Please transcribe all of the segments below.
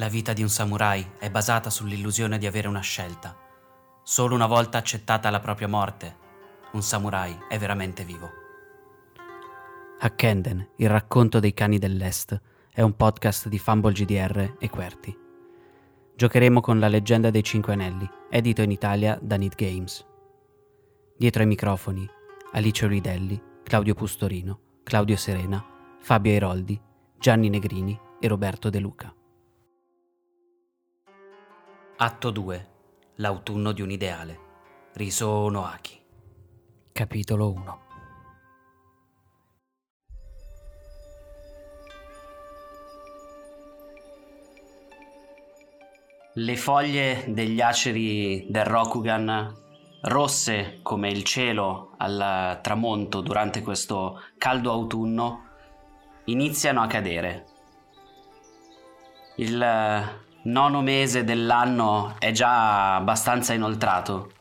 La vita di un samurai è basata sull'illusione di avere una scelta. Solo una volta accettata la propria morte, un samurai è veramente vivo. Hackenden, il racconto dei cani dell'Est, è un podcast di Fumble GDR e Querti. Giocheremo con la leggenda dei Cinque Anelli, edito in Italia da Need Games. Dietro ai microfoni, Alice Olidelli, Claudio Pustorino, Claudio Serena, Fabio Airoldi, Gianni Negrini e Roberto De Luca. Atto 2. L'autunno di un ideale. Riso Noaki. Capitolo 1. Le foglie degli aceri del Rokugan, rosse come il cielo al tramonto durante questo caldo autunno, iniziano a cadere. Il nono mese dell'anno è già abbastanza inoltrato,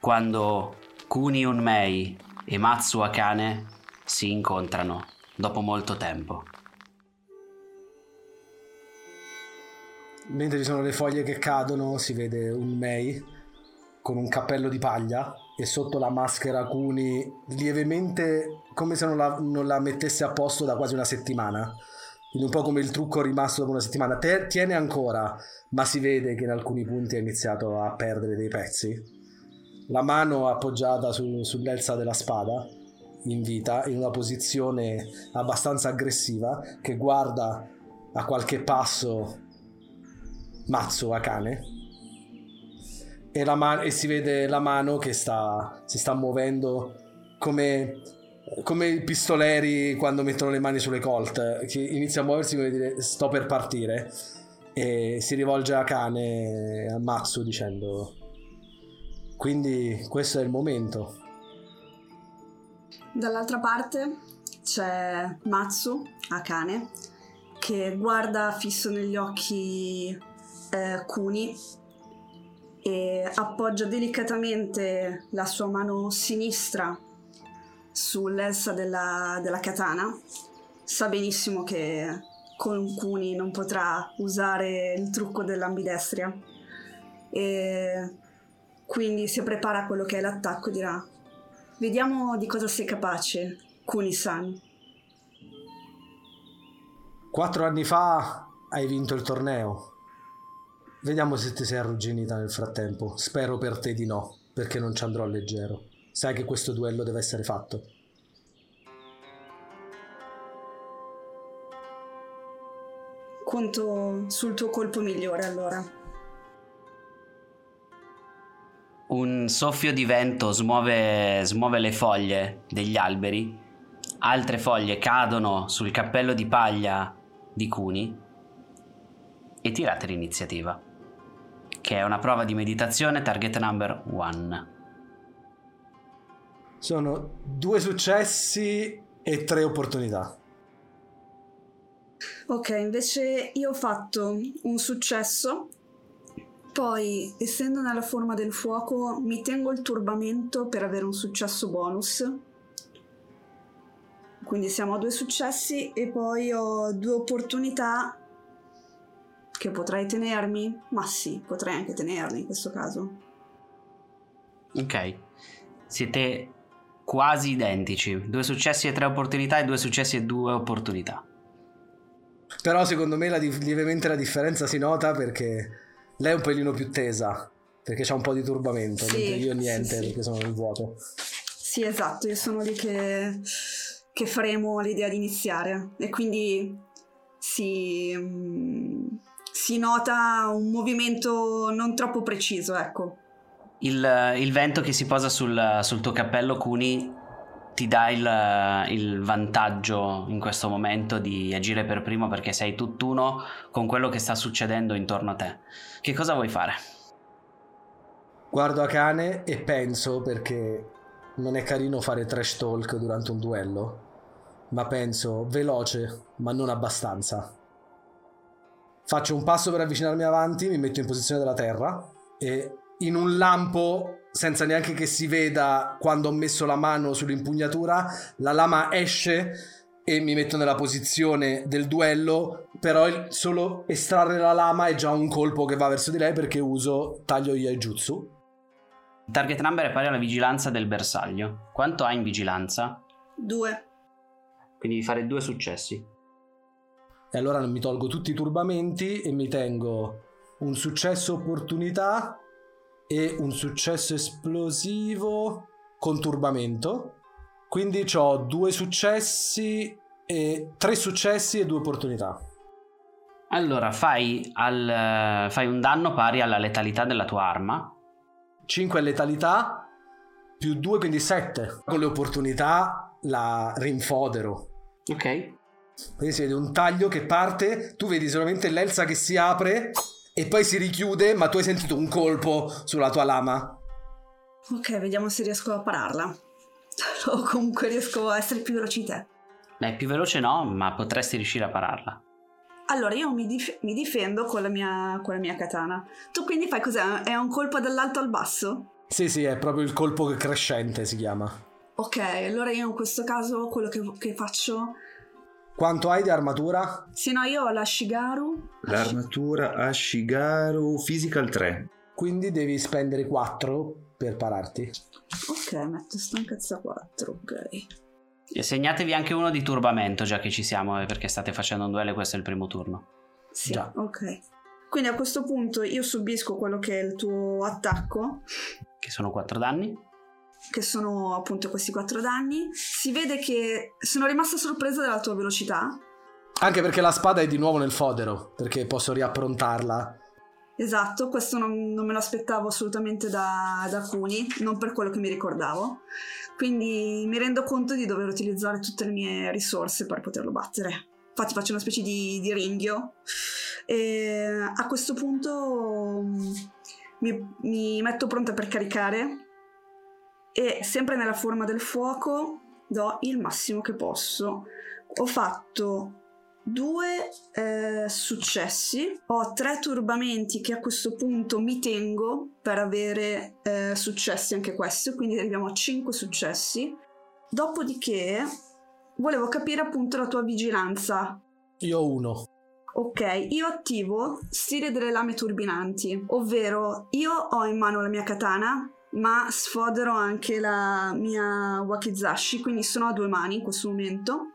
quando Kuni Unmei e Matsu Akane si incontrano dopo molto tempo. Mentre ci sono le foglie che cadono, si vede un Mei con un cappello di paglia e sotto la maschera Kuni lievemente come se non la, non la mettesse a posto da quasi una settimana. Un po' come il trucco rimasto dopo una settimana. Te- tiene ancora, ma si vede che in alcuni punti ha iniziato a perdere dei pezzi. La mano appoggiata su, sull'elsa della spada, in vita, in una posizione abbastanza aggressiva, che guarda a qualche passo Matsu Akane e, la man- e si vede la mano che sta, si sta muovendo come, come i pistoleri quando mettono le mani sulle colt che inizia a muoversi come dire sto per partire e si rivolge a Akane a Matsu dicendo quindi questo è il momento Dall'altra parte c'è Matsu, Akane, che guarda fisso negli occhi eh, Kuni e appoggia delicatamente la sua mano sinistra sull'elsa della, della katana. Sa benissimo che con Kuni non potrà usare il trucco dell'ambidestria e quindi si prepara a quello che è l'attacco e dirà Vediamo di cosa sei capace, Kuni-san. quattro anni fa hai vinto il torneo vediamo se ti sei arrugginita nel frattempo spero per te di no perché non ci andrò leggero sai che questo duello deve essere fatto Conto sul tuo colpo migliore allora. Un soffio di vento smuove, smuove le foglie degli alberi, altre foglie cadono sul cappello di paglia di Cuni e tirate l'iniziativa, che è una prova di meditazione target number one. Sono due successi e tre opportunità Ok, invece io ho fatto un successo, poi essendo nella forma del fuoco mi tengo il turbamento per avere un successo bonus. Quindi siamo a due successi e poi ho due opportunità che potrei tenermi, ma sì, potrei anche tenerli in questo caso. Ok, siete quasi identici. Due successi e tre opportunità e due successi e due opportunità. Però secondo me la, lievemente la differenza si nota perché lei è un pelino più tesa, perché c'ha un po' di turbamento, sì, mentre io niente, sì, sì. perché sono nel vuoto. Sì, esatto, io sono lì che, che faremo l'idea di iniziare e quindi si, mm, si nota un movimento non troppo preciso, ecco. Il, il vento che si posa sul, sul tuo cappello, Cuni, ti dà il, il, vantaggio in questo momento di agire per primo perché sei tutt'uno con quello che sta succedendo intorno a te. Che cosa vuoi fare? Guardo a cane e penso perché non è carino fare trash talk durante un duello, ma penso veloce, ma non abbastanza. Faccio un passo per avvicinarmi avanti, mi metto in posizione della terra e in un lampo senza neanche che si veda quando ho messo la mano sull'impugnatura, la lama esce e mi metto nella posizione del duello, però il solo estrarre la lama è già un colpo che va verso di lei perché uso taglio Yaijutsu. Target number è pari alla vigilanza del bersaglio. Quanto hai in vigilanza? Due. Quindi devi fare due successi. E allora mi tolgo tutti i turbamenti e mi tengo un successo opportunità e un successo esplosivo con turbamento. Quindi ho due successi e tre successi e due opportunità. Allora fai, al, fai un danno pari alla letalità della tua arma. 5 letalità più 2 quindi 7. Con le opportunità la rinfodero. Ok. Quindi si vede un taglio che parte, tu vedi solamente l'elsa che si apre e poi si richiude, ma tu hai sentito un colpo sulla tua lama. Ok, vediamo se riesco a pararla. O comunque riesco a essere più veloce di te. Beh, più veloce no, ma potresti riuscire a pararla. Allora, io mi, dif- mi difendo con la, mia, con la, mia, katana. Tu quindi fai cos'è? È un colpo dall'alto al basso? Sì, sì, è proprio il colpo crescente si chiama. Ok, allora io in questo caso quello che, che faccio quanto hai di armatura? Sì, no, io ho la Shigaru. L'armatura a Shigaru Physical 3. Quindi devi spendere 4 per pararti. Ok, metto stanchezza 4, ok. E segnatevi anche uno di turbamento, già che ci siamo, eh, perché state facendo un duello e questo è il primo turno. Sì, già. ok. Quindi a questo punto io subisco quello che è il tuo attacco. Che sono 4 danni che sono appunto questi quattro danni. Si vede che sono rimasta sorpresa dalla tua velocità. Anche perché la spada è di nuovo nel fodero, perché posso riapprontarla. Esatto, questo non, non me lo aspettavo assolutamente da, da Kuni, non per quello che mi ricordavo. Quindi mi rendo conto di dover utilizzare tutte le mie risorse per poterlo battere. Infatti faccio una specie di, di ringhio. E a questo punto mm, mi, mi metto pronta per caricare e sempre nella forma del fuoco do il massimo che posso. Ho fatto due eh, successi, ho tre turbamenti che a questo punto mi tengo per avere eh, successi anche questo, quindi arriviamo a cinque successi. Dopodiché volevo capire appunto la tua vigilanza. Io ho uno. Ok, io attivo stile delle lame turbinanti, ovvero io ho in mano la mia katana ma sfodero anche la mia wakizashi, quindi sono a due mani in questo momento.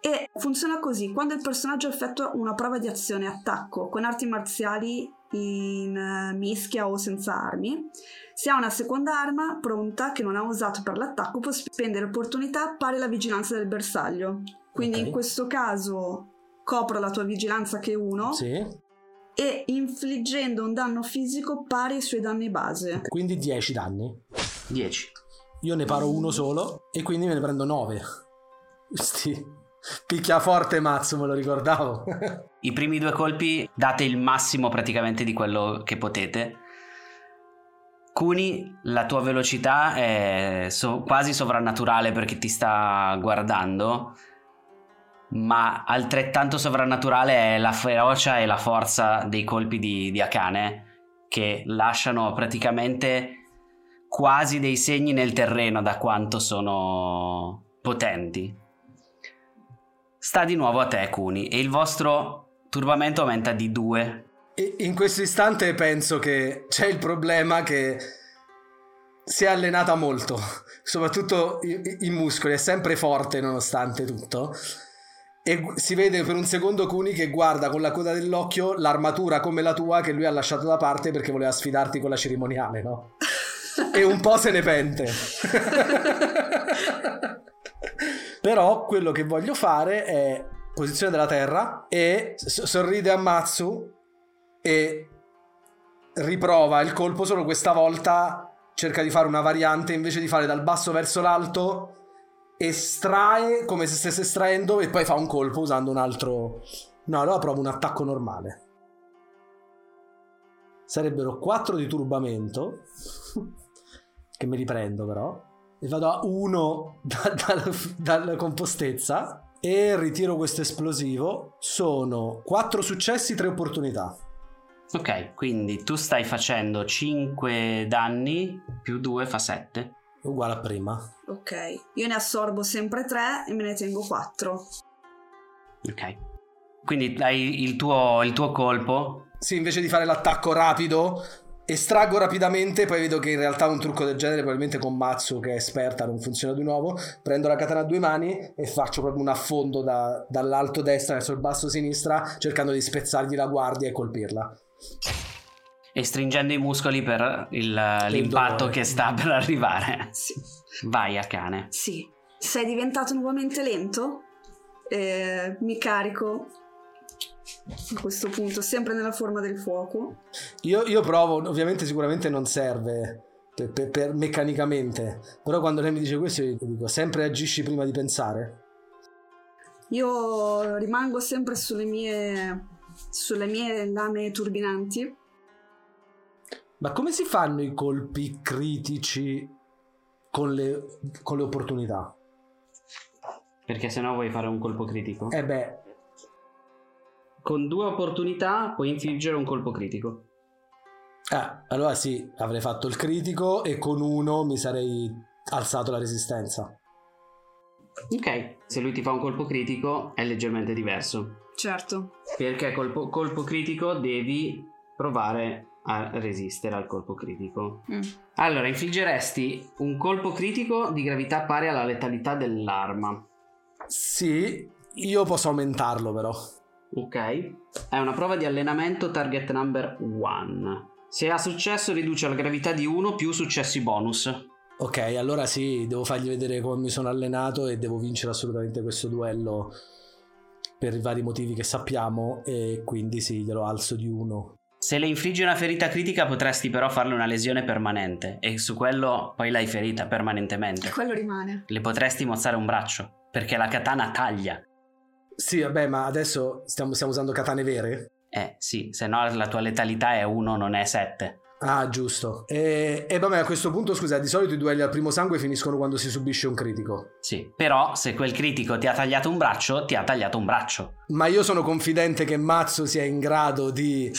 E funziona così: quando il personaggio effettua una prova di azione attacco con arti marziali in eh, mischia o senza armi, se ha una seconda arma pronta che non ha usato per l'attacco, può spendere opportunità pari alla vigilanza del bersaglio. Quindi okay. in questo caso copro la tua vigilanza che è 1. Sì e infliggendo un danno fisico pari ai suoi danni base. Quindi 10 danni. 10. Io ne paro uno solo e quindi me ne prendo 9. Sti. Picchia forte mazzo, me lo ricordavo. I primi due colpi date il massimo praticamente di quello che potete. Kuni, la tua velocità è so- quasi sovrannaturale perché ti sta guardando ma altrettanto sovrannaturale è la ferocia e la forza dei colpi di, di Akane che lasciano praticamente quasi dei segni nel terreno da quanto sono potenti. Sta di nuovo a te, Kuni, e il vostro turbamento aumenta di due. In questo istante penso che c'è il problema che si è allenata molto soprattutto i, i muscoli, è sempre forte nonostante tutto. E si vede per un secondo Kuni che guarda con la coda dell'occhio l'armatura come la tua che lui ha lasciato da parte perché voleva sfidarti con la cerimoniale, no? e un po' se ne pente. Però quello che voglio fare è posizione della terra e sorride a Matsu e riprova il colpo, solo questa volta cerca di fare una variante invece di fare dal basso verso l'alto estrae come se stesse estraendo e poi fa un colpo usando un altro no allora provo un attacco normale. Sarebbero 4 di turbamento che me li prendo però e vado a 1 dalla compostezza e ritiro questo esplosivo. Sono 4 successi 3 opportunità. Ok, quindi tu stai facendo 5 danni più 2 fa 7. Uguale a prima Ok, io ne assorbo sempre 3 e me ne tengo 4. Ok. Quindi hai il tuo, il tuo colpo. Sì, invece di fare l'attacco rapido, estraggo rapidamente, poi vedo che in realtà un trucco del genere, probabilmente con Matsu che è esperta, non funziona di nuovo. Prendo la katana a due mani e faccio proprio un affondo da- dall'alto destra verso il basso sinistra, cercando di spezzargli la guardia e colpirla. E stringendo i muscoli per il- l'impatto dolore. che sta per arrivare. Sì. Vai a cane. Sì. Sei diventato nuovamente lento? Eh, mi carico a questo punto, sempre nella forma del fuoco. Io, io provo, ovviamente sicuramente non serve per, per- per- meccanicamente, però quando lei mi dice questo io dico sempre agisci prima di pensare. Io rimango sempre sulle mie, sulle mie lame turbinanti. Ma come si fanno i colpi critici con le, con le opportunità? Perché se no vuoi fare un colpo critico. Eh beh, Con due opportunità puoi infliggere un colpo critico. Ah, allora sì, avrei fatto il critico e con uno mi sarei alzato la resistenza. Ok, se lui ti fa un colpo critico è leggermente diverso. Certo. Perché colpo, colpo critico devi provare a resistere al colpo critico. Mm. Allora, infliggeresti un colpo critico di gravità pari alla letalità dell'arma. Sì, io posso aumentarlo però. Ok? È una prova di allenamento target number 1. Se ha successo riduce la gravità di 1 più successi bonus. Ok, allora sì, devo fargli vedere come mi sono allenato e devo vincere assolutamente questo duello per i vari motivi che sappiamo e quindi sì, glielo alzo di uno. Se le infliggi una ferita critica potresti però farle una lesione permanente e su quello poi l'hai ferita permanentemente. Quello rimane. Le potresti mozzare un braccio perché la katana taglia. Sì, vabbè, ma adesso stiamo, stiamo usando katane vere? Eh sì, se no la tua letalità è 1, non è 7. Ah, giusto. E, e vabbè, a questo punto, scusa, di solito i duelli al primo sangue finiscono quando si subisce un critico. Sì, però se quel critico ti ha tagliato un braccio, ti ha tagliato un braccio. Ma io sono confidente che Mazzo sia in grado di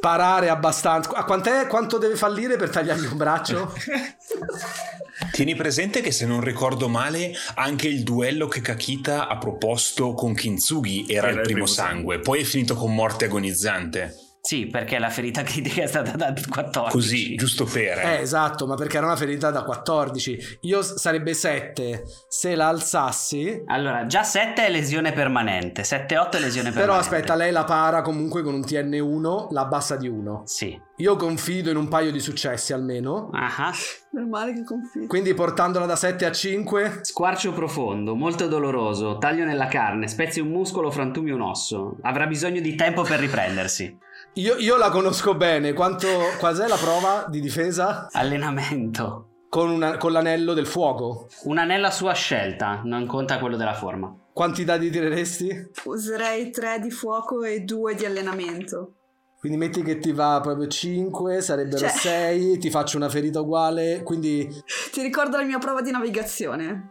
parare abbastanza. A quant'è, quanto deve fallire per tagliargli un braccio? Tieni presente che se non ricordo male, anche il duello che Kakita ha proposto con Kintsugi era, il primo sangue, poi è finito con morte agonizzante. Sì, perché la ferita critica è stata da 14. Così, giusto per. Eh, esatto, ma perché era una ferita da 14. Io sarebbe 7 se la alzassi. Allora, già 7 è lesione permanente, 7-8 è lesione permanente. Però aspetta, lei la para comunque con un TN1, la abbassa di 1. Sì. Io confido in un paio di successi almeno. Ah. Meno male che confido. Quindi portandola da 7 a 5. Squarcio profondo, molto doloroso, taglio nella carne, spezzi un muscolo, frantumi un osso. Avrà bisogno di tempo per riprendersi. Io, io la conosco bene. Quanto, quas'è la prova di difesa? Allenamento. Con, una- con l'anello del fuoco. Un anello a sua scelta, non conta quello della forma. Quanti dadi tireresti? Userei 3 di fuoco e 2 di allenamento. Quindi metti che ti va proprio 5, sarebbero Cioè- 6, ti faccio una ferita uguale, quindi Ti ricordo la mia prova di navigazione.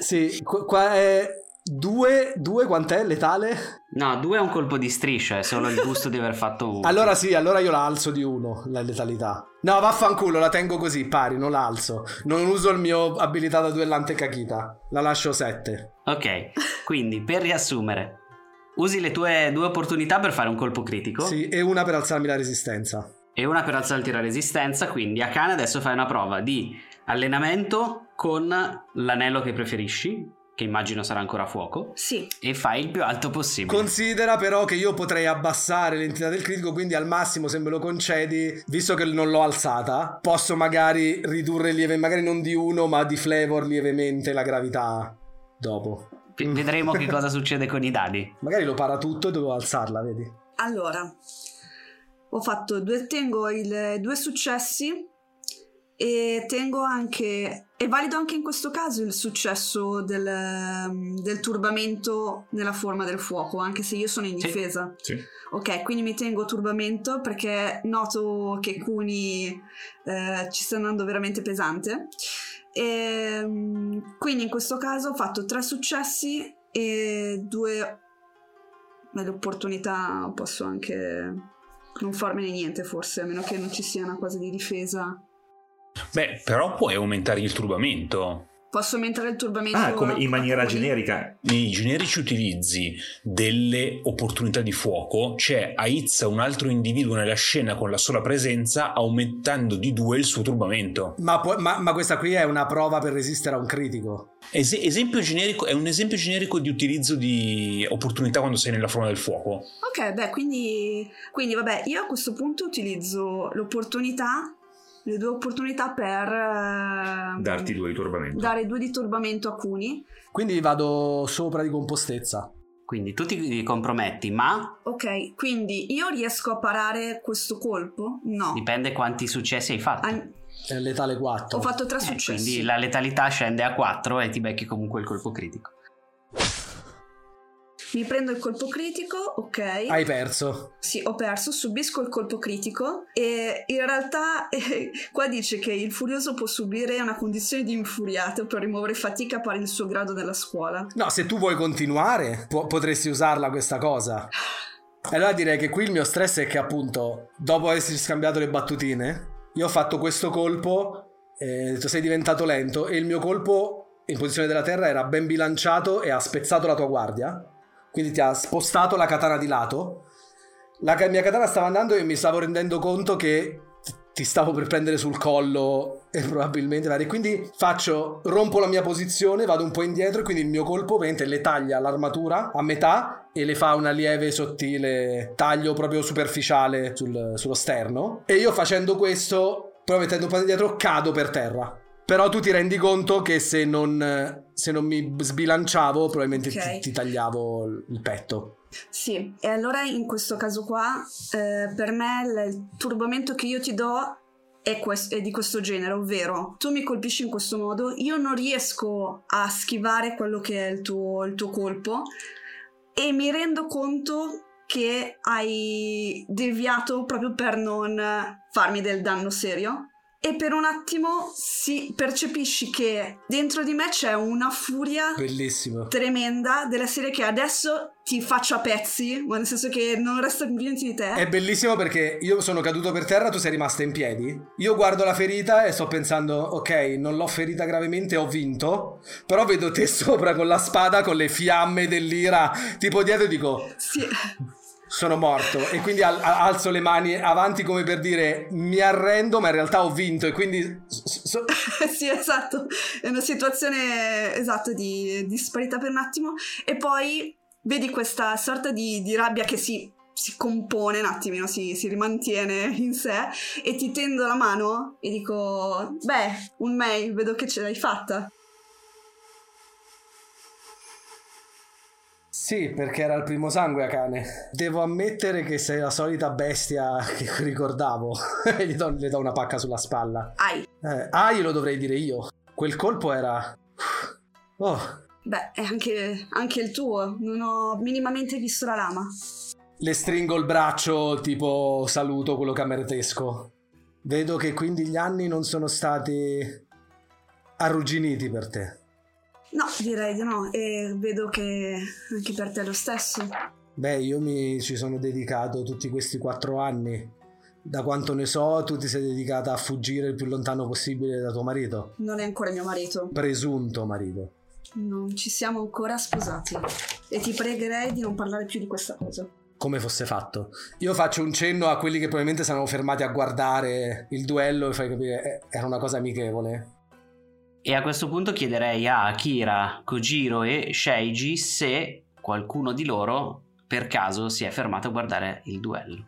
sì, qu- qua è 2, 2 quant'è letale? No, due è un colpo di striscia, è solo il gusto di aver fatto uno. Allora sì, allora io la alzo di 1, la letalità. No, vaffanculo, la tengo così, pari, non la alzo. Non uso il mio abilità da duellante Kakita, la lascio 7. Ok, quindi per riassumere, usi le tue due opportunità per fare un colpo critico Sì, e una per alzarmi la resistenza. e una per alzarti la resistenza, quindi a cane adesso fai una prova di allenamento con l'anello che preferisci, che immagino sarà ancora a fuoco, Sì, e fai il più alto possibile. Considera però che io potrei abbassare l'entità del critico, quindi al massimo se me lo concedi, visto che non l'ho alzata, posso magari ridurre lieve, magari non di uno, ma di flavor lievemente la gravità dopo. V- Vedremo che cosa succede con i dadi. Magari lo para tutto e dovevo alzarla, vedi? allora ho fatto due, tengo il, due successi e tengo anche, è valido anche in questo caso il successo del, ehm, del turbamento nella forma del fuoco, anche se io sono in Sì. difesa. Sì. Ok, quindi mi tengo turbamento perché noto che Kuni eh, ci sta andando veramente pesante. E, quindi in questo caso ho fatto tre successi e due belle opportunità. Posso anche non farmene niente, forse, a meno che non ci sia una cosa di difesa. Beh, però puoi aumentare il turbamento. Posso aumentare il turbamento? Ah, come in maniera generica. Nei generici utilizzi delle opportunità di fuoco, c'è aizza un altro individuo nella scena con la sola presenza, aumentando di due il suo turbamento. Ma, pu- ma- ma questa qui è una prova per resistere a un critico. Es- esempio generico, è un esempio generico di utilizzo di opportunità quando sei nella forma del fuoco. Ok, beh, quindi, quindi vabbè, io a questo punto utilizzo l'opportunità, le due opportunità per eh, Darti due di turbamento. dare due di turbamento a Kuni. Quindi vado sopra di compostezza. Quindi tu ti comprometti, ma Ok, quindi io riesco a parare questo colpo? No. dipende quanti successi hai fatto. Ah, È letale 4. ho fatto tre Eh, successi. quindi la letalità scende a 4 e ti becchi comunque il colpo critico. Mi prendo il colpo critico, ok. Hai perso. Sì, ho perso, subisco il colpo critico e in realtà eh, qua dice che il furioso può subire una condizione di infuriato per rimuovere fatica pari il suo grado nella scuola. No, se tu vuoi continuare, po- potresti usarla questa cosa. Allora direi che qui il mio stress è che appunto, dopo aversi scambiato le battutine, io ho fatto questo colpo, eh, tu sei diventato lento e il mio colpo in posizione della terra era ben bilanciato e ha spezzato la tua guardia. Quindi ti ha spostato la katana di lato. La mia katana stava andando e mi stavo rendendo conto che ti- stavo per prendere sul collo e probabilmente e quindi faccio rompo la mia posizione vado un po' indietro e quindi il mio colpo ovviamente le taglia l'armatura a metà e le fa una lieve sottile taglio proprio superficiale sul- sullo sterno. E io facendo questo poi mettendo un po' indietro cado per terra però tu ti rendi conto che se non, se non mi sbilanciavo probabilmente Ok. ti, ti tagliavo il petto Sì, e allora in questo caso qua, eh, per me il, turbamento che io ti do è, quest- è di questo genere, ovvero tu mi colpisci in questo modo, io non riesco a schivare quello che è il tuo, il tuo colpo e mi rendo conto che hai deviato proprio per non farmi del danno serio. E per un attimo si percepisci che dentro di me c'è una furia bellissimo tremenda della serie che adesso ti faccio a pezzi, ma nel senso che non resta più niente di te. È bellissimo perché io sono caduto per terra, tu sei rimasta in piedi. Io guardo la ferita e sto pensando, ok, non l'ho ferita gravemente, ho vinto. Però vedo te sopra con la spada, con le fiamme dell'ira, tipo dietro e dico, Sì, sono morto. E quindi al- al- alzo le mani avanti come per dire, mi arrendo, ma in realtà ho vinto. E quindi... so- sì, esatto. È una situazione esatto di disparità per un attimo. E poi vedi questa sorta di, di rabbia che si, si compone un attimino, si, si rimantiene in sé. E ti tendo la mano e dico: Beh, un mail, vedo che ce l'hai fatta. Sì, perché era il primo sangue a cane. Devo ammettere che sei la solita bestia che ricordavo. E gli do, le do una pacca sulla spalla. Ai. Eh, ah, glielo dovrei dire io. Quel colpo era... Oh, Beh, è anche, anche il tuo. Non ho minimamente visto la lama. le stringo il braccio tipo saluto quello cameretesco. Vedo che quindi gli anni non sono stati arrugginiti per te. No, direi di no. E vedo che anche per te è lo stesso. Beh, io mi ci sono dedicato tutti questi quattro anni. Da quanto ne so, tu ti sei dedicata a fuggire il più lontano possibile da tuo marito. Non è ancora mio marito. Presunto marito. Non ci siamo ancora sposati. E ti pregherei di non parlare più di questa cosa. Come fosse fatto. Io faccio un cenno a quelli che probabilmente saranno fermati a guardare il duello e fai capire, eh, era una cosa amichevole. E a questo punto chiederei a Akira, Kojiro e Sheiji se qualcuno di loro per caso si è fermato a guardare il duello.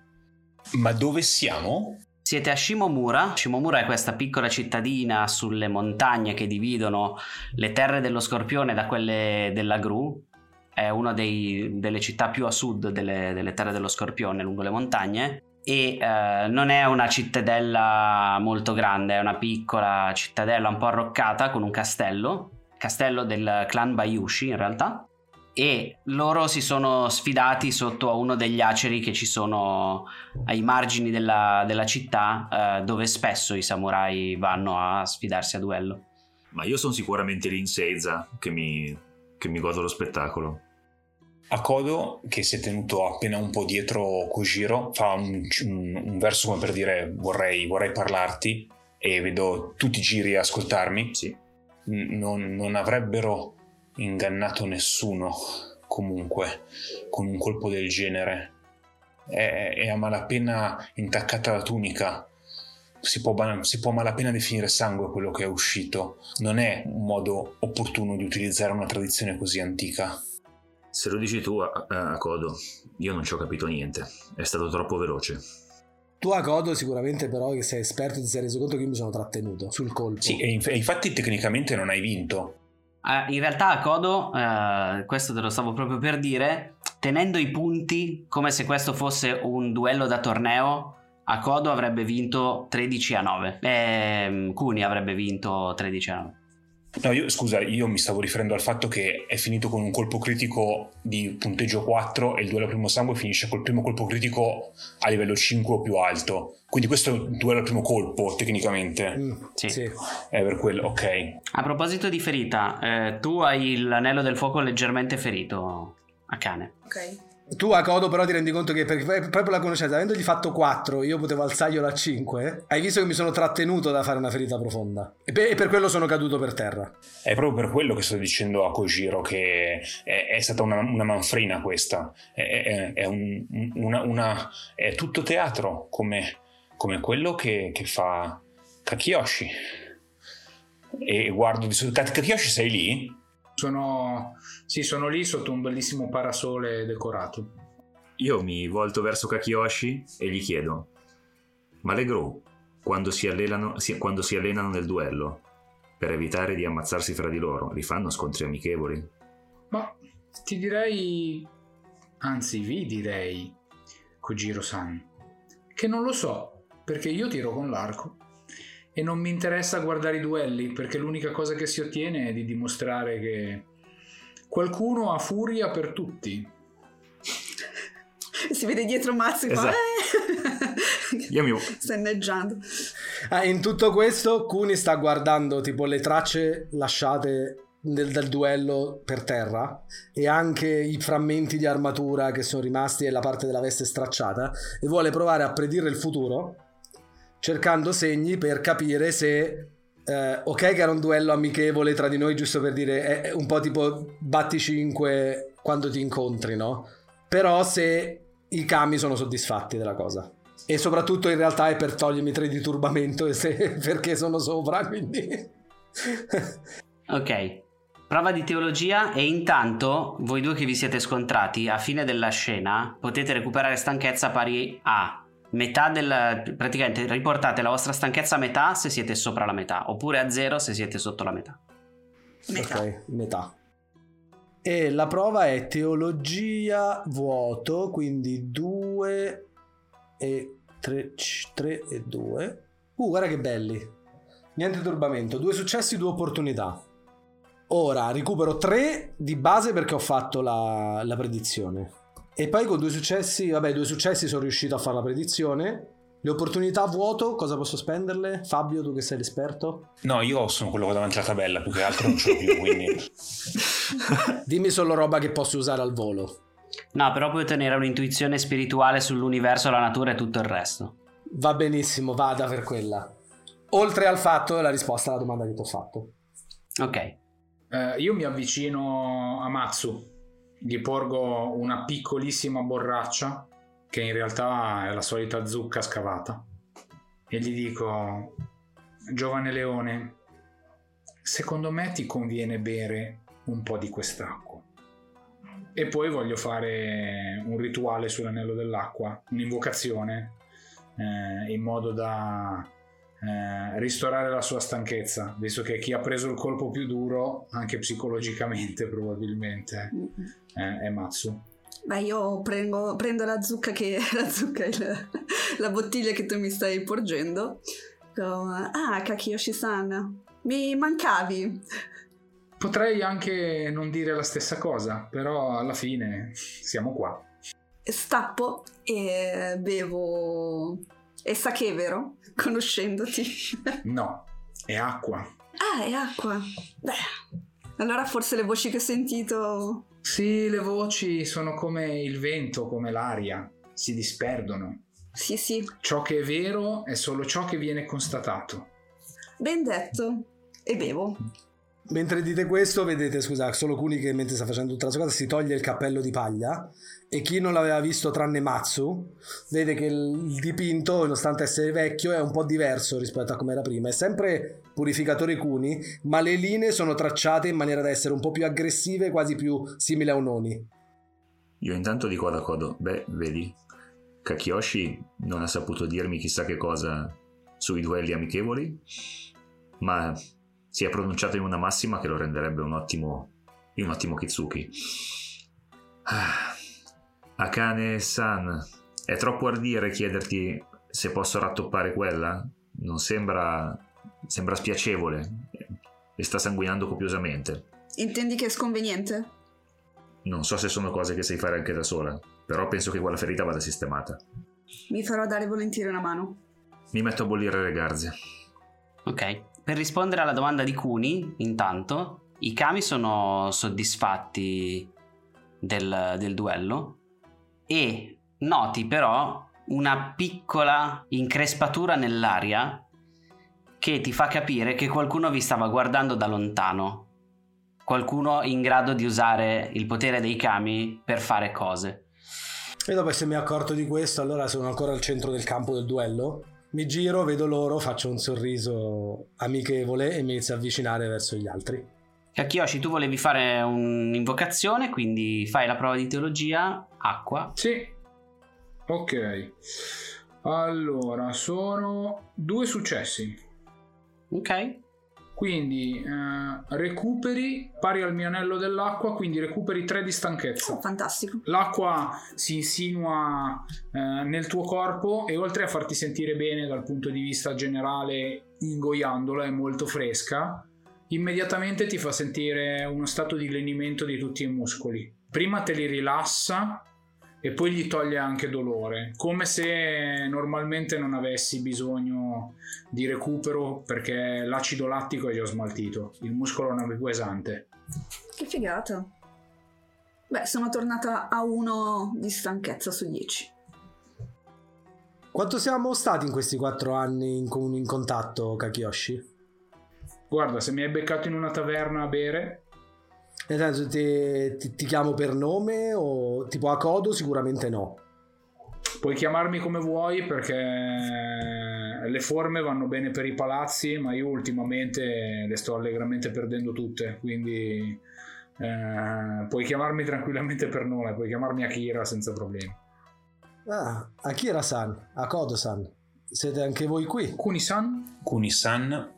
Ma dove siamo? Siete a Shimomura. Shimomura è questa piccola cittadina sulle montagne che dividono le terre dello Scorpione da quelle della Gru. È una dei, delle città più a sud delle, delle, terre dello Scorpione, lungo le montagne. E eh, non è una cittadella molto grande, è una piccola cittadella un po' arroccata con un castello. Castello del clan Bayushi in realtà e loro si sono sfidati sotto a uno degli aceri che ci sono ai margini della, della città eh, dove spesso i samurai vanno a sfidarsi a duello. Ma io sono sicuramente lì che mi, che mi godo lo spettacolo. A Kodo, che si è tenuto appena un po' dietro Kojiro, fa un, un, un verso come per dire vorrei, vorrei, parlarti e vedo tutti i giri a ascoltarmi. Sì. Non, non avrebbero ingannato nessuno comunque con un colpo del genere. È, è a malapena intaccata la tunica. Si può, si può malapena definire sangue quello che è uscito. Non è un modo opportuno di utilizzare una tradizione così antica. Se lo dici tu, a, a Codo, io non ci ho capito niente. È stato troppo veloce. Tu a Codo sicuramente però che sei esperto ti sei reso conto che io mi sono trattenuto sul colpo. Sì, e infatti tecnicamente non hai vinto. Uh, in realtà a Codo, uh, questo te lo stavo proprio per dire, tenendo i punti come se questo fosse un duello da torneo, a Codo avrebbe vinto 13 a 9. E Kuni avrebbe vinto 13 a 9. No, io, scusa, io mi stavo riferendo al fatto che è finito con un colpo critico di punteggio 4 e il duello primo sangue finisce col primo colpo critico a livello 5 o più alto. Quindi questo è il duello al primo colpo, tecnicamente. Mm, sì. sì. È per quello, ok. A proposito di ferita, eh, tu hai l'anello del fuoco leggermente ferito a cane. Ok. Tu a Codo però ti rendi conto che per, proprio la conoscenza, avendogli fatto 4, io potevo alzarglielo a 5, hai visto che mi sono trattenuto da fare una ferita profonda. E per, e per quello sono caduto per terra. È proprio per quello che sto dicendo a Kojiro che è, è stata una, una, manfrina questa. È, è, è un, una, una, è tutto teatro come, come quello che, che fa Kakiyoshi. E guardo di solito. Kakiyoshi sei lì? Sono, sì, sono lì sotto un bellissimo parasole decorato. Io mi volto verso Kakiyoshi e gli chiedo: Ma le Gru, quando si, allenano, si, quando si allenano nel duello, per evitare di ammazzarsi fra di loro, li fanno scontri amichevoli? Ma ti direi, anzi vi direi, Kojiro-san, che non lo so, perché io tiro con l'arco e non mi interessa guardare i duelli perché l'unica cosa che si ottiene è di dimostrare che qualcuno ha furia per tutti. si vede dietro Mazzi esatto. Eh. Io mi... sta inneggiando. Ah, in tutto questo Kuni sta guardando tipo le tracce lasciate del, del, duello per terra e anche i frammenti di armatura che sono rimasti e la parte della veste stracciata e vuole provare a predire il futuro cercando segni per capire se eh, ok che era un duello amichevole tra di noi giusto per dire è un po' tipo batti 5 quando ti incontri no? però se i kami sono soddisfatti della cosa e soprattutto in realtà è per togliermi 3 di turbamento se, perché sono sopra quindi ok Prova di teologia e intanto voi due che vi siete scontrati a fine della scena potete recuperare stanchezza pari a metà del praticamente riportate la vostra stanchezza a metà se siete sopra la metà oppure a zero se siete sotto la metà. Metà. Ok metà. E la prova è teologia vuoto quindi 2 e 3 e 2 uh guarda che belli. Niente turbamento. Due successi due opportunità. Ora recupero 3 di base perché ho fatto la, la predizione e poi con due successi, vabbè, due successi sono riuscito a fare la predizione. Le opportunità vuoto, cosa posso spenderle? Fabio, tu che sei l'esperto? No, io sono quello che ho davanti alla tabella, più che altro non ce l'ho più, quindi... Dimmi solo roba che posso usare al volo. No, però puoi ottenere un'intuizione spirituale sull'universo, la natura e tutto il resto. Va benissimo, vada per quella. Oltre al fatto, la risposta alla domanda che ti ho fatto. Ok. Eh, io mi avvicino a Matsu gli porgo una piccolissima borraccia che in realtà è la solita zucca scavata e gli dico giovane leone secondo me ti conviene bere un po' di quest'acqua. E poi voglio fare un rituale sull'anello dell'acqua, un'invocazione, eh, in modo da eh, ristorare la sua stanchezza, visto che chi ha preso il colpo più duro, anche psicologicamente probabilmente, eh, è Matsu. Beh, io prendo, prendo la zucca che la zucca, il- la bottiglia che tu mi stai porgendo. Ah, Kakiyoshi-san, mi mancavi. Potrei anche non dire la stessa cosa, però alla fine siamo qua. Stappo e bevo. E sake, vero? Conoscendoti. No, è acqua. ah, è acqua. Beh, allora forse le voci che ho sentito. Sì, le voci sono come il vento, come l'aria, si disperdono. Sì, sì, Ciò che è vero è solo ciò che viene constatato. ben detto. E bevo. Mentre dite questo, vedete, scusa, solo Kuni che mentre sta facendo tutta la sua cosa si toglie il cappello di paglia e chi non l'aveva visto tranne Matsu vede che il dipinto, nonostante essere vecchio, è un po' diverso rispetto a come era prima. È sempre purificatore Kuni, ma le linee sono tracciate in maniera da essere un po' più aggressive, quasi più simili a un Oni. Io intanto dico ad Akodo, beh, vedi, Kakiyoshi non ha saputo dirmi chissà che cosa sui duelli amichevoli, ma si è pronunciato in una massima che lo renderebbe un ottimo, un ottimo Kitsuki. Ah, Akane-san, è troppo ardire chiederti se posso rattoppare quella? Non sembra... sembra spiacevole e sta sanguinando copiosamente. Intendi che è sconveniente? Non so se sono cose che sai fare anche da sola, però penso che quella ferita vada sistemata. Mi farò dare volentieri una mano. Mi metto a bollire le garze. Ok, per rispondere alla domanda di Kuni, intanto, i kami sono soddisfatti del, del duello e noti però una piccola increspatura nell'aria che ti fa capire che qualcuno vi stava guardando da lontano. Qualcuno in grado di usare il potere dei kami per fare cose. E dopo essermi accorto di questo, allora sono ancora al centro del campo del duello. Mi giro, vedo loro, faccio un sorriso amichevole e mi inizio a avvicinare verso gli altri. Kakiyoshi, tu volevi fare un'invocazione, quindi fai la prova di teologia, acqua. Sì. Ok. Allora, sono due successi. Ok. Quindi eh, recuperi pari al mio anello dell'acqua, quindi recuperi 3 di stanchezza. Oh, fantastico. L'acqua si insinua eh, nel tuo corpo e oltre a farti sentire bene dal punto di vista generale, ingoiandola, è molto fresca, immediatamente ti fa sentire uno stato di lenimento di tutti i muscoli. Prima te li rilassa e poi gli toglie anche dolore, come se normalmente non avessi bisogno di recupero perché l'acido lattico è già smaltito, il muscolo non è più pesante. Che figata. Beh, sono tornata a uno di stanchezza su 10. Quanto siamo stati in questi quattro anni in, con- in contatto, Kakiyoshi? Guarda, se mi hai beccato in una taverna a bere, Nel senso, ti, ti- ti chiamo per nome o tipo a codo? Sicuramente no. puoi chiamarmi come vuoi perché le forme vanno bene per i palazzi, ma io ultimamente le sto allegramente perdendo tutte, quindi eh, puoi chiamarmi tranquillamente per nome, puoi chiamarmi Akira senza problemi. Ah, Akira-san, Akodo-san, siete anche voi qui? Kuni-san? Kuni-san,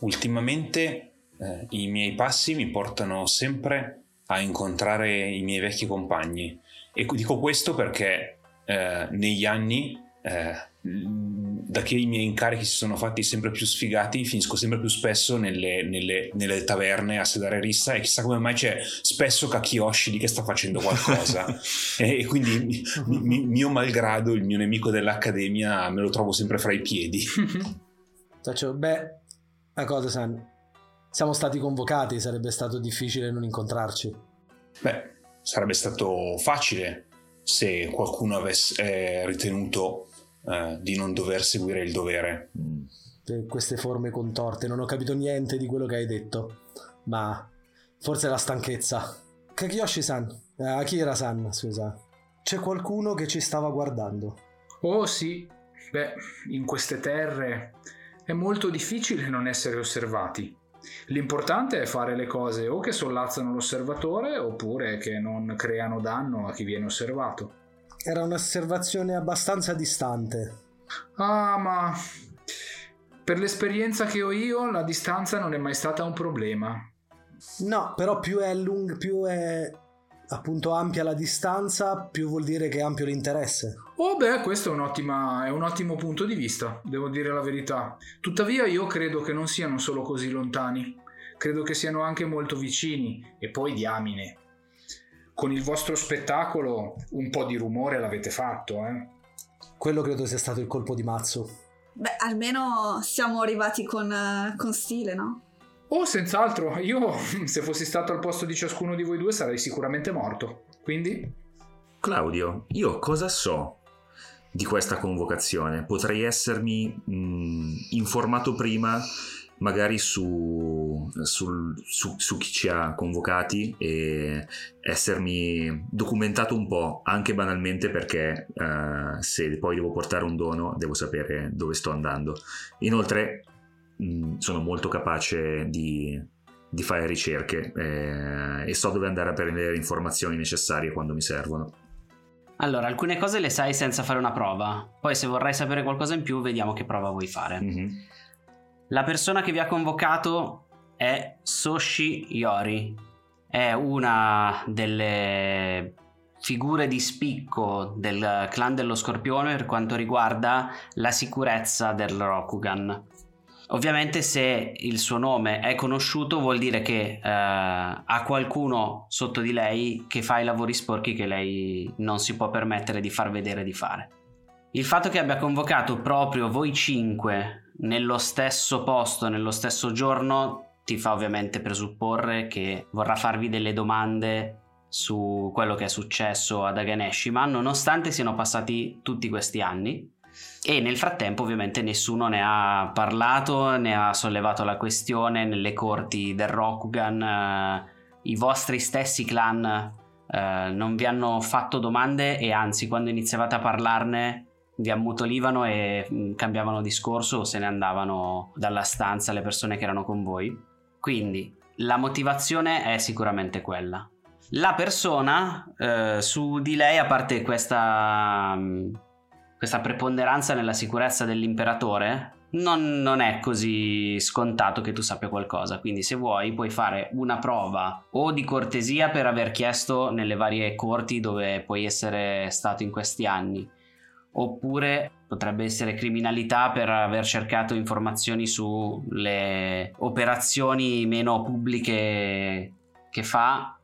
ultimamente eh, i miei passi mi portano sempre a incontrare i miei vecchi compagni. E dico questo perché eh, negli anni eh, da che i miei incarichi si sono fatti sempre più sfigati finisco sempre più spesso nelle, nelle- nelle taverne a sedare rissa e chissà come mai c'è spesso Kakiyoshi lì che sta facendo qualcosa. E, e quindi mi- mi- mio malgrado il mio nemico dell'accademia me lo trovo sempre fra i piedi. Faccio, beh, Akodo-san, siamo stati convocati, sarebbe stato difficile non incontrarci. Beh, sarebbe stato facile se qualcuno avesse eh, ritenuto eh, di non dover seguire il dovere. Per queste forme contorte, non ho capito niente di quello che hai detto, ma forse la stanchezza. Kakiyoshi-san, eh, Akira-san, scusa, c'è qualcuno che ci stava guardando. Oh sì, beh, in queste terre è molto difficile non essere osservati. L'importante è fare le cose o che sollazzano l'osservatore oppure che non creano danno a chi viene osservato. Era un'osservazione abbastanza distante. Ah, ma per l'esperienza che ho io, la distanza non è mai stata un problema. No, però più è lunga, più è appunto ampia la distanza, più vuol dire che è ampio l'interesse. Oh beh, questo è, un'ottima, è un ottimo punto di vista, devo dire la verità. Tuttavia io credo che non siano solo così lontani, credo che siano anche molto vicini e poi diamine. Con il vostro spettacolo un po' di rumore l'avete fatto, eh? Quello credo sia stato il colpo di mazzo. Beh, almeno siamo arrivati con, con stile, no? Oh, senz'altro, io se fossi stato al posto di ciascuno di voi due sarei sicuramente morto. Quindi? Claudio, io cosa so di questa convocazione? Potrei essermi mh, informato prima magari su, sul- su- su chi ci ha convocati e essermi documentato un po', anche banalmente perché eh, se poi devo portare un dono devo sapere dove sto andando. Inoltre mh, sono molto capace di, di fare ricerche eh, e so dove andare a prendere le informazioni necessarie quando mi servono. Allora, alcune cose le sai senza fare una prova. Poi se vorrai sapere qualcosa in più, vediamo che prova vuoi fare. Mhm. La persona che vi ha convocato è Soshi Yori. È una delle figure di spicco del clan dello Scorpione per quanto riguarda la sicurezza del Rokugan. Ovviamente se il suo nome è conosciuto vuol dire che eh, ha qualcuno sotto di lei che fa i lavori sporchi che lei non si può permettere di far vedere di fare. Il fatto che abbia convocato proprio voi cinque nello stesso posto, nello stesso giorno, ti fa ovviamente presupporre che vorrà farvi delle domande su quello che è successo ad Aganeshima, nonostante siano passati tutti questi anni. E nel frattempo, ovviamente, nessuno ne ha parlato, ne ha sollevato la questione nelle corti del Rokugan. eh, I vostri stessi clan eh, non vi hanno fatto domande e anzi, quando iniziavate a parlarne, vi ammutolivano e mh, cambiavano discorso o se ne andavano dalla stanza le persone che erano con voi. Quindi la motivazione è sicuramente quella. La persona eh, su di lei, a parte questa, mh, questa preponderanza nella sicurezza dell'imperatore, non, non è così scontato che tu sappia qualcosa. Quindi, se vuoi, puoi fare una prova o di cortesia per aver chiesto nelle varie corti dove puoi essere stato in questi anni, oppure potrebbe essere criminalità per aver cercato informazioni sulle operazioni meno pubbliche che fa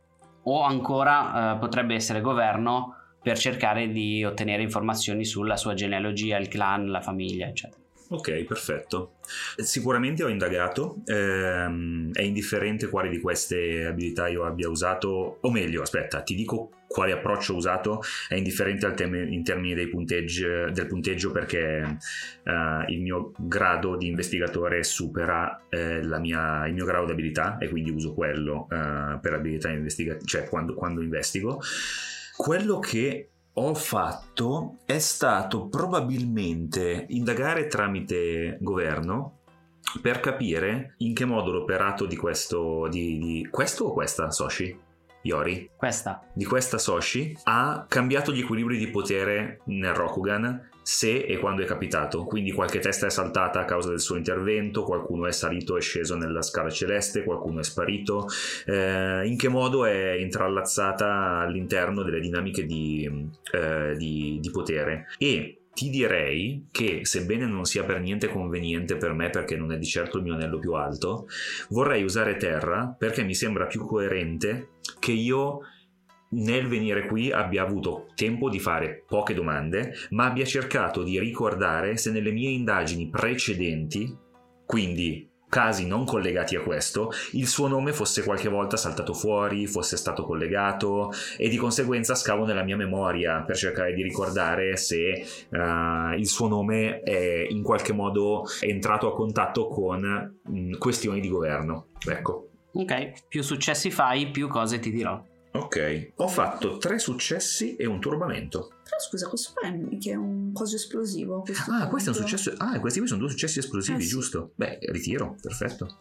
o ancora eh, potrebbe essere governo per cercare di ottenere informazioni sulla sua genealogia, il clan, la famiglia, eccetera. Ok, perfetto. Sicuramente ho indagato, ehm, è indifferente quale di queste abilità io abbia usato, o meglio, aspetta, ti dico quale approccio ho usato, è indifferente tem- in termini del punteggio perché eh, il mio grado di investigatore supera eh, mia- il mio grado di abilità e quindi uso quello eh, per abilità investigative, cioè quando, quando investigo. Quello che ho fatto è stato probabilmente indagare tramite governo per capire in che modo l'operato di questo di, di- questo o questa Soshi Yori Questa. di questa Soshi ha cambiato gli equilibri di potere nel Rokugan se e quando è capitato. Quindi qualche testa è saltata a causa del suo intervento, qualcuno è salito e sceso nella scala celeste, qualcuno è sparito. Eh, in che modo è intrallazzata all'interno delle dinamiche di, eh, di- di potere. E ti direi che, sebbene non sia per niente conveniente per me perché non è di certo il mio anello più alto, vorrei usare terra perché mi sembra più coerente che io nel venire qui abbia avuto tempo di fare poche domande, ma abbia cercato di ricordare se nelle mie indagini precedenti, quindi casi non collegati a questo, il suo nome fosse qualche volta saltato fuori, fosse stato collegato e di conseguenza scavo nella mia memoria per cercare di ricordare se eh, il suo nome è in qualche modo entrato a contatto con mh, questioni di governo. Ecco. Ok, più successi fai, più cose ti dirò. Ok, ho fatto tre successi e un turbamento. Però scusa, questo qua è mica un coso esplosivo. questo Ah, questo è un successo. Ah, questi qui sono due successi esplosivi, Eh, sì. giusto? Beh, ritiro, perfetto.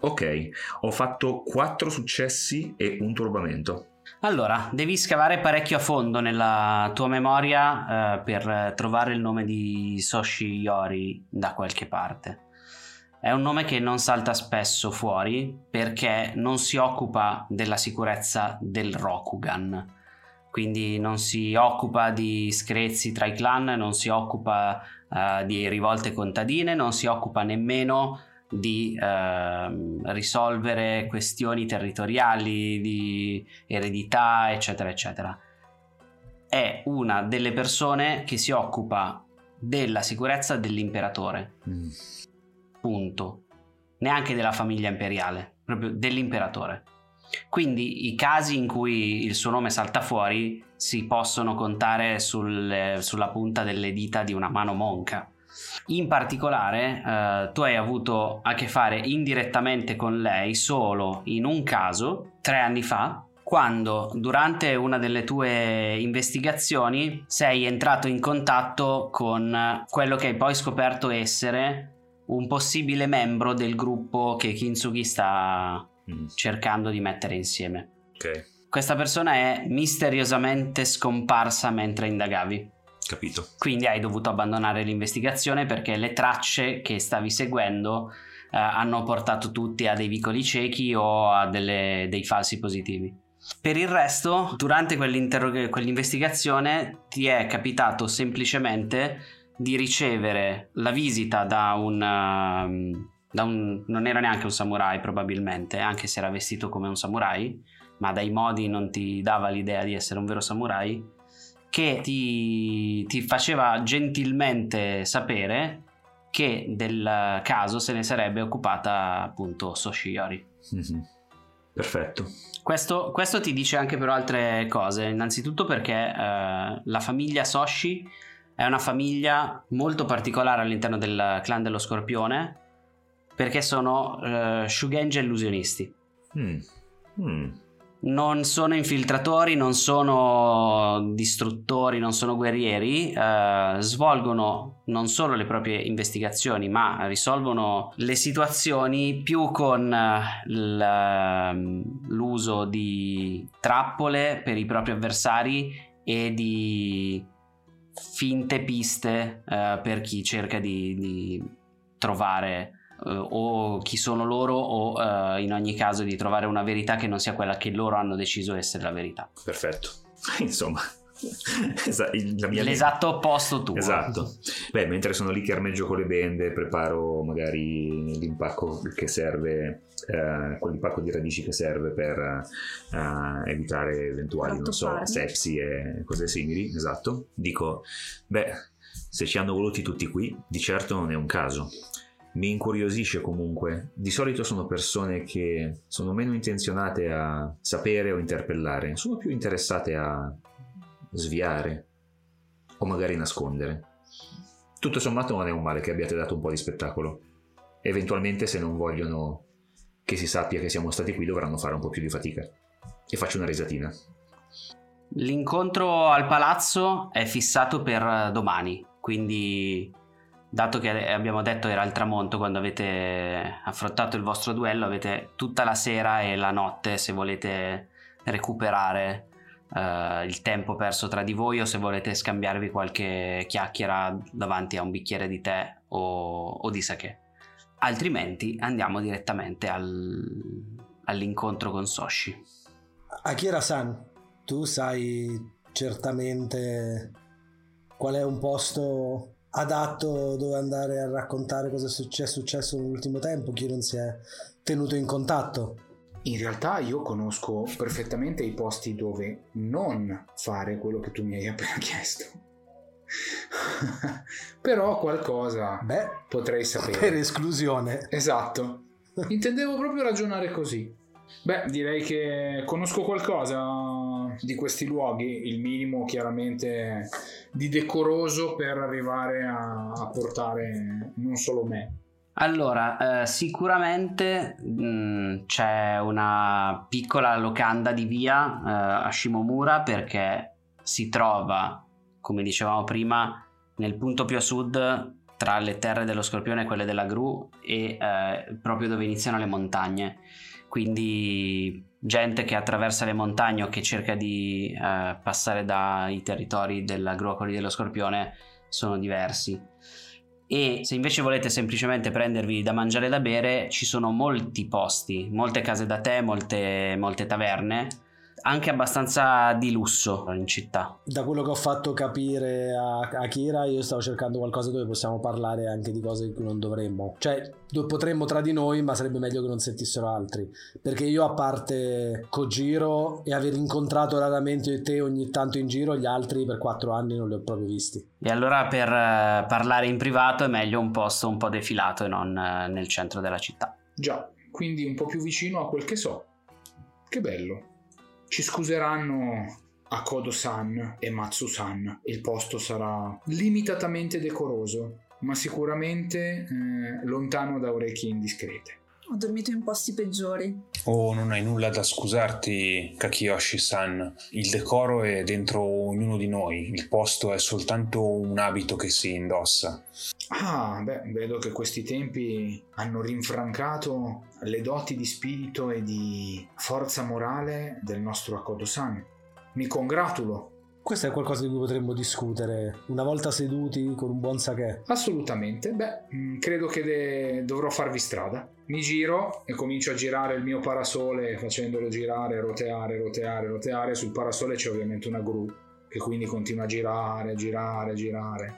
Ok, ho fatto 4 successi e un turbamento. Allora, devi scavare parecchio a fondo nella tua memoria eh, per trovare il nome di Soshi Yori da qualche parte. È un nome che non salta spesso fuori perché non si occupa della sicurezza del Rokugan. Quindi non si occupa di screzi tra i clan, non si occupa eh, di rivolte contadine, non si occupa nemmeno di eh, risolvere questioni territoriali, di eredità, eccetera, eccetera. È una delle persone che si occupa della sicurezza dell'imperatore. Mm. Punto. Neanche della famiglia imperiale, proprio dell'imperatore. Quindi i casi in cui il suo nome salta fuori si possono contare sul- sulla punta delle dita di una mano monca. In particolare, eh, tu hai avuto a che fare indirettamente con lei solo in un caso, tre anni fa, quando durante una delle tue investigazioni sei entrato in contatto con quello che hai poi scoperto essere un possibile membro del gruppo che Kintsugi sta Mm, cercando di mettere insieme. Ok, Questa persona è misteriosamente scomparsa mentre indagavi. capito. Quindi hai dovuto abbandonare l'investigazione perché le tracce che stavi seguendo eh, hanno portato tutti a dei vicoli ciechi o a delle- dei falsi positivi. Per il resto, durante quell'investigazione ti è capitato semplicemente di ricevere la visita da un, ehm, da un... non era neanche un samurai probabilmente, anche se era vestito come un samurai, ma dai modi non ti dava l'idea di essere un vero samurai, che ti, ti faceva gentilmente sapere che del caso se ne sarebbe occupata appunto Soshiyori. Mhm. Perfetto. Questo, questo ti dice anche però altre cose, innanzitutto perché eh, la famiglia Soshi è una famiglia molto particolare all'interno del clan dello Scorpione perché sono eh, Shugenja illusionisti. Mm. Mm. Non sono infiltratori, non sono distruttori, non sono guerrieri, eh, svolgono non solo le proprie investigazioni, ma risolvono le situazioni più con eh, l- l'uso di trappole per i propri avversari e di finte piste eh, per chi cerca di, di trovare eh, o chi sono loro o eh, in ogni caso di trovare una verità che non sia quella che loro hanno deciso essere la verità. Perfetto. Insomma, mia L'esatto opposto tuo. Esatto. Beh, mentre sono lì che armeggio con le bende, preparo magari l'impacco che serve, eh, quell'impacco di radici che serve per eh, evitare eventuali, non so, sepsi e cose simili. Esatto. Dico, beh, se ci hanno voluti tutti qui, di certo non è un caso. Mi incuriosisce comunque. Di solito sono persone che sono meno intenzionate a sapere o interpellare, sono più interessate a sviare o magari nascondere. Tutto sommato non è un male che abbiate dato un po' di spettacolo. Eventualmente se non vogliono che si sappia che siamo stati qui dovranno fare un po' più di fatica. E faccio una risatina. L'incontro al palazzo è fissato per domani, quindi dato che abbiamo detto era il tramonto quando avete affrontato il vostro duello, avete tutta la sera e la notte se volete recuperare eh, il tempo perso tra di voi o se volete scambiarvi qualche chiacchiera davanti a un bicchiere di tè o, o di sake. Altrimenti andiamo direttamente al- all'incontro con Soshi. Akira-san, tu sai certamente qual è un posto adatto dove andare a raccontare cosa è successo, è successo nell'ultimo tempo, chi non si è tenuto in contatto. In realtà io conosco perfettamente i posti dove non fare quello che tu mi hai appena chiesto. Però qualcosa Beh, potrei per sapere. esclusione. Esatto. Intendevo proprio ragionare così. Beh, direi che conosco qualcosa di questi luoghi, il minimo chiaramente di decoroso per arrivare a, a portare non solo me. Allora, eh, sicuramente mh, c'è una piccola locanda di via eh, a Shimomura perché si trova, come dicevamo prima, nel punto più a sud tra le terre dello Scorpione e quelle della Gru e eh, proprio dove iniziano le montagne. Quindi gente che attraversa le montagne o che cerca di eh, passare dai territori della Gru a quelli dello Scorpione sono diversi. E se invece volete semplicemente prendervi da mangiare e da bere, ci sono molti posti, molte case da tè, molte, molte taverne anche abbastanza di lusso in città. Da quello che ho fatto capire a, a Kira, io stavo cercando qualcosa dove possiamo parlare anche di cose di cui non dovremmo. Cioè, potremmo tra di noi, ma sarebbe meglio che non sentissero altri. Perché io, a parte Kojiro e aver incontrato raramente te ogni tanto in giro, gli altri per quattro anni non li ho proprio visti. E allora per uh, parlare in privato è meglio un posto un po' defilato e non uh, nel centro della città. Già, quindi un po' più vicino a quel che so. Che bello. Ci scuseranno Akodo-san e Matsu-san. Il posto sarà limitatamente decoroso, ma sicuramente eh, lontano da orecchie indiscrete. Ho dormito in posti peggiori. Oh, non hai nulla da scusarti, Kakiyoshi-san. Il decoro è dentro ognuno di noi. Il posto è soltanto un abito che si indossa. Ah, beh, vedo che questi tempi hanno rinfrancato le doti di spirito e di forza morale del nostro Akodo-san. Mi congratulo. Questo è qualcosa di cui potremmo discutere una volta seduti con un buon sake. Assolutamente. Beh, mm, credo che de- dovrò farvi strada. Mi giro e comincio a girare il mio parasole facendolo girare, roteare, roteare, roteare. Sul parasole c'è ovviamente una gru che quindi continua a girare, girare, girare.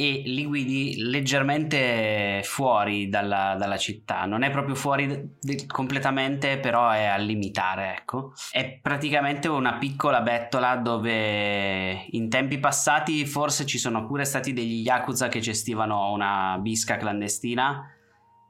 E li guidi leggermente fuori dalla, dalla città. Non è proprio fuori de- completamente, però è al limitare, ecco. È praticamente una piccola bettola dove in tempi passati forse ci sono pure stati degli yakuza che gestivano una bisca clandestina.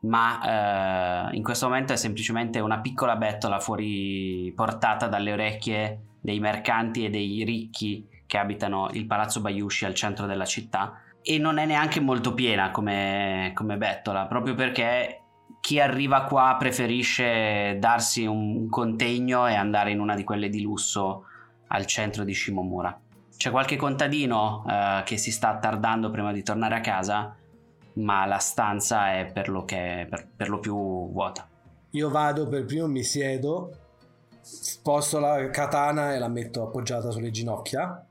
Ma eh, in questo momento è semplicemente una piccola bettola fuori portata dalle orecchie dei mercanti e dei ricchi che abitano il palazzo Bayushi al centro della città e non è neanche molto piena come, come bettola, proprio perché chi arriva qua preferisce darsi un contegno e andare in una di quelle di lusso al centro di Shimomura. C'è qualche contadino eh, che si sta tardando prima di tornare a casa, ma la stanza è per lo, che, per, per lo più vuota. Io vado per primo, mi siedo, sposto la katana e la metto appoggiata sulle ginocchia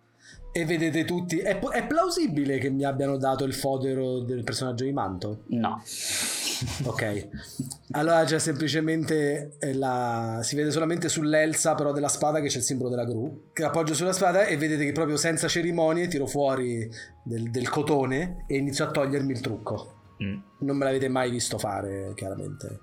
e vedete tutti. È, è, plausibile che mi abbiano dato il fodero del personaggio di Manto? No. Ok. Allora c'è semplicemente eh, la. Si vede solamente sull'elsa, però della spada che c'è il simbolo della gru. Che appoggio sulla spada e vedete che proprio senza cerimonie tiro fuori del, del cotone e inizio a togliermi il trucco. Mm. Non me l'avete mai visto fare, chiaramente.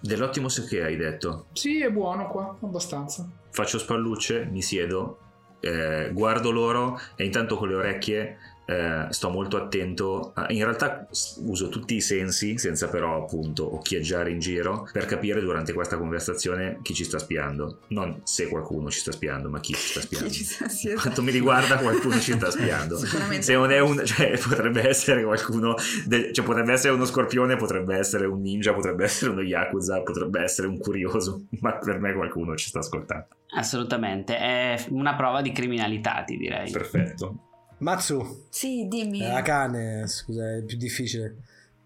Dell'ottimo sake hai detto? Sì, è buono qua, abbastanza. Faccio spallucce, mi siedo eh, guardo loro e intanto con le orecchie eh, sto molto attento. In realtà uso tutti i sensi, senza però appunto occhieggiare in giro, per capire durante questa conversazione chi ci sta spiando. Non se qualcuno ci sta spiando, ma chi ci sta spiando. Ci sta. Quanto mi riguarda, qualcuno ci sta spiando. Se non è un. cioè, potrebbe essere qualcuno. De, cioè, potrebbe essere uno scorpione, potrebbe essere un ninja, potrebbe essere uno yakuza, potrebbe essere un curioso. Ma per me qualcuno ci sta ascoltando. Assolutamente, è una prova di criminalità, ti direi. Perfetto. Matsu. Sì, dimmi. La cane, scusa, è più difficile.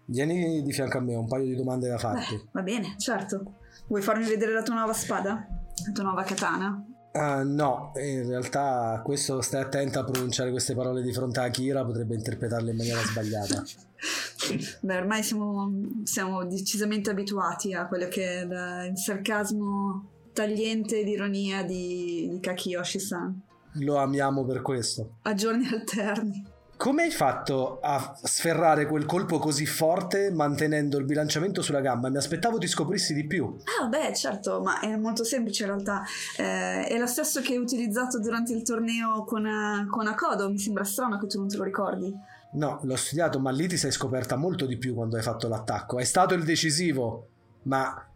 Vieni di fianco a me, ho un paio di domande da farti. Beh, va bene, certo. Vuoi farmi vedere la tua nuova spada? La tua nuova katana? Uh, no, in realtà questo stai attenta a pronunciare queste parole di fronte a Kira, potrebbe interpretarle in maniera sbagliata. Beh, ormai siamo, siamo, decisamente abituati a quello che è il sarcasmo tagliente di ironia di, di Kakiyoshi-san lo amiamo per questo. A giorni alterni. Come hai fatto a sferrare quel colpo così forte mantenendo il bilanciamento sulla gamba? Mi aspettavo ti scoprissi di più. Ah, beh, certo, ma è molto semplice in realtà. Eh, è lo stesso che hai utilizzato durante il torneo con, uh, con Akodo. Mi sembra strano che tu non te lo ricordi. No, l'ho studiato, ma lì ti sei scoperta molto di più quando hai fatto l'attacco. È stato il decisivo, ma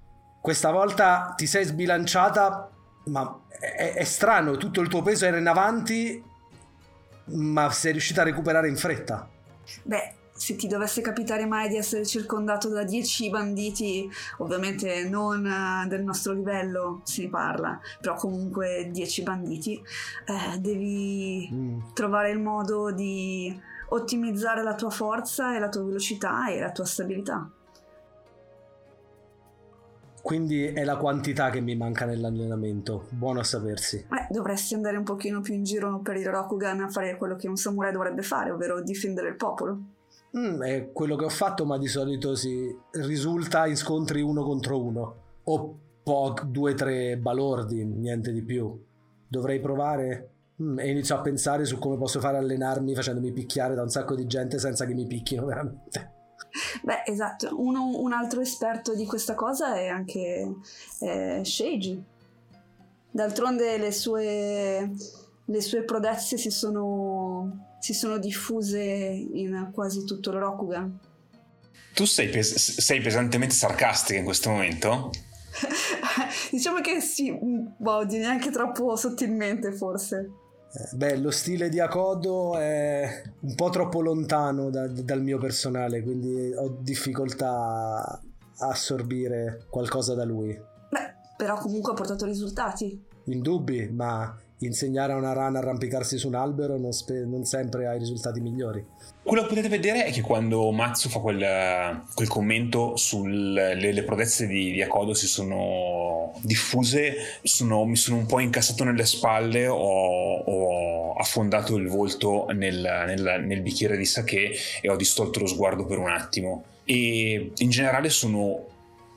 questa volta ti sei sbilanciata, ma è, è strano, tutto il tuo peso era in avanti, ma sei riuscita a recuperare in fretta. Beh, se ti dovesse capitare mai di essere circondato da dieci banditi, ovviamente non eh, del nostro livello si parla, però comunque dieci banditi, eh, devi Mm. trovare il modo di ottimizzare la tua forza e la tua velocità e la tua stabilità. Quindi è la quantità che mi manca nell'allenamento. Buono a sapersi. Eh, dovresti andare un pochino più in giro per il Rokugan a fare quello che un samurai dovrebbe fare, ovvero difendere il popolo. Mm, è quello che ho fatto, ma di solito si risulta in scontri uno contro uno. O po- due o tre balordi, niente di più. Dovrei provare. Mm, e inizio a pensare su come posso fare allenarmi facendomi picchiare da un sacco di gente senza che mi picchino veramente. Beh, esatto, Uno- un altro esperto di questa cosa è anche eh, Sheiji. D'altronde le sue, le sue prodezze si sono, si sono diffuse in quasi tutto il Rokugan. Tu sei, pes- sei pesantemente sarcastica in questo momento? diciamo che sì, di neanche troppo sottilmente forse. Eh, Beh, lo stile di Akodo è un po' troppo lontano da- dal mio personale, quindi ho difficoltà a assorbire qualcosa da lui. Beh, però comunque ha portato risultati. Indubbi, ma insegnare a una rana a arrampicarsi su un albero non, spe- non sempre ha i risultati migliori. Quello che potete vedere è che quando Matsu fa quel, quel commento sulle le prodezze di, di Akodo si sono diffuse, sono- mi sono un po' incassato nelle spalle, ho, ho affondato il volto nel, nel- nel bicchiere di sake e ho distolto lo sguardo per un attimo. E in generale sono...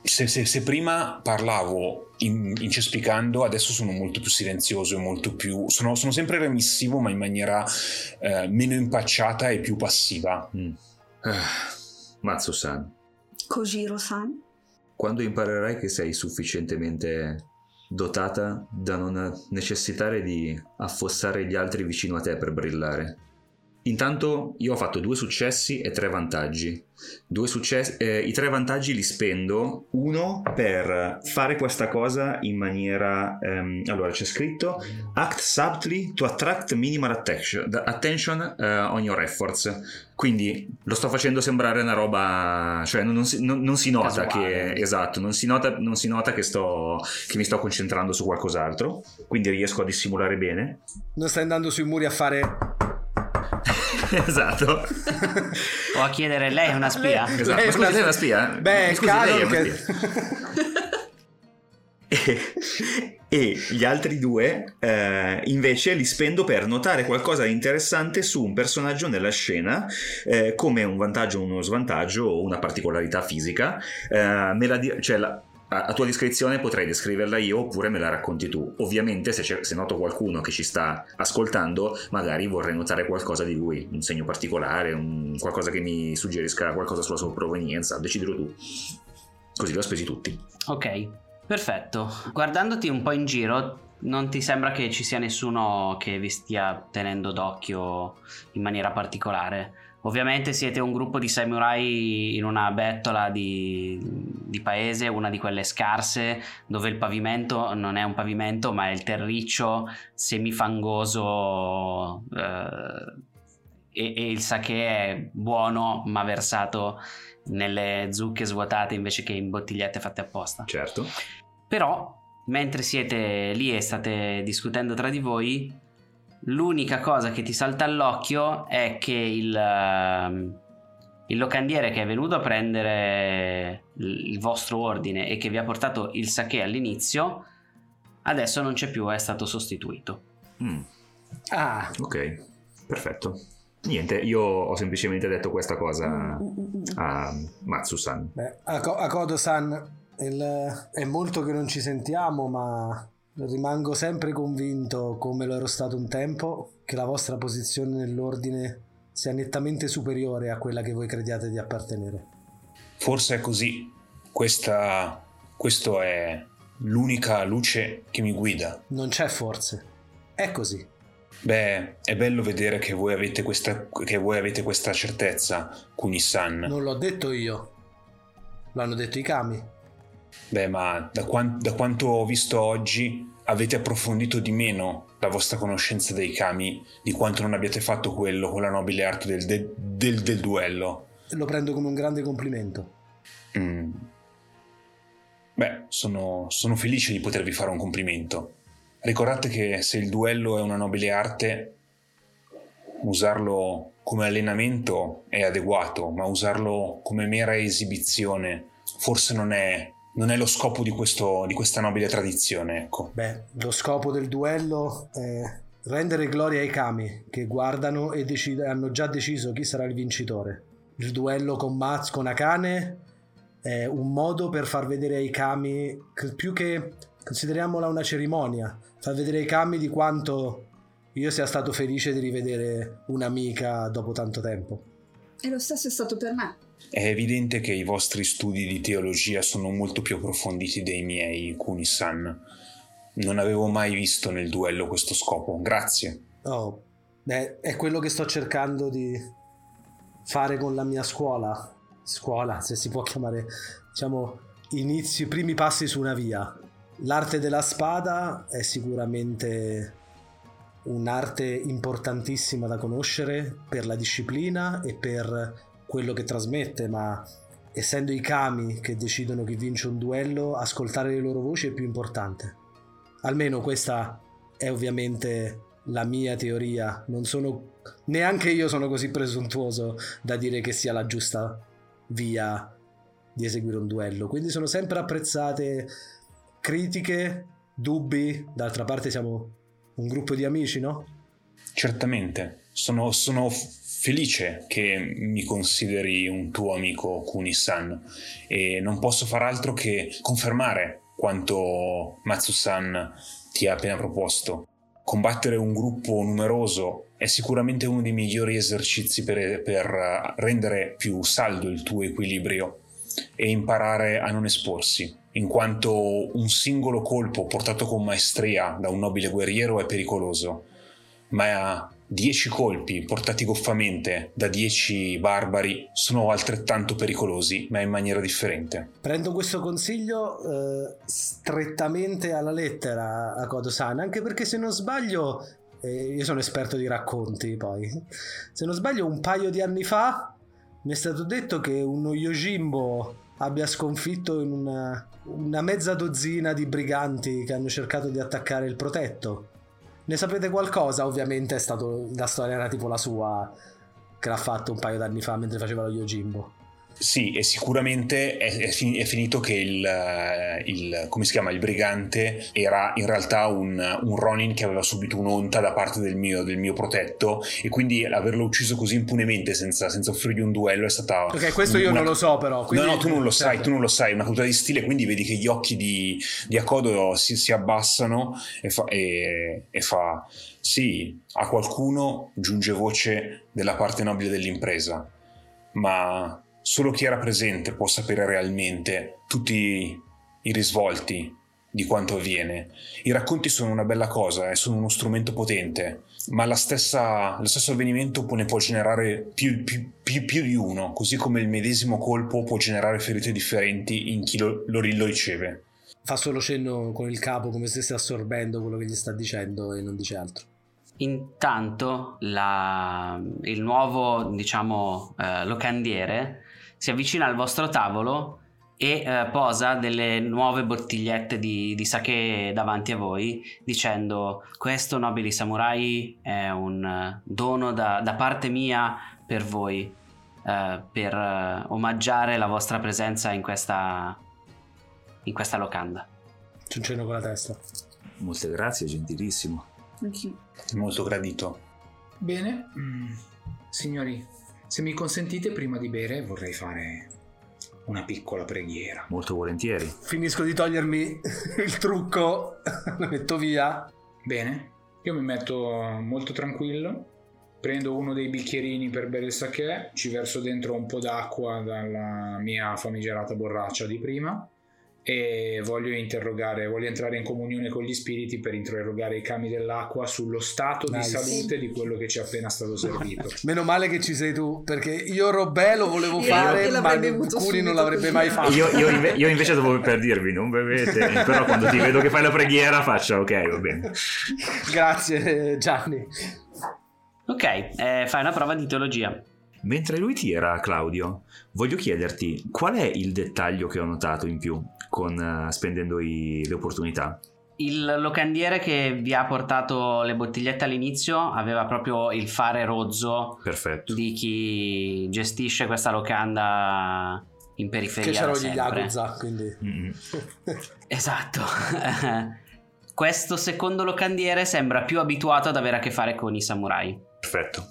Se, se- se prima parlavo in- incespicando, adesso sono molto più silenzioso e molto più... Sono, sono sempre remissivo, ma in maniera eh, meno impacciata e più passiva. Mm. Ah, Matsu-san, Kojiro-san? quando imparerai che sei sufficientemente dotata da non necessitare di affossare gli altri vicino a te per brillare. Intanto io ho fatto due successi e tre vantaggi. Due successi, eh, I tre vantaggi li spendo. Uno per fare questa cosa in maniera. ehm, allora c'è scritto: Act subtly to attract minimal attention, attention eh, on your efforts. Quindi lo sto facendo sembrare una roba. cioè non, non si, non- non si nota Casuale. che. Esatto, non si nota, non si nota che, sto, che mi sto concentrando su qualcos'altro. Quindi riesco a dissimulare bene. Non stai andando sui muri a fare... esatto. O a chiedere lei è una spia? Lei- Esatto. lei Ma scusi, lei è una spia? Beh, Scusi, lei è una che... e, e gli altri due eh, invece li spendo per notare qualcosa di interessante su un personaggio nella scena eh, come un vantaggio o uno svantaggio o una particolarità fisica Eh, me la di- cioè la- a, tua descrizione potrei descriverla io oppure me la racconti tu ovviamente se, se noto qualcuno che ci sta ascoltando magari vorrei notare qualcosa di lui un segno particolare un- qualcosa che mi suggerisca qualcosa sulla sua provenienza decidilo tu così li ho spesi tutti Ok, perfetto. Guardandoti un po' in giro, non ti sembra che ci sia nessuno che vi stia tenendo d'occhio in maniera particolare? Ovviamente siete un gruppo di samurai in una bettola di, di paese, una di quelle scarse, dove il pavimento non è un pavimento, ma è il terriccio semifangoso eh, e, e il sake è buono, ma versato nelle zucche svuotate invece che in bottigliette fatte apposta. certo Però, mentre siete lì e state discutendo tra di voi, l'unica cosa che ti salta all'occhio è che il, ehm, il locandiere che è venuto a prendere il vostro ordine e che vi ha portato il sake all'inizio, adesso non c'è più, è stato sostituito. Mm. Ah, Ok, perfetto. Niente, io ho semplicemente detto questa cosa a Matsu-san. beh, Ako- Akodo-san, il- è molto che non ci sentiamo, ma rimango sempre convinto, come lo ero stato un tempo, che la vostra posizione nell'ordine sia nettamente superiore a quella che voi crediate di appartenere. Forse è così. Questa, questo è l'unica luce che mi guida. Non c'è forse. È così. Beh, è bello vedere che voi avete questa, che voi avete questa certezza, Kuni-san. Non l'ho detto io. L'hanno detto i kami. Beh, ma da, quan- da quanto ho visto oggi avete approfondito di meno la vostra conoscenza dei kami di quanto non abbiate fatto quello con la nobile arte del, del- del- del duello. lo prendo come un grande complimento. Mm. Beh, sono, sono felice di potervi fare un complimento. Ricordate che se il duello è una nobile arte, usarlo come allenamento è adeguato, ma usarlo come mera esibizione forse non è, non è lo scopo di, questo, di questa nobile tradizione. Ecco. Beh, lo scopo del duello è rendere gloria ai kami che guardano e decid- hanno già deciso chi sarà il vincitore. Il duello con Mats con Akane è un modo per far vedere ai kami, più che consideriamola una cerimonia, far vedere ai kami di quanto io sia stato felice di rivedere un'amica dopo tanto tempo. E lo stesso è stato per me. È evidente che i vostri studi di teologia sono molto più approfonditi dei miei, Kuni-san. Non avevo mai visto nel duello questo scopo. Grazie. Oh, beh, è quello che sto cercando di fare con la mia scuola. Scuola, se si può chiamare, diciamo, inizi, primi passi su una via. L'arte della spada è sicuramente un'arte importantissima da conoscere per la disciplina e per quello che trasmette, ma essendo i kami che decidono chi vince un duello, ascoltare le loro voci è più importante. Almeno questa è ovviamente la mia teoria, non sono neanche io sono così presuntuoso da dire che sia la giusta via di eseguire un duello, quindi sono sempre apprezzate critiche, dubbi, d'altra parte siamo un gruppo di amici, no? Certamente, sono, sono felice che mi consideri un tuo amico Kuni-san e non posso far altro che confermare quanto Matsu-san ti ha appena proposto. Combattere un gruppo numeroso è sicuramente uno dei migliori esercizi per, per rendere più saldo il tuo equilibrio e imparare a non esporsi, in quanto un singolo colpo portato con maestria da un nobile guerriero è pericoloso, ma 10 colpi portati goffamente da 10 barbari sono altrettanto pericolosi, ma in maniera differente. Prendo questo consiglio eh, strettamente alla lettera a Kodo-san, anche perché se non sbaglio, eh, io sono esperto di racconti poi, se non sbaglio un paio di anni fa mi è stato detto che uno Yojimbo abbia sconfitto in una, una mezza dozzina di briganti che hanno cercato di attaccare il protetto. Ne sapete qualcosa? Ovviamente è stato la storia era tipo la sua che l'ha fatto un paio d'anni fa mentre faceva lo Yojimbo. Sì, e sicuramente è, è, fin- è finito che il, eh, il, come si chiama, il brigante era in realtà un, un Ronin che aveva subito un'onta da parte del mio, del mio, protetto e quindi averlo ucciso così impunemente senza, senza offrirgli un duello è stata... Ok, questo io una... non lo so però. Quindi... No, no, tu non lo sai, certo. tu non lo sai, è una cultura di stile, quindi vedi che gli occhi di, di Akodo si, si abbassano e fa, e, e fa... Sì, a qualcuno giunge voce della parte nobile dell'impresa, ma Solo chi era presente può sapere realmente tutti i risvolti di quanto avviene. I racconti sono una bella cosa e eh, sono uno strumento potente, ma stessa, lo stesso avvenimento ne può generare più, più, più, più, di uno, così come il medesimo colpo può generare ferite differenti in chi lo, lo, lo riceve. Fa solo cenno con il capo come se stesse assorbendo quello che gli sta dicendo e non dice altro. Intanto la, il nuovo, diciamo, eh, locandiere si avvicina al vostro tavolo e eh, posa delle nuove bottigliette di, di, sake davanti a voi dicendo questo nobili samurai è un eh, dono da, da parte mia per voi eh, per eh, omaggiare la vostra presenza in questa in questa locanda Ciuncino con la testa molte grazie gentilissimo Anch'io. molto gradito bene mm. signori se mi consentite, prima di bere vorrei fare una piccola preghiera. Molto volentieri. Finisco di togliermi il trucco, lo metto via. Bene, io mi metto molto tranquillo, prendo uno dei bicchierini per bere il sake, ci verso dentro un po' d'acqua dalla mia famigerata borraccia di prima e voglio interrogare, voglio entrare in comunione con gli spiriti per interrogare i kami dell'acqua sullo stato nice. di salute di quello che ci è appena stato servito. Meno male che ci sei tu, perché io Robè lo volevo io fare, ma Curi non l'avrebbe mai fatto. Io, io, inve- io, invece dovevo per dirvi, non bevete, però quando ti vedo che fai la preghiera faccio ok, va bene. Grazie Gianni. Ok, eh, fai una prova di teologia. Mentre lui tira, Claudio, voglio chiederti qual è il dettaglio che ho notato in più con, eh, spendendo i- le opportunità? Il locandiere che vi ha portato le bottigliette all'inizio aveva proprio il fare rozzo Perfetto. di chi gestisce questa locanda in periferia. Che c'erano gli. Yakuza, quindi... Mm-mm. Esatto. Questo secondo locandiere sembra più abituato ad avere a che fare con i samurai. Perfetto.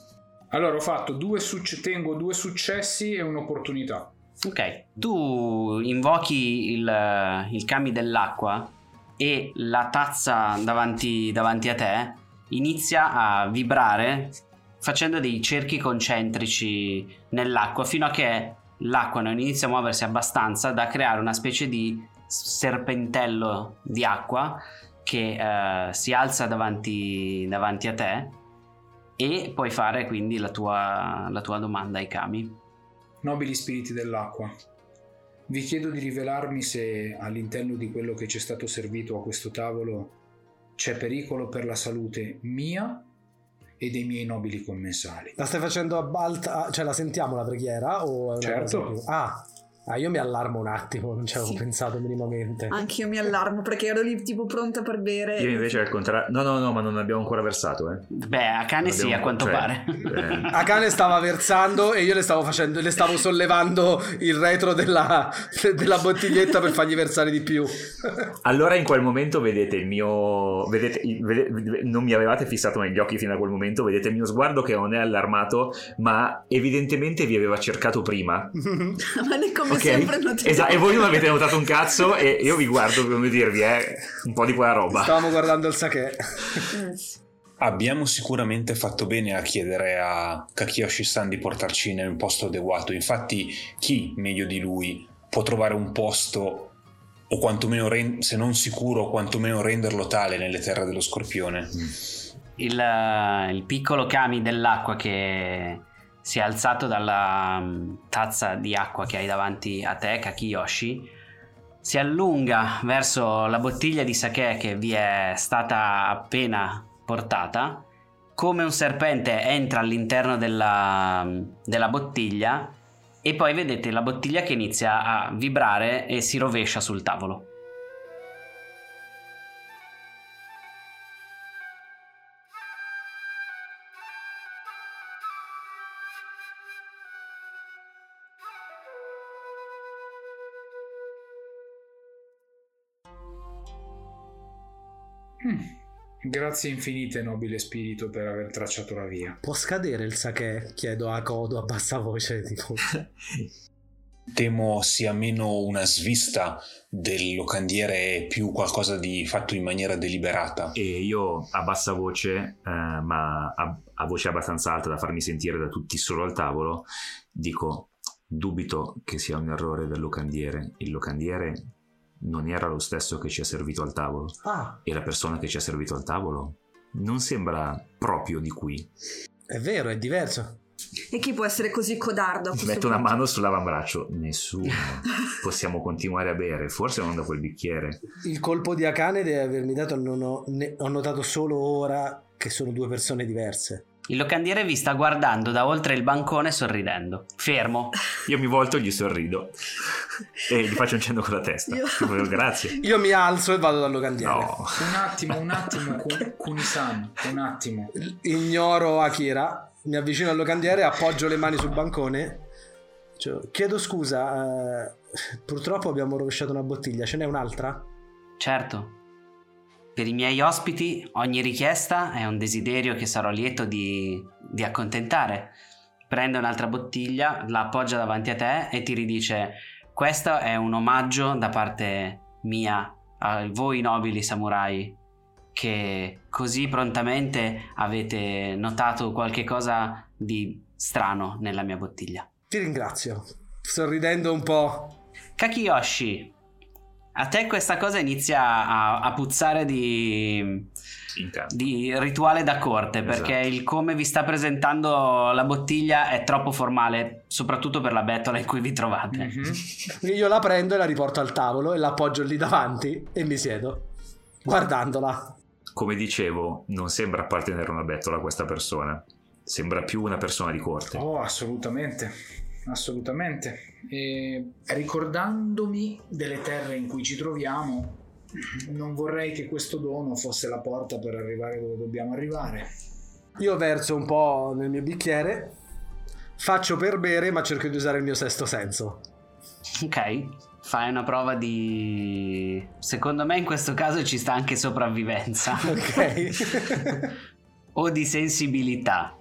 Allora ho fatto due succe- tengo due successi e un'opportunità. Ok, tu invochi il, il kami dell'acqua e la tazza davanti, davanti a te inizia a vibrare facendo dei cerchi concentrici nell'acqua fino a che l'acqua non inizia a muoversi abbastanza da creare una specie di serpentello di acqua che eh, si alza davanti, davanti a te e puoi fare quindi la tua, la tua domanda ai kami. Nobili spiriti dell'acqua, vi chiedo di rivelarmi se all'interno di quello che ci è stato servito a questo tavolo c'è pericolo per la salute mia e dei miei nobili commensali. La stai facendo a balta... Cioè la sentiamo la preghiera o Certo. Ah, ah, io mi allarmo un attimo, non ci avevo Sì. pensato minimamente. Anch'io mi allarmo perché ero lì tipo pronta per bere. Io invece al contrario... No, no, no, ma non abbiamo ancora versato, eh. Beh, a cane sì, a quanto cioè, pare. eh, Akane stava versando e io le stavo facendo, le stavo sollevando il retro della, della bottiglietta per fargli versare di più. Allora in quel momento vedete il mio... Vedete, il- vede- non mi avevate fissato negli occhi fino a quel momento, vedete il mio sguardo che non è allarmato, ma evidentemente vi aveva cercato prima. Ma ne come Ok? sempre notato. Esatto, e voi non avete notato un cazzo e io vi guardo come dirvi, eh, un po' di quella roba. Stavamo guardando il sake. Abbiamo sicuramente fatto bene a chiedere a Kakiyoshi-san di portarci nel posto adeguato. Infatti, chi meglio di lui può trovare un posto, o quantomeno, ren- se non sicuro, quantomeno renderlo tale nelle terre dello scorpione? il, eh, il piccolo kami dell'acqua che si è alzato dalla mm, tazza di acqua che hai davanti a te, Kakiyoshi, si allunga verso la bottiglia di sake che vi è stata appena portata. Come un serpente entra all'interno della, mm, della bottiglia e poi vedete la bottiglia che inizia a vibrare e si rovescia sul tavolo. Grazie infinite, nobile spirito, per aver tracciato la via. Può scadere il sake? Chiedo a Kodo a bassa voce. Tipo. Temo sia meno una svista del locandiere più qualcosa di fatto in maniera deliberata. E io a bassa voce, eh, ma a, a voce abbastanza alta da farmi sentire da tutti solo al tavolo, dico: Dubito che sia un errore del locandiere. Il locandiere non era lo stesso che ci ha servito al tavolo. Ah, E la persona che ci ha servito al tavolo non sembra proprio di qui. è vero, è diverso. E chi può essere così codardo a Metto una punto? mano sull'avambraccio. Nessuno. Possiamo continuare a bere. Forse non da quel bicchiere. Il colpo di Akane deve avermi dato, non ho, ne- ho notato solo ora che sono due persone diverse. Il locandiere vi sta guardando da oltre il bancone sorridendo, fermo. Io mi volto e gli sorrido. E gli faccio un cenno con la testa. Io- Tipo, grazie. Io mi alzo e vado dal locandiere. No. Un attimo, un attimo, Kun- Kunisan, un attimo. Ignoro Akira, mi avvicino al locandiere, appoggio le mani sul bancone. Cioè, chiedo scusa, eh, purtroppo abbiamo rovesciato una bottiglia, ce n'è un'altra? Certo. Per i miei ospiti ogni richiesta è un desiderio che sarò lieto di, di accontentare. Prende un'altra bottiglia, la appoggia davanti a te e ti ridice: Questo è un omaggio da parte mia a voi nobili samurai che così prontamente avete notato qualche cosa di strano nella mia bottiglia. Ti ringrazio, sorridendo un po'. Kakiyoshi, a te questa cosa inizia a, a puzzare di. Di rituale da corte perché Esatto. il come vi sta presentando la bottiglia è troppo formale, soprattutto per la bettola in cui vi trovate. Mhm. Io la prendo e la riporto al tavolo e la appoggio lì davanti e mi siedo, guardandola. Come dicevo, non sembra appartenere a una bettola questa persona. Sembra più una persona di corte. Oh, assolutamente, assolutamente. E ricordandomi delle terre in cui ci troviamo, non vorrei che questo dono fosse la porta per arrivare dove dobbiamo arrivare. Io verso un po' nel mio bicchiere, faccio per bere, ma cerco di usare il mio sesto senso. Ok, fai una prova di... Secondo me in questo caso ci sta anche sopravvivenza. Ok. o di sensibilità.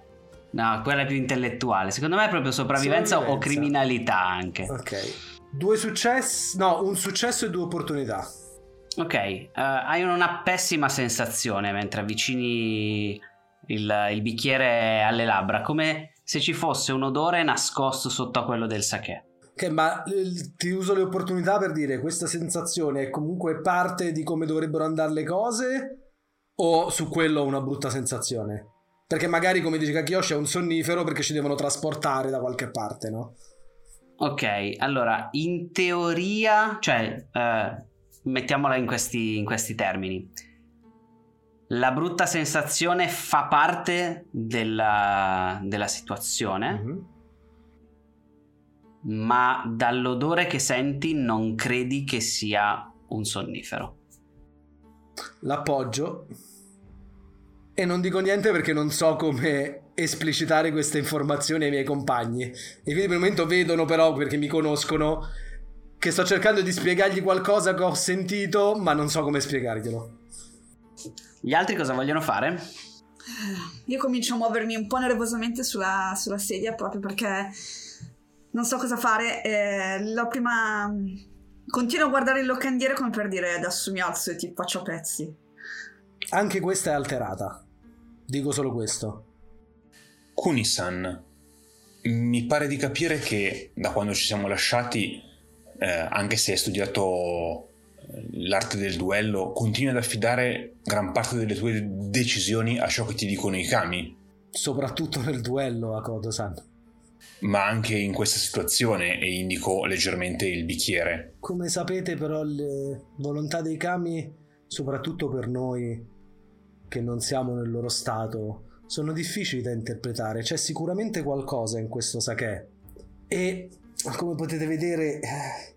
No, quella è più intellettuale. Secondo me è proprio sopravvivenza, o Sopravvivenza. criminalità anche. ok. Due successi, no, un successo e due opportunità. Ok, eh, hai una pessima sensazione mentre avvicini il, il bicchiere alle labbra, come se ci fosse un odore nascosto sotto a quello del sake. Ok, ma eh, ti uso le opportunità per dire questa sensazione è comunque parte di come dovrebbero andare le cose o su quello una brutta sensazione? Perché magari, come dice Kakiyoshi, è un sonnifero perché ci devono trasportare da qualche parte, no? Ok, allora, in teoria, cioè, eh, mettiamola in questi, in questi termini. La brutta sensazione fa parte della, della situazione, Mhm. ma dall'odore che senti non credi che sia un sonnifero. L'appoggio e non dico niente perché non so come esplicitare queste informazioni ai miei compagni. E quindi per il momento vedono però, perché mi conoscono, che sto cercando di spiegargli qualcosa che ho sentito, ma non so come spiegarglielo. Gli altri cosa vogliono fare? Io comincio a muovermi un po' nervosamente sulla, sulla sedia proprio perché non so cosa fare. eh, la prima. Continuo a guardare il locandiere come per dire adesso mi alzo e ti faccio a pezzi. Anche questa è alterata. Dico solo questo. Kunisan, mi pare di capire che da quando ci siamo lasciati, eh, anche se hai studiato eh, l'arte del duello, continui ad affidare gran parte delle tue decisioni a ciò che ti dicono i kami, Soprattutto nel duello, Akodo-san. ma anche in questa situazione, e indico leggermente il bicchiere. Come sapete, però, le volontà dei kami, soprattutto per noi che non siamo nel loro stato, sono difficili da interpretare. C'è sicuramente qualcosa in questo sake. E come potete vedere, eh,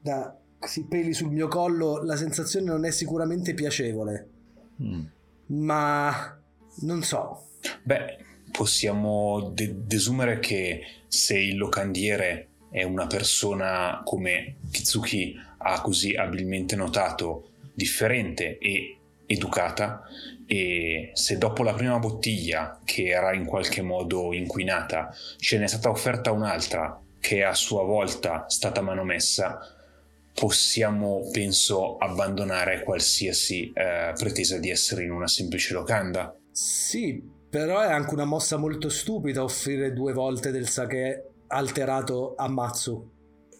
da questi peli sul mio collo, la sensazione non è sicuramente piacevole. Mm. Ma non so. Beh, possiamo de- desumere che se il locandiere è una persona come Kitsuki ha così abilmente notato, differente e educata, e se dopo la prima bottiglia, che era in qualche modo inquinata, ce n'è stata offerta un'altra, che è a sua volta stata manomessa, possiamo, penso, abbandonare qualsiasi eh, pretesa di essere in una semplice locanda. Sì, però è anche una mossa molto stupida offrire due volte del sake alterato a Matsu.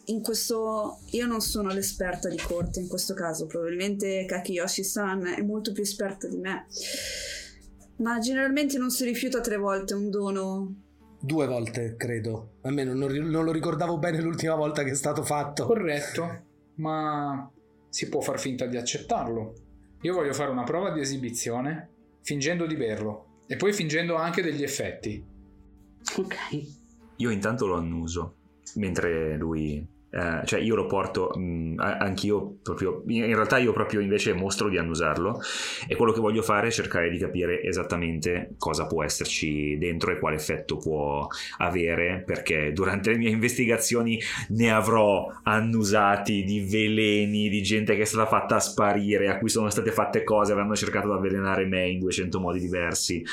In questo io non sono l'esperta di corte in questo caso, probabilmente Kakiyoshi-san è molto più esperta di me. Ma generalmente non si rifiuta tre volte un dono. Due volte, credo. Almeno non, non lo ricordavo bene l'ultima volta che è stato fatto. Corretto, ma si può far finta di accettarlo. Io voglio fare una prova di esibizione fingendo di berlo e poi fingendo anche degli effetti. Ok. Io intanto lo annuso, mentre lui... eh, cioè io lo porto, mh, a- anch'io proprio, in realtà io proprio invece mostro di annusarlo e quello che voglio fare è cercare di capire esattamente cosa può esserci dentro e quale effetto può avere perché durante le mie investigazioni ne avrò annusati di veleni, di gente che è stata fatta sparire, a cui sono state fatte cose, avranno cercato di avvelenare me in 200 modi diversi.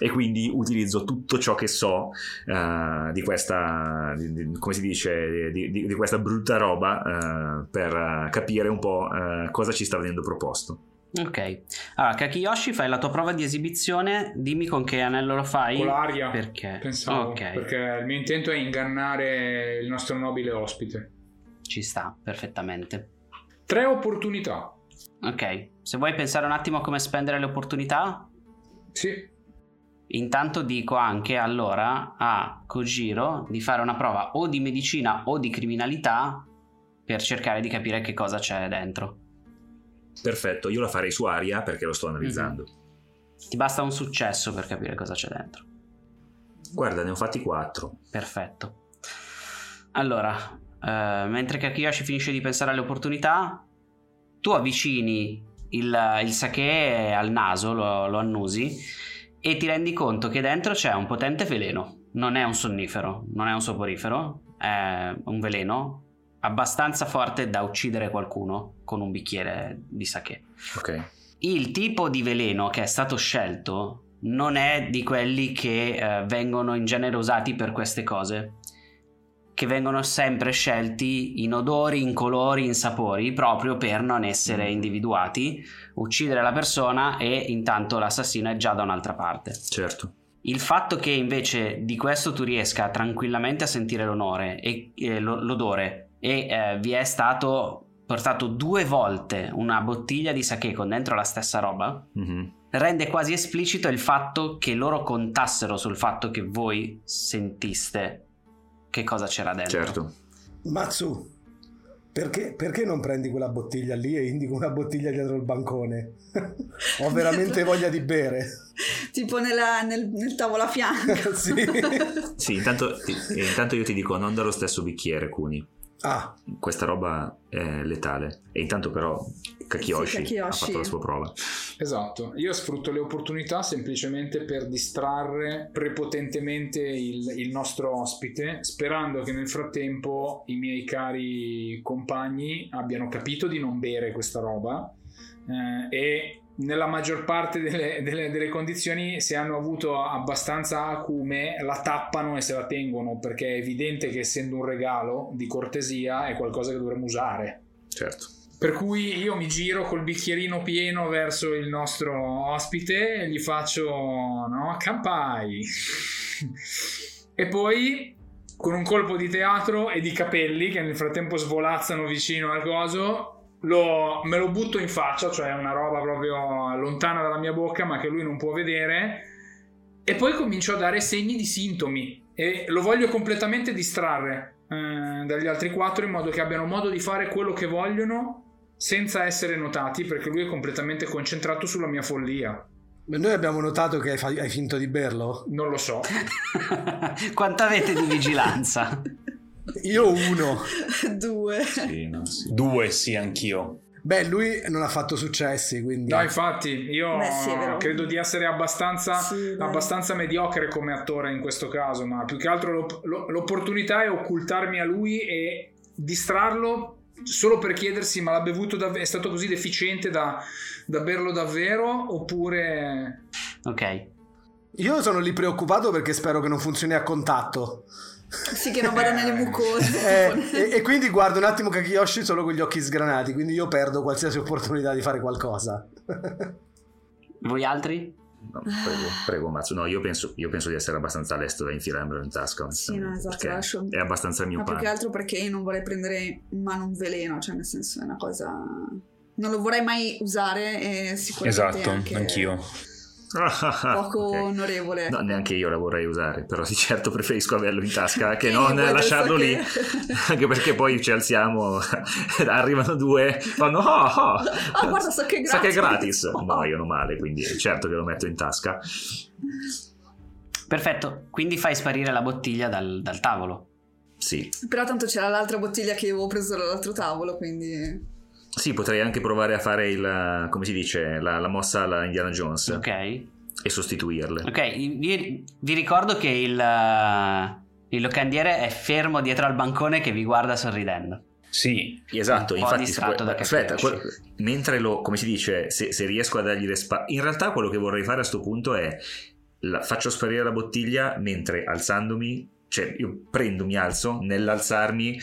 E quindi utilizzo tutto ciò che so eh, di questa di- di- come si dice di, di- di questa brutta roba eh, per eh, capire un po' eh, cosa ci sta venendo proposto Ok. Allora, Kakiyoshi, fai la tua prova di esibizione. Dimmi con che anello lo fai. Con l'aria. Perché? Pensavo, Ok, perché il mio intento è ingannare il nostro nobile ospite. ci sta perfettamente. Tre opportunità. Ok, se vuoi pensare un attimo a come spendere le opportunità, Sì, intanto dico anche allora a Kojiro di fare una prova o di medicina o di criminalità per cercare di capire che cosa c'è dentro. perfetto io la farei su aria perché lo sto analizzando Ti basta un successo per capire cosa c'è dentro. Guarda, ne ho fatti quattro. Perfetto. Allora, eh, mentre Kakiyoshi finisce di pensare alle opportunità, tu avvicini il, il sake al naso, lo, lo annusi e ti rendi conto che dentro c'è un potente veleno. Non è un sonnifero, non è un soporifero, è un veleno abbastanza forte da uccidere qualcuno con un bicchiere di sake. Ok. Il tipo di veleno che è stato scelto non è di quelli che eh, vengono in genere usati per queste cose, che vengono sempre scelti in odori, in colori, in sapori, proprio per non essere individuati, uccidere la persona e intanto l'assassino è già da un'altra parte. Certo. Il fatto che invece di questo tu riesca tranquillamente a sentire l'onore e eh, lo- l'odore e eh, vi è stato portato due volte una bottiglia di sake con dentro la stessa roba, Mhm. rende quasi esplicito il fatto che loro contassero sul fatto che voi sentiste che cosa c'era dentro. Certo. Matsu, perché, perché non prendi quella bottiglia lì e indico una bottiglia dietro il bancone? Ho veramente voglia di bere. Tipo nella- nel, nel tavolo a fianco. sì. Sì, intanto, intanto io ti dico non dallo stesso bicchiere, Kuni. Ah, Questa roba è letale. E intanto però Kakiyoshi, Sì, Kakiyoshi. ha fatto la sua prova. Esatto, io sfrutto le opportunità semplicemente per distrarre prepotentemente il, il nostro ospite, sperando che nel frattempo i miei cari compagni abbiano capito di non bere questa roba eh, e nella maggior parte delle, delle- delle condizioni se hanno avuto abbastanza acume la tappano e se la tengono perché è evidente che essendo un regalo di cortesia è qualcosa che dovremmo usare. Certo. Per cui io mi giro col bicchierino pieno verso il nostro ospite e gli faccio, no, campai. e poi con un colpo di teatro e di capelli che nel frattempo svolazzano vicino al coso, lo- me lo butto in faccia, cioè una roba proprio lontana dalla mia bocca ma che lui non può vedere. E poi comincio a dare segni di sintomi e lo voglio completamente distrarre eh, dagli altri quattro in modo che abbiano modo di fare quello che vogliono senza essere notati perché lui è completamente concentrato sulla mia follia. noi abbiamo notato che hai, fa- hai finto di berlo. Non lo so. Quanto avete di vigilanza? Io uno. Due. Sì, no, sì. Due, sì, anch'io. Beh, lui non ha fatto successi, quindi... No, infatti, io Beh, sì, credo di essere abbastanza, Sì, abbastanza mediocre come attore in questo caso, ma più che altro l'op- lo- l'opportunità è occultarmi a lui e distrarlo solo per chiedersi ma l'ha bevuto dav- è stato così deficiente da, da berlo davvero oppure Ok. Io sono lì preoccupato perché spero che non funzioni a contatto. Sì, che non vada nelle mucose. Eh, e, e quindi guardo un attimo Kakiyoshi solo con gli occhi sgranati, quindi io perdo qualsiasi opportunità di fare qualcosa. Voi altri? No, prego, prego Mazzo. No, io penso, io penso di essere abbastanza lesto da infilarmelo in tasca. Sì, no, esatto, lascio- È abbastanza mio Ma più che altro perché io non vorrei prendere in mano un veleno, cioè nel senso è una cosa... Non lo vorrei mai usare e sicuramente Esatto, anche anch'io. Poco Ok. onorevole. No, neanche io la vorrei usare, però di certo preferisco averlo in tasca che non lasciarlo lì, anche perché poi ci alziamo, arrivano due, fanno oh, oh, Ah, guarda, so che è sa che è gratis." gratis, muoiono male, quindi certo che lo metto in tasca. Perfetto, quindi fai sparire la bottiglia dal, dal tavolo. Sì, Però tanto c'era l'altra bottiglia che avevo preso dall'altro tavolo, quindi... sì, potrei anche provare a fare il, come si dice, la, la mossa alla Indiana Jones Ok. e sostituirle. Ok, vi, vi ricordo che il, il locandiere è fermo dietro al bancone che vi guarda sorridendo. Sì, Esatto, infatti, da aspetta, Kakiyoshi. que- mentre lo, come si dice, se, se riesco a dargli le spalle, in realtà quello che vorrei fare a sto punto è la- faccio sparire la bottiglia mentre alzandomi, cioè io prendo, mi alzo, nell'alzarmi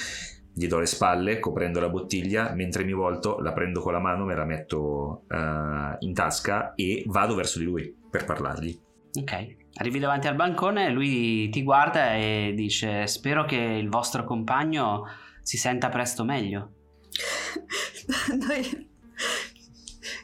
gli do le spalle coprendo la bottiglia, mentre mi volto la prendo con la mano, me la metto eh, in tasca e vado verso di lui per parlargli. Ok, arrivi davanti al bancone, lui ti guarda e dice spero che il vostro compagno si senta presto meglio. Noi...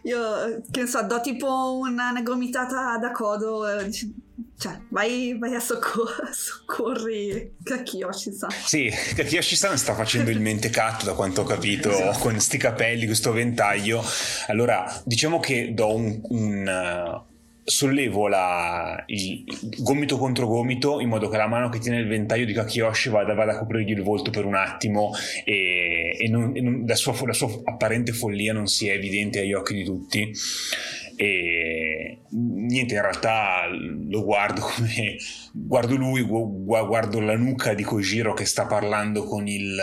Io, che ne so, do tipo una, una gomitata da codo, e dici- cioè, vai, vai a soccor- soccorri Kakiyoshi, sa. Sì, Kakiyoshi-san sta facendo il mentecatto da quanto ho capito, con sti capelli, questo ventaglio. Allora, diciamo che do un, un, uh, sollevo la, il, gomito contro gomito in modo che la mano che tiene il ventaglio di Kakiyoshi vada, vada a coprirgli il volto per un attimo e, e, non, e non, la, sua, la, sua, apparente follia non sia evidente agli occhi di tutti. E niente in realtà lo guardo come guardo lui guardo la nuca di Kojiro che sta parlando con il,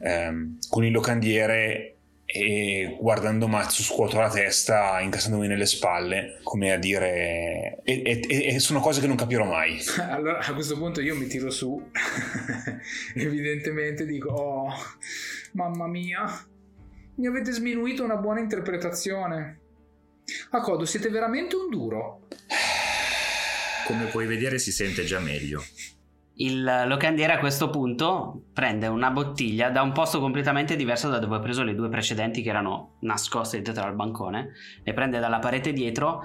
ehm, con il locandiere e guardando Matsu scuoto la testa incassandomi nelle spalle come a dire e, e, e, sono cose che non capirò mai. Allora a questo punto io mi tiro su evidentemente dico oh mamma mia mi avete sminuito una buona interpretazione. Akodo siete veramente un duro? Come puoi vedere si sente già meglio il locandiere a questo punto prende una bottiglia da un posto completamente diverso da dove ho preso le due precedenti che erano nascoste dietro al bancone, le prende dalla parete dietro,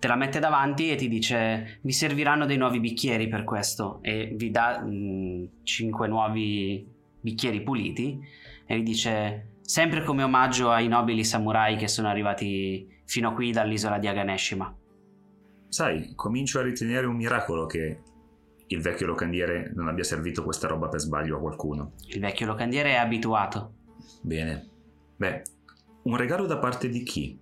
te la mette davanti e ti dice vi serviranno dei nuovi bicchieri per questo e vi dà mh, 5 nuovi bicchieri puliti e vi dice sempre come omaggio ai nobili samurai che sono arrivati fino qui dall'isola di Aganeshima. Sai, comincio a ritenere un miracolo che il vecchio locandiere non abbia servito questa roba per sbaglio a qualcuno. Il vecchio locandiere è abituato. Bene. Beh, un regalo da parte di chi?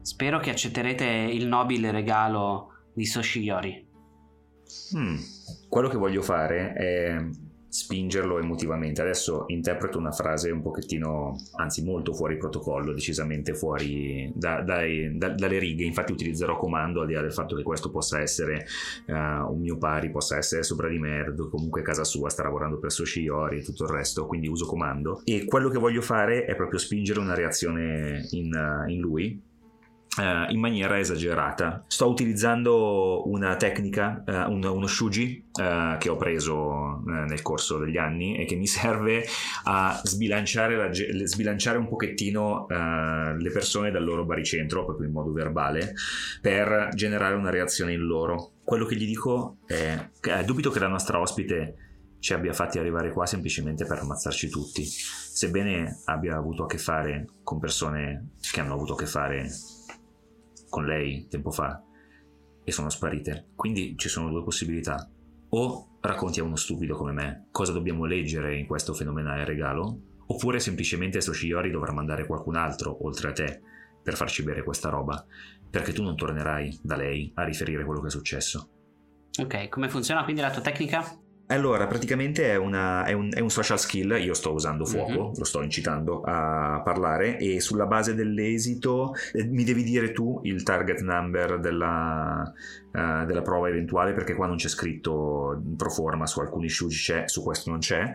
Spero che accetterete il nobile regalo di Soshiyori. Hmm. Quello che voglio fare è spingerlo emotivamente. Adesso interpreto una frase un pochettino, anzi molto fuori protocollo, decisamente fuori da, dai, da, dalle righe, infatti utilizzerò comando al di là del fatto che questo possa essere uh, un mio pari, possa essere sopra di me, comunque casa sua sta lavorando per Soshiori e tutto il resto, quindi uso comando. E quello che voglio fare è proprio spingere una reazione in, uh, in lui Uh, in maniera esagerata. Sto utilizzando una tecnica, uh, un, uno shuji uh, che ho preso nel corso degli anni e che mi serve a sbilanciare, la, sbilanciare un pochettino le persone dal loro baricentro, proprio in modo verbale, per generare una reazione in loro. Quello che gli dico è che dubito che la nostra ospite ci abbia fatti arrivare qua semplicemente per ammazzarci tutti, sebbene abbia avuto a che fare con persone che hanno avuto a che fare con lei tempo fa e sono sparite. Quindi ci sono due possibilità. O racconti a uno stupido come me cosa dobbiamo leggere in questo fenomenale regalo, oppure semplicemente Soshiori dovrà mandare qualcun altro, oltre a te, per farci bere questa roba, perché tu non tornerai da lei a riferire quello che è successo. Ok, come funziona quindi la tua tecnica? Allora, praticamente è, una, è, un, è, un, social skill, io sto usando fuoco, mm-hmm. lo sto incitando a parlare e sulla base dell'esito eh, mi devi dire tu il target number della, uh, della prova eventuale perché qua non c'è scritto pro forma su alcuni shuji c'è, su questo non c'è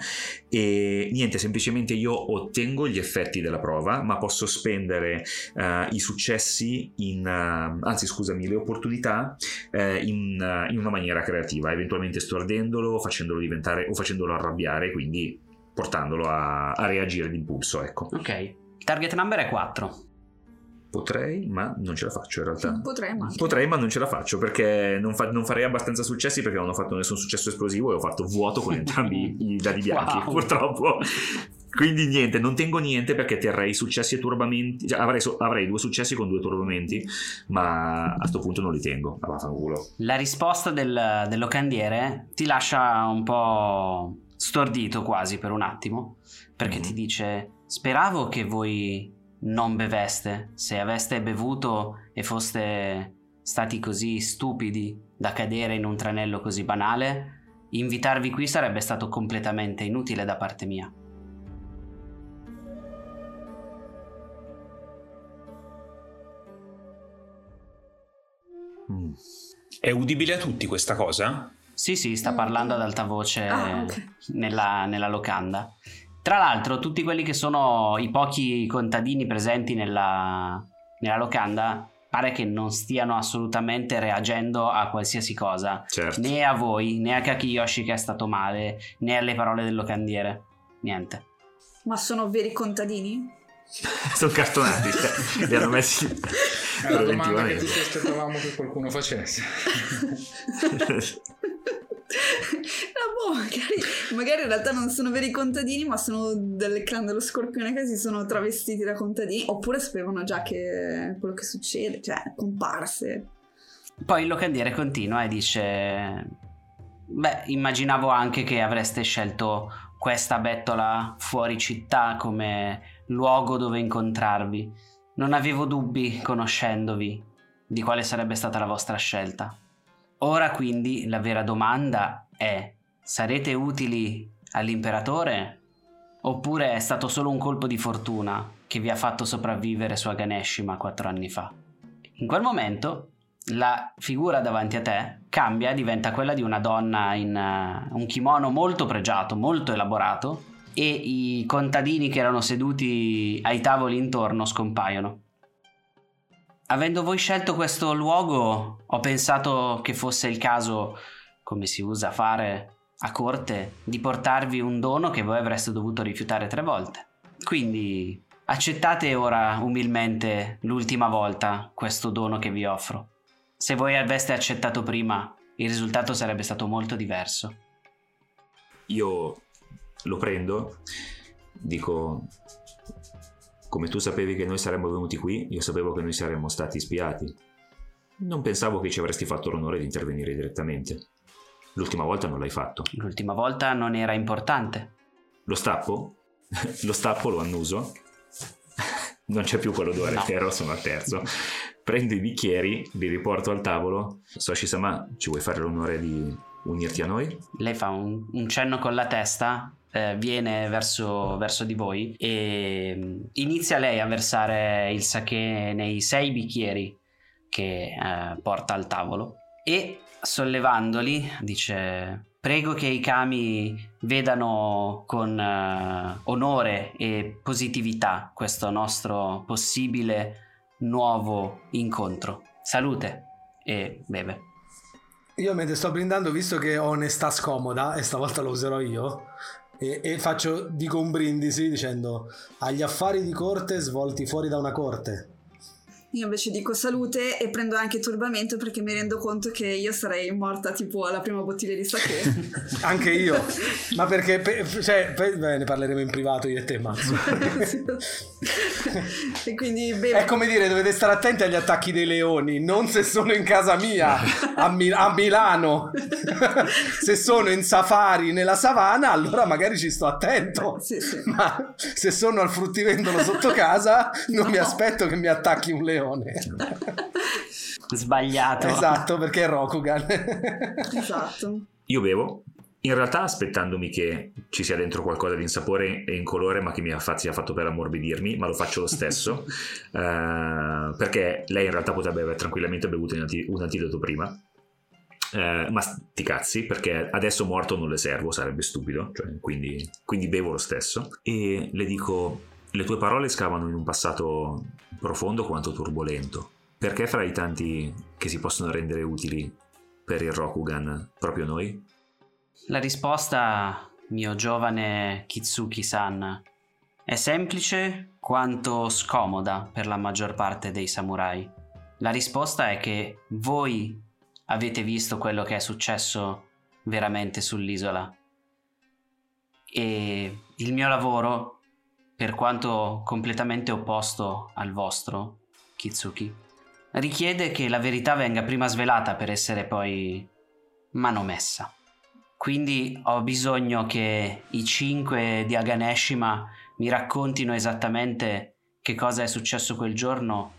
e niente, semplicemente io ottengo gli effetti della prova ma posso spendere uh, i successi in, uh, anzi scusami, le opportunità in, in una maniera creativa, eventualmente stordendolo, facendolo diventare o facendolo arrabbiare, quindi portandolo a, a reagire d'impulso, ecco. Ok, il target number è 4. Potrei, ma non ce la faccio in realtà. Potrei, ma, Potrei, ma non ce la faccio perché non, fa- non, farei abbastanza successi perché non ho fatto nessun successo esplosivo e ho fatto vuoto con entrambi i dadi bianchi, wow. purtroppo. Quindi niente, non tengo niente perché terrei successi e turbamenti. Cioè, avrei, so- avrei, due successi con due turbamenti, ma a questo punto non li tengo. Vaffanculo. La risposta del, del locandiere ti lascia un po' stordito quasi per un attimo, perché mm. ti dice: Speravo che voi non beveste, se aveste bevuto e foste stati così stupidi da cadere in un tranello così banale, invitarvi qui sarebbe stato completamente inutile da parte mia. Mm. È udibile a tutti questa cosa? Sì, sì, sta parlando ad alta voce ah, okay. nella, nella locanda. Tra l'altro, tutti quelli che sono i pochi contadini presenti nella, nella locanda pare che non stiano assolutamente reagendo a qualsiasi cosa, certo. né a voi, né a Kakiyoshi che è stato male, né alle parole del locandiere. Niente. Ma sono veri contadini? sono cartonati, cioè, li hanno messi è la domanda che tutti aspettavamo che qualcuno facesse. No, boh, magari, magari, in realtà non sono veri contadini, ma sono del clan dello scorpione che si sono travestiti da contadini. Oppure sapevano già che quello che succede, cioè comparse. Poi il locandiere continua e dice: Beh, immaginavo anche che avreste scelto questa bettola fuori città come luogo dove incontrarvi. Non avevo dubbi, conoscendovi, di quale sarebbe stata la vostra scelta. Ora quindi la vera domanda è: sarete utili all'imperatore? Oppure è stato solo un colpo di fortuna che vi ha fatto sopravvivere su Aganeshima quattro anni fa? In quel momento la figura davanti a te cambia diventa quella di una donna in uh, un kimono molto pregiato, molto elaborato e i contadini che erano seduti ai tavoli intorno scompaiono. Avendo voi scelto questo luogo, ho pensato che fosse il caso, come si usa fare a corte, di portarvi un dono che voi avreste dovuto rifiutare tre volte. Quindi accettate ora umilmente l'ultima volta questo dono che vi offro. Se voi aveste accettato prima, il risultato sarebbe stato molto diverso. Io lo prendo, dico, come tu sapevi che noi saremmo venuti qui, io sapevo che noi saremmo stati spiati. Non pensavo che ci avresti fatto l'onore di intervenire direttamente. L'ultima volta non l'hai fatto. L'ultima volta non era importante. Lo stappo? lo stappo, lo annuso. non c'è più quell'odore, no. ero sono al terzo prendo i bicchieri, li riporto al tavolo. Soshi-sama, ci vuoi fare l'onore di unirti a noi? Lei fa un, un cenno con la testa, eh, viene verso, verso, di voi e mm, inizia lei a versare il sake nei sei bicchieri che eh, porta al tavolo e sollevandoli dice prego che i kami vedano con uh, onore e positività questo nostro possibile nuovo incontro. Salute e beve. Io mentre sto brindando, visto che ho onestà scomoda, e stavolta lo userò io, e, e faccio, dico un brindisi dicendo agli affari di corte svolti fuori da una corte. Io invece dico salute e prendo anche turbamento perché mi rendo conto che io sarei morta tipo alla prima bottiglia di sake. anche io, ma perché pe- cioè, pe- beh, ne parleremo in privato io e te, Mazzo. e quindi beve. È come dire, dovete stare attenti agli attacchi dei leoni, non se sono in casa mia a, Mi- a Milano. se sono in safari nella savana, allora magari ci sto attento. Sì, sì. Ma se sono al fruttivendolo sotto casa, non no. mi aspetto che mi attacchi un leone leone. Sbagliato. Esatto, perché è Rokugan. esatto. Io bevo, in realtà aspettandomi che ci sia dentro qualcosa di insapore e incolore, ma che mi sia fatto per ammorbidirmi, ma lo faccio lo stesso, uh, perché lei in realtà potrebbe aver tranquillamente bevuto un antidoto prima. Uh, ma sti cazzi, perché adesso morto non le servo, sarebbe stupido, cioè, quindi, quindi bevo lo stesso. E le dico, le tue parole scavano in un passato profondo quanto turbolento. Perché fra i tanti che si possono rendere utili per il Rokugan proprio noi? La risposta, mio giovane Kitsuki-san, è semplice quanto scomoda per la maggior parte dei samurai. La risposta è che voi avete visto quello che è successo veramente sull'isola. E il mio lavoro per quanto completamente opposto al vostro, Kitsuki, richiede che la verità venga prima svelata per essere poi manomessa. Quindi ho bisogno che i cinque di Aganeshima mi raccontino esattamente che cosa è successo quel giorno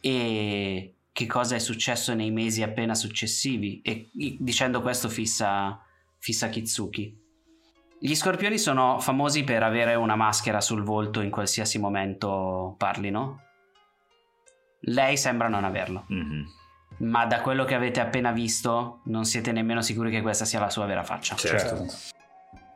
e che cosa è successo nei mesi appena successivi e dicendo questo fissa, fissa Kitsuki. Gli scorpioni sono famosi per avere una maschera sul volto in qualsiasi momento parlino. Lei sembra non averlo. Mm-hmm. Ma da quello che avete appena visto, non siete nemmeno sicuri che questa sia la sua vera faccia. Certo.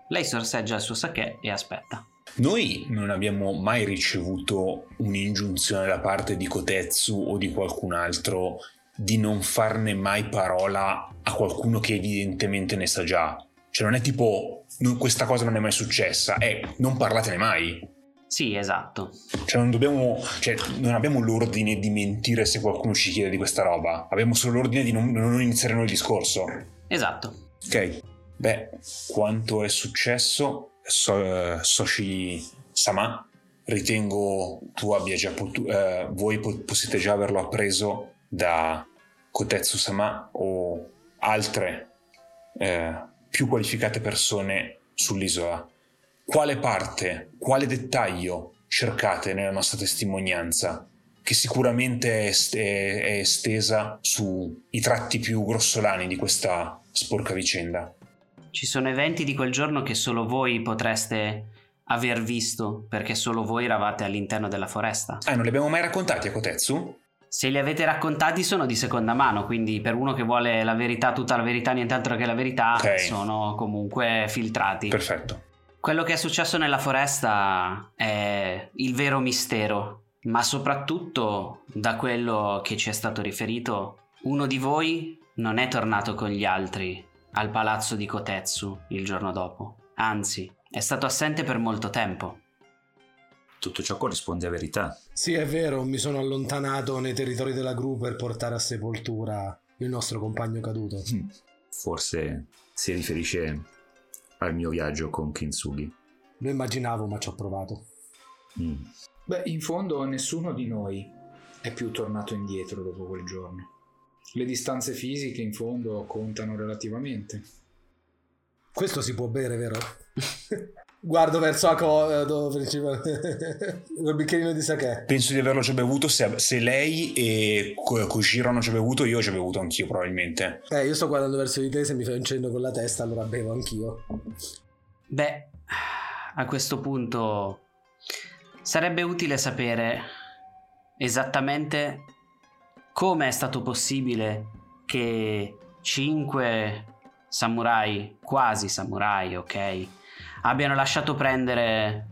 Lei sorseggia il suo sake e aspetta. Noi non abbiamo mai ricevuto un'ingiunzione da parte di Kotetsu o di qualcun altro di non farne mai parola a qualcuno che evidentemente ne sa già. Cioè non è tipo questa cosa non è mai successa, è non parlatene mai. Sì, esatto. Cioè non dobbiamo, cioè non abbiamo l'ordine di mentire se qualcuno ci chiede di questa roba, abbiamo solo l'ordine di non, non iniziare noi il discorso. Esatto. Ok, beh, quanto è successo, so, Soshi Sama, ritengo tu abbia già potuto, eh, voi possiate già averlo appreso da Kotetsu Sama o altre eh, più qualificate persone sull'isola, quale parte, quale dettaglio cercate nella nostra testimonianza che sicuramente è, è estesa sui tratti più grossolani di questa sporca vicenda. Ci sono eventi di quel giorno che solo voi potreste aver visto perché solo voi eravate all'interno della foresta. Ah, non li abbiamo mai raccontati a Kotetsu? Se li avete raccontati sono di seconda mano, quindi per uno che vuole la verità, tutta la verità, nient'altro che la verità, Ok. sono comunque filtrati. Perfetto. Quello che è successo nella foresta è il vero mistero, ma soprattutto da quello che ci è stato riferito, uno di voi non è tornato con gli altri al palazzo di Kotetsu il giorno dopo, anzi è stato assente per molto tempo. Tutto ciò corrisponde a verità. Sì, è vero, mi sono allontanato nei territori della gru per portare a sepoltura il nostro compagno caduto. Mm. Forse si riferisce al mio viaggio con Kintsugi. Lo immaginavo, ma ci ho provato. Mm. Beh, in fondo nessuno di noi è più tornato indietro dopo quel giorno. Le distanze fisiche in fondo contano relativamente. Questo si può bere, vero? Guardo verso la co- principale. Quel bicchierino di sake. Penso di averlo già bevuto, se, se lei e Koshiro hanno già bevuto, io ho già bevuto anch'io probabilmente. Eh, io sto guardando verso di te, se mi fai un cenno con la testa, allora bevo anch'io. Beh, a questo punto sarebbe utile sapere esattamente come è stato possibile che cinque samurai, quasi samurai, ok, abbiano lasciato prendere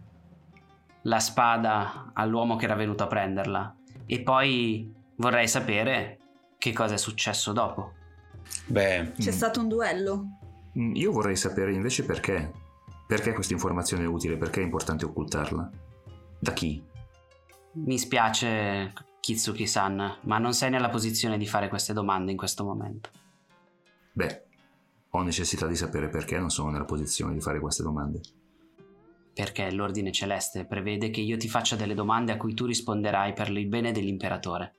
la spada all'uomo che era venuto a prenderla. E poi vorrei sapere che cosa è successo dopo. Beh, C'è Mm. stato un duello. Mm, Io vorrei sapere invece perché. Perché questa informazione è utile? Perché è importante occultarla? Da chi? Mi spiace, Kitsuki-san, ma non sei nella posizione di fare queste domande in questo momento. Beh, ho necessità di sapere perché non sono nella posizione di fare queste domande. Perché l'ordine celeste prevede che io ti faccia delle domande a cui tu risponderai per il bene dell'imperatore.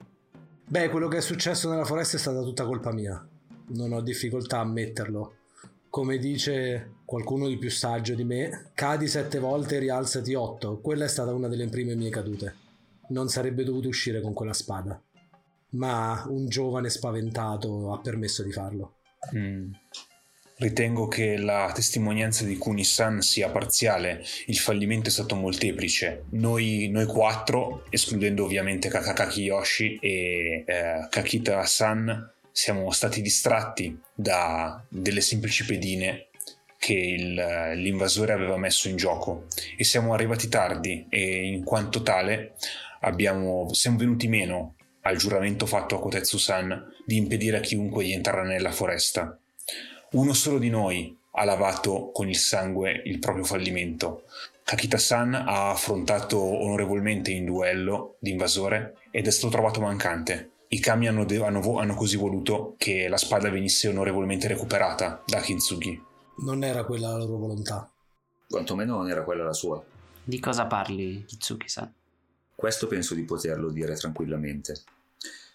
Beh, quello che è successo nella foresta è stata tutta colpa mia. Non ho difficoltà a ammetterlo. Come dice qualcuno di più saggio di me, cadi sette volte e rialzati otto. Quella è stata una delle prime mie cadute. Non sarebbe dovuto uscire con quella spada. Ma un giovane spaventato ha permesso di farlo. Mm. Ritengo che la testimonianza di Kuni-san sia parziale, il fallimento è stato molteplice. Noi, noi quattro, escludendo ovviamente Kakakaki Yoshi e eh, Kakita-san, siamo stati distratti da delle semplici pedine che il- l'invasore aveva messo in gioco e siamo arrivati tardi e in quanto tale abbiamo, siamo venuti meno al giuramento fatto a Kotetsu-san di impedire a chiunque di entrare nella foresta. Uno solo di noi ha lavato con il sangue il proprio fallimento. Kakita-san ha affrontato onorevolmente in duello l'invasore ed è stato trovato mancante. I kami hanno, de- hanno vo- hanno così voluto che la spada venisse onorevolmente recuperata da Kintsugi. Non era quella la loro volontà. Quantomeno non era quella la sua. Di cosa parli, Kitsuki-san? Questo penso di poterlo dire tranquillamente.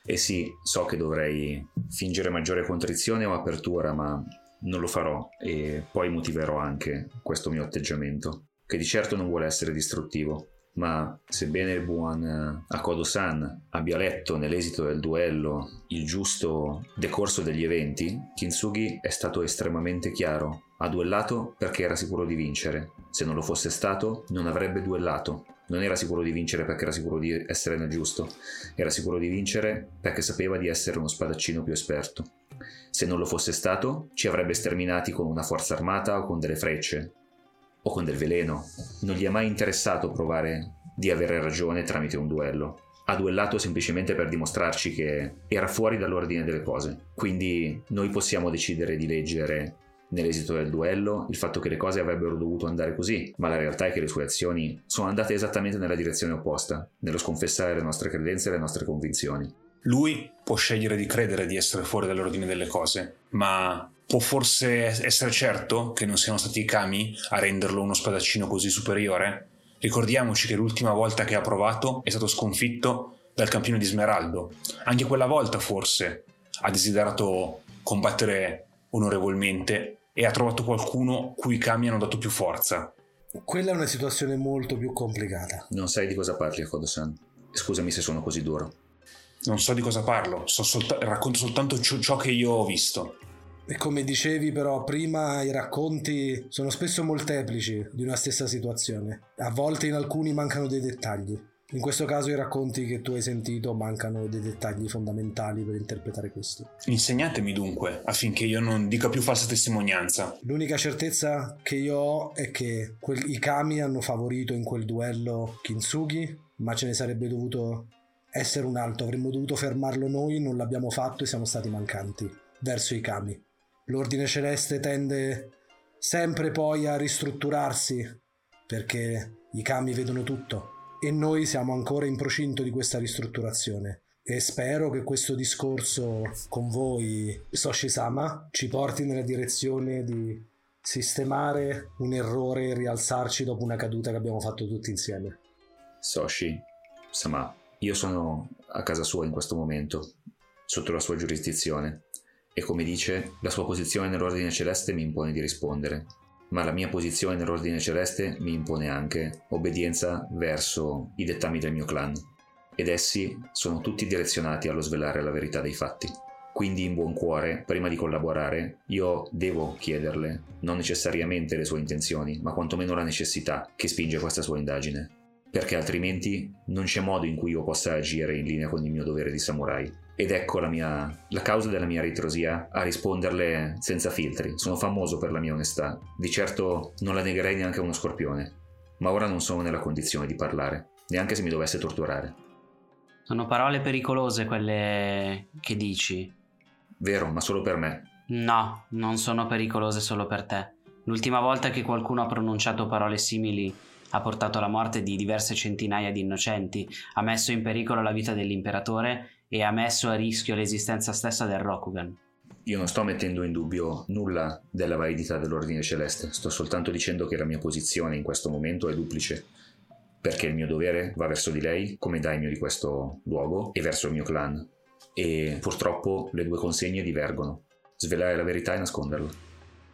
E sì, so che dovrei fingere maggiore contrizione o apertura, ma non lo farò e poi motiverò anche questo mio atteggiamento, che di certo non vuole essere distruttivo. Ma sebbene il buon eh, Akodo-san abbia letto nell'esito del duello il giusto decorso degli eventi, Kintsugi è stato estremamente chiaro. Ha duellato perché era sicuro di vincere. Se non lo fosse stato, non avrebbe duellato. Non era sicuro di vincere perché era sicuro di essere nel giusto, era sicuro di vincere perché sapeva di essere uno spadaccino più esperto. Se non lo fosse stato, ci avrebbe sterminati con una forza armata o con delle frecce o con del veleno. Non gli è mai interessato provare di avere ragione tramite un duello. Ha duellato semplicemente per dimostrarci che era fuori dall'ordine delle cose. Quindi noi possiamo decidere di leggere nell'esito del duello il fatto che le cose avrebbero dovuto andare così, ma la realtà è che le sue azioni sono andate esattamente nella direzione opposta, nello sconfessare le nostre credenze e le nostre convinzioni. Lui può scegliere di credere di essere fuori dall'ordine delle cose, ma può forse essere certo che non siano stati i kami a renderlo uno spadaccino così superiore? Ricordiamoci che l'ultima volta che ha provato è stato sconfitto dal campione di Smeraldo. Anche quella volta forse ha desiderato combattere onorevolmente e ha trovato qualcuno cui i kami hanno dato più forza. Quella è una situazione molto più complicata. Non sai di cosa parli, Kodo-san. Scusami se sono così duro. Non so di cosa parlo, so solta- racconto soltanto ciò, ciò che io ho visto. E come dicevi però prima, i racconti sono spesso molteplici di una stessa situazione. A volte in alcuni mancano dei dettagli. In questo caso i racconti che tu hai sentito mancano dei dettagli fondamentali per interpretare questo. Insegnatemi dunque, affinché io non dica più falsa testimonianza. L'unica certezza che io ho è che quel- i kami hanno favorito in quel duello Kintsugi, ma ce ne sarebbe dovuto essere un altro. Avremmo dovuto fermarlo noi, non l'abbiamo fatto e siamo stati mancanti verso i kami. L'ordine celeste tende sempre poi a ristrutturarsi perché i kami vedono tutto e noi siamo ancora in procinto di questa ristrutturazione. E spero che questo discorso con voi, Soshi-sama, ci porti nella direzione di sistemare un errore e rialzarci dopo una caduta che abbiamo fatto tutti insieme. Soshi, Sama, io sono a casa sua in questo momento, sotto la sua giurisdizione, e come dice, la sua posizione nell'ordine celeste mi impone di rispondere, ma la mia posizione nell'ordine celeste mi impone anche obbedienza verso i dettami del mio clan, ed essi sono tutti direzionati allo svelare la verità dei fatti. Quindi in buon cuore, prima di collaborare, io devo chiederle non necessariamente le sue intenzioni, ma quantomeno la necessità che spinge questa sua indagine, perché altrimenti non c'è modo in cui io possa agire in linea con il mio dovere di samurai. Ed ecco la mia la causa della mia ritrosia a risponderle senza filtri. Sono famoso per la mia onestà. Di certo non la negherei neanche a uno scorpione. Ma ora non sono nella condizione di parlare, neanche se mi dovesse torturare. Sono parole pericolose quelle che dici. Vero, ma solo per me. No, non sono pericolose solo per te. L'ultima volta che qualcuno ha pronunciato parole simili ha portato alla morte di diverse centinaia di innocenti, ha messo in pericolo la vita dell'imperatore e ha messo a rischio l'esistenza stessa del Rokugan. Io non sto mettendo in dubbio nulla della validità dell'ordine celeste, sto soltanto dicendo che la mia posizione in questo momento è duplice, perché il mio dovere va verso di lei come daimyo di questo luogo e verso il mio clan, e purtroppo le due consegne divergono, svelare la verità e nasconderla.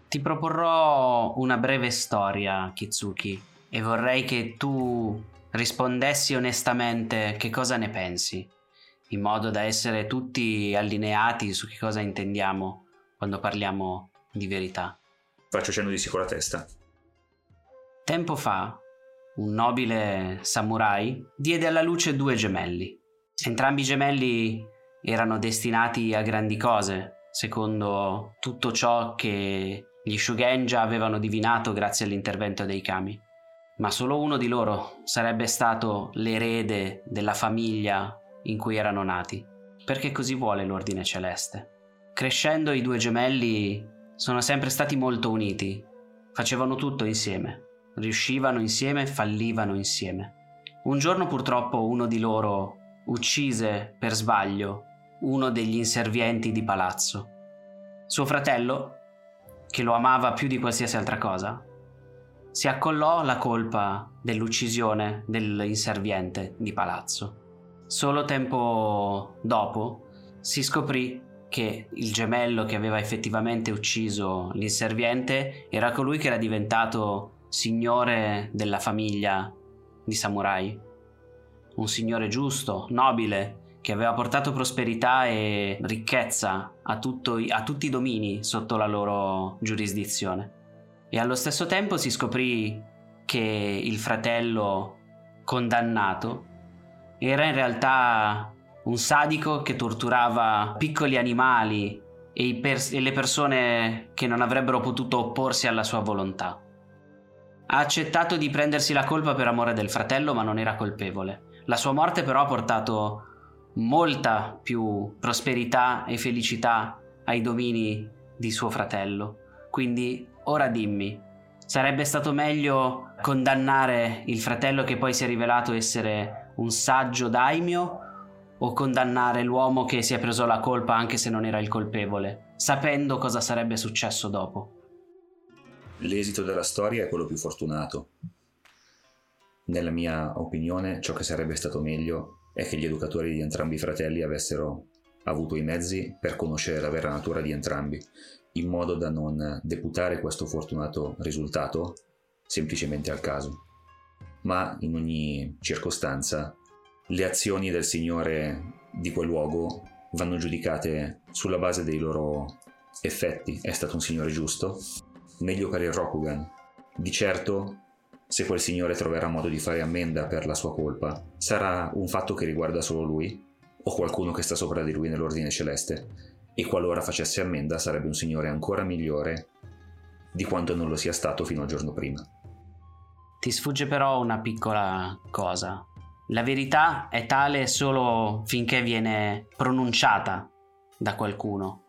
Ti proporrò una breve storia, Kitsuki, e vorrei che tu rispondessi onestamente che cosa ne pensi, in modo da essere tutti allineati su che cosa intendiamo quando parliamo di verità. Faccio cenno di sì con la testa. Tempo fa, un nobile samurai diede alla luce due gemelli. Entrambi i gemelli erano destinati a grandi cose, secondo tutto ciò che gli Shugenja avevano divinato grazie all'intervento dei kami. Ma solo uno di loro sarebbe stato l'erede della famiglia in cui erano nati, perché così vuole l'ordine celeste. Crescendo i due gemelli sono sempre stati molto uniti, facevano tutto insieme, riuscivano insieme, fallivano insieme. Un giorno purtroppo uno di loro uccise per sbaglio uno degli inservienti di palazzo. Suo fratello, che lo amava più di qualsiasi altra cosa, si accollò la colpa dell'uccisione dell'inserviente di palazzo. Solo tempo dopo si scoprì che il gemello che aveva effettivamente ucciso l'inserviente era colui che era diventato signore della famiglia di samurai. Un signore giusto, nobile, che aveva portato prosperità e ricchezza a, tutto, a tutti i domini sotto la loro giurisdizione. E allo stesso tempo si scoprì che il fratello condannato era in realtà un sadico che torturava piccoli animali e, pers- e, le persone che non avrebbero potuto opporsi alla sua volontà. Ha accettato di prendersi la colpa per amore del fratello, ma non era colpevole. La sua morte però ha portato molta più prosperità e felicità ai domini di suo fratello. Quindi ora dimmi, sarebbe stato meglio condannare il fratello che poi si è rivelato essere un saggio daimyo o condannare l'uomo che si è preso la colpa anche se non era il colpevole, sapendo cosa sarebbe successo dopo? L'esito della storia è quello più fortunato. Nella mia opinione, ciò che sarebbe stato meglio è che gli educatori di entrambi i fratelli avessero avuto i mezzi per conoscere la vera natura di entrambi, in modo da non deputare questo fortunato risultato semplicemente al caso. Ma in ogni circostanza le azioni del Signore di quel luogo vanno giudicate sulla base dei loro effetti. È stato un Signore giusto? Meglio per il Rokugan. Di certo, se quel Signore troverà modo di fare ammenda per la sua colpa, sarà un fatto che riguarda solo lui o qualcuno che sta sopra di lui nell'ordine celeste. E qualora facesse ammenda sarebbe un Signore ancora migliore di quanto non lo sia stato fino al giorno prima. Ti sfugge però una piccola cosa. La verità è tale solo finché viene pronunciata da qualcuno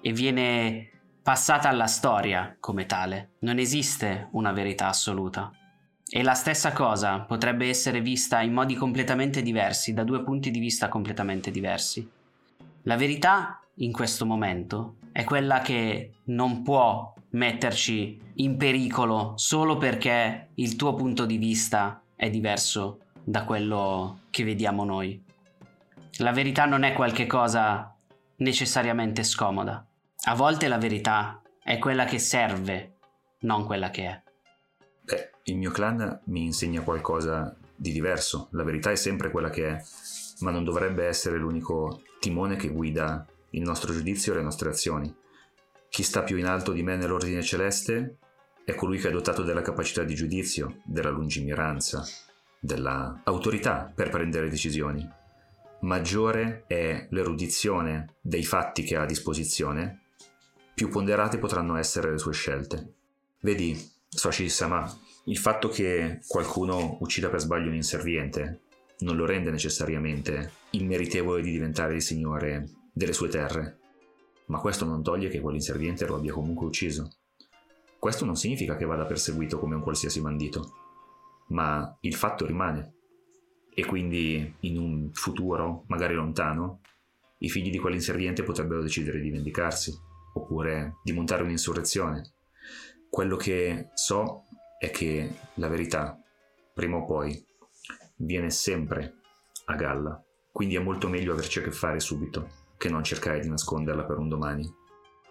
e viene passata alla storia come tale. Non esiste una verità assoluta. E la stessa cosa potrebbe essere vista in modi completamente diversi, da due punti di vista completamente diversi. La verità in questo momento è quella che non può metterci in pericolo solo perché il tuo punto di vista è diverso da quello che vediamo noi. La verità non è qualche cosa necessariamente scomoda. A volte la verità è quella che serve, non quella che è. Beh, il mio clan mi insegna qualcosa di diverso. La verità è sempre quella che è, ma non dovrebbe essere l'unico timone che guida il nostro giudizio e le nostre azioni. Chi sta più in alto di me nell'ordine celeste è colui che è dotato della capacità di giudizio, della lungimiranza, della autorità per prendere decisioni. Maggiore è l'erudizione dei fatti che ha a disposizione, più ponderate potranno essere le sue scelte. Vedi, Soshi-sama, il fatto che qualcuno uccida per sbaglio un inserviente non lo rende necessariamente immeritevole di diventare il signore delle sue terre, ma questo non toglie che quell'inserviente lo abbia comunque ucciso. Questo non significa che vada perseguito come un qualsiasi bandito, ma il fatto rimane. E quindi in un futuro, magari lontano, i figli di quell'inserviente potrebbero decidere di vendicarsi, oppure di montare un'insurrezione. Quello che so è che la verità, prima o poi, viene sempre a galla, quindi è molto meglio averci a che fare subito che non cercare di nasconderla per un domani.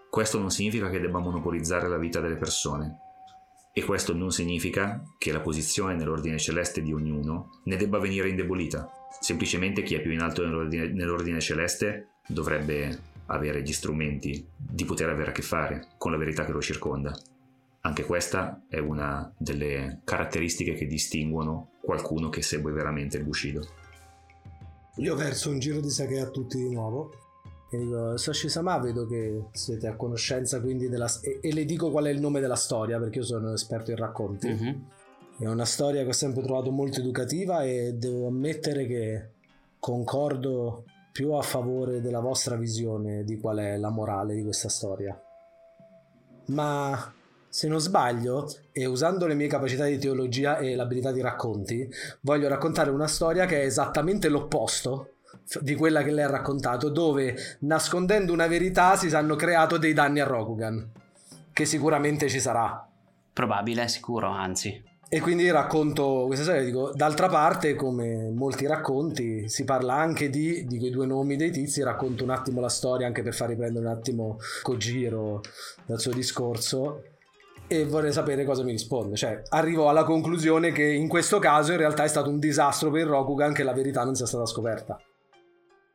Questo non significa che debba monopolizzare la vita delle persone, e questo non significa che la posizione nell'ordine celeste di ognuno ne debba venire indebolita. Semplicemente chi è più in alto nell'ordine, nell'ordine celeste dovrebbe avere gli strumenti di poter avere a che fare con la verità che lo circonda. Anche questa è una delle caratteristiche che distinguono qualcuno che segue veramente il Bushido. Io verso un giro di sake a tutti di nuovo e dico, Sashi Sama, vedo che siete a conoscenza quindi della... E, e, le dico qual è il nome della storia, perché io sono un esperto in racconti. Mm-hmm. È una storia che ho sempre trovato molto educativa e devo ammettere che concordo più a favore della vostra visione di qual è la morale di questa storia. Ma se non sbaglio, e usando le mie capacità di teologia e l'abilità di racconti, voglio raccontare una storia che è esattamente l'opposto di quella che lei ha raccontato, dove nascondendo una verità si hanno creato dei danni a Rokugan, che sicuramente ci sarà. Probabile, sicuro, anzi. E quindi racconto questa storia, dico, d'altra parte, come molti racconti, si parla anche di, di quei due nomi dei tizi, racconto un attimo la storia anche per far riprendere un attimo Kojiro dal suo discorso e vorrei sapere cosa mi risponde. Cioè, arrivo alla conclusione che in questo caso in realtà è stato un disastro per Rokugan che la verità non sia stata scoperta.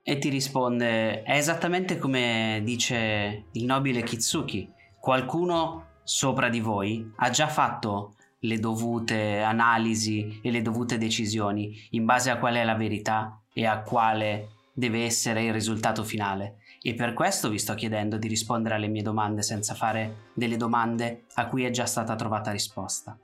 E ti risponde: È esattamente come dice il nobile Kitsuki. Qualcuno sopra di voi ha già fatto le dovute analisi e le dovute decisioni in base a qual è la verità e a quale deve essere il risultato finale. E per questo vi sto chiedendo di rispondere alle mie domande senza fare delle domande a cui è già stata trovata risposta.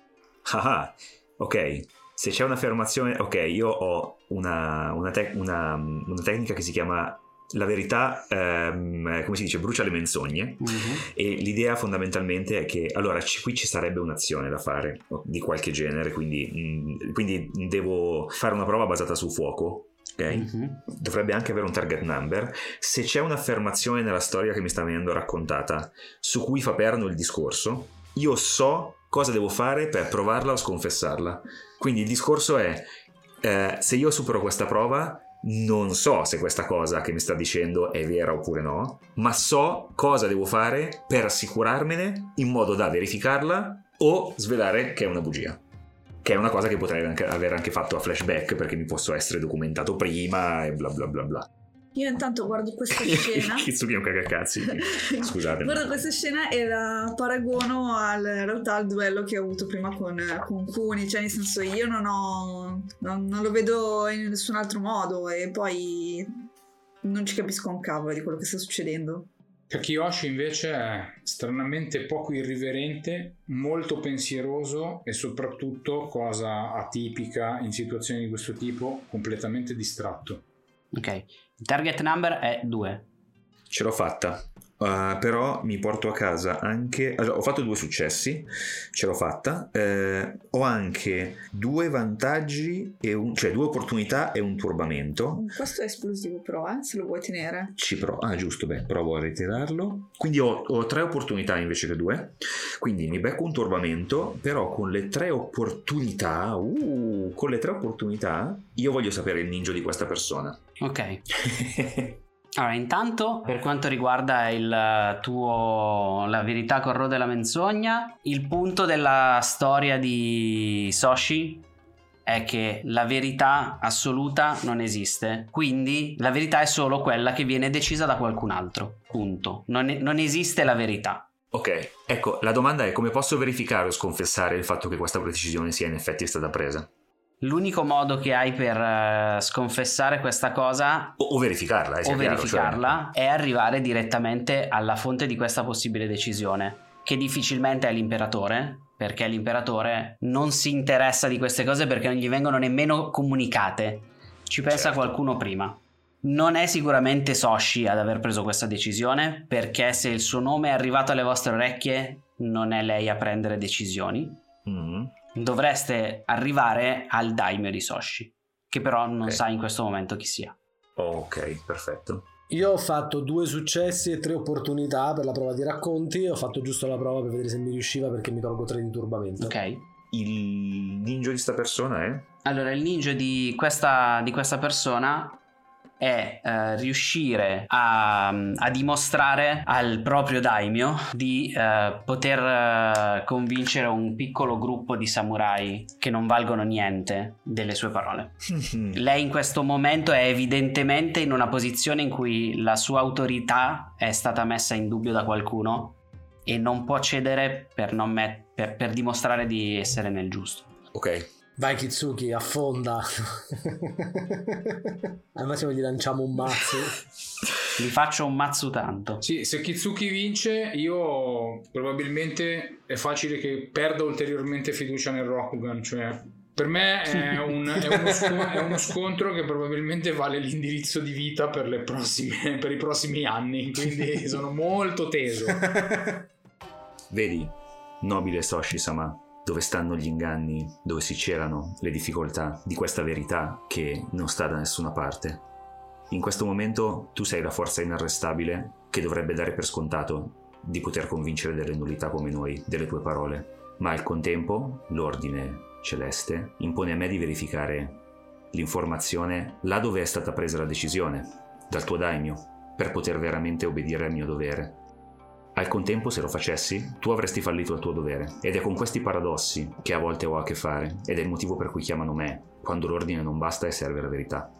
Ah, ok. Se c'è un'affermazione, ok, io ho una, una, te- una, una tecnica che si chiama la verità, ehm, come si dice, brucia le menzogne uh-huh. e l'idea fondamentalmente è che allora ci, qui ci sarebbe un'azione da fare di qualche genere, quindi, mh, quindi devo fare una prova basata su fuoco. Okay? Uh-huh. Dovrebbe anche avere un target number. Se c'è un'affermazione nella storia che mi sta venendo raccontata su cui fa perno il discorso, io so cosa devo fare per provarla o sconfessarla. Quindi il discorso è, eh, se io supero questa prova, non so se questa cosa che mi sta dicendo è vera oppure no, ma so cosa devo fare per assicurarmene in modo da verificarla o svelare che è una bugia. Che è una cosa che potrei anche, aver anche fatto a flashback perché mi posso essere documentato prima e bla bla bla bla. Io intanto guardo questa scena. Kitsuki è un cagacazzi. Scusate. Guardo questa scena e la paragono al, in realtà al duello che ho avuto prima con, con Kuni. Cioè, nel senso, io non ho. Non, non lo vedo in nessun altro modo. E poi non ci capisco un cavolo di quello che sta succedendo. Kakiyoshi invece è stranamente poco irriverente, molto pensieroso e soprattutto, cosa atipica in situazioni di questo tipo, completamente distratto. Ok, target number è 2. Ce l'ho fatta. Uh, però mi porto a casa anche. Allora, ho fatto due successi, ce l'ho fatta. Eh, ho anche due vantaggi, e un, cioè due opportunità e un turbamento. Questo è esplosivo, però, eh, se lo vuoi tenere. Ci provo. Ah, giusto, beh, provo a ritirarlo. Quindi ho, ho tre opportunità invece che due. Quindi mi becco un turbamento, però con le tre opportunità. Uh, con le tre opportunità, io voglio sapere il ninja di questa persona. Ok. Allora, intanto, per quanto riguarda il tuo La verità corrode la menzogna, il punto della storia di Soshi è che la verità assoluta non esiste. Quindi la verità è solo quella che viene decisa da qualcun altro. Punto. Non, non esiste la verità. Ok, ecco, la domanda è come posso verificare o sconfessare il fatto che questa decisione sia in effetti stata presa? L'unico modo che hai per uh, sconfessare questa cosa o, o verificarla, eh, o verificarla cioè... è arrivare direttamente alla fonte di questa possibile decisione, che difficilmente è l'imperatore, perché l'imperatore non si interessa di queste cose perché non gli vengono nemmeno comunicate. Ci pensa certo. qualcuno prima. Non è sicuramente Soshi ad aver preso questa decisione, perché se il suo nome è arrivato alle vostre orecchie, non è lei a prendere decisioni. Mm dovreste arrivare al daimyo di Soshi, che però non okay. sa in questo momento chi sia. Ok, perfetto. Io ho fatto due successi e tre opportunità per la prova di racconti. Ho fatto giusto la prova per vedere se mi riusciva perché mi tolgo tre di turbamento. Ok. Il ninja di sta persona è? Allora, il ninja di questa, di questa persona è eh, riuscire a, a, dimostrare al proprio daimyo di eh, poter eh, convincere un piccolo gruppo di samurai che non valgono niente delle sue parole. Lei in questo momento è evidentemente in una posizione in cui la sua autorità è stata messa in dubbio da qualcuno e non può cedere per, non met- per, per dimostrare di essere nel giusto. Ok, Vai Kitsuki, affonda. Al massimo gli lanciamo un mazzo. Gli faccio un mazzo tanto. Sì, se Kitsuki vince, io probabilmente è facile che perda ulteriormente fiducia nel Rokugan. Cioè, per me è, un, è, uno scontro, è, uno scontro, che probabilmente vale l'indirizzo di vita per, prossime, per i prossimi anni. Quindi sono molto teso. Vedi, nobile Soshi-sama dove stanno gli inganni, dove si celano le difficoltà di questa verità che non sta da nessuna parte. In questo momento tu sei la forza inarrestabile che dovrebbe dare per scontato di poter convincere delle nullità come noi delle tue parole, ma al contempo l'ordine celeste impone a me di verificare l'informazione là dove è stata presa la decisione, dal tuo daimyo, per poter veramente obbedire al mio dovere al contempo, se lo facessi, tu avresti fallito il tuo dovere. Ed è con questi paradossi che a volte ho a che fare, ed è il motivo per cui chiamano me, quando l'ordine non basta e serve la verità,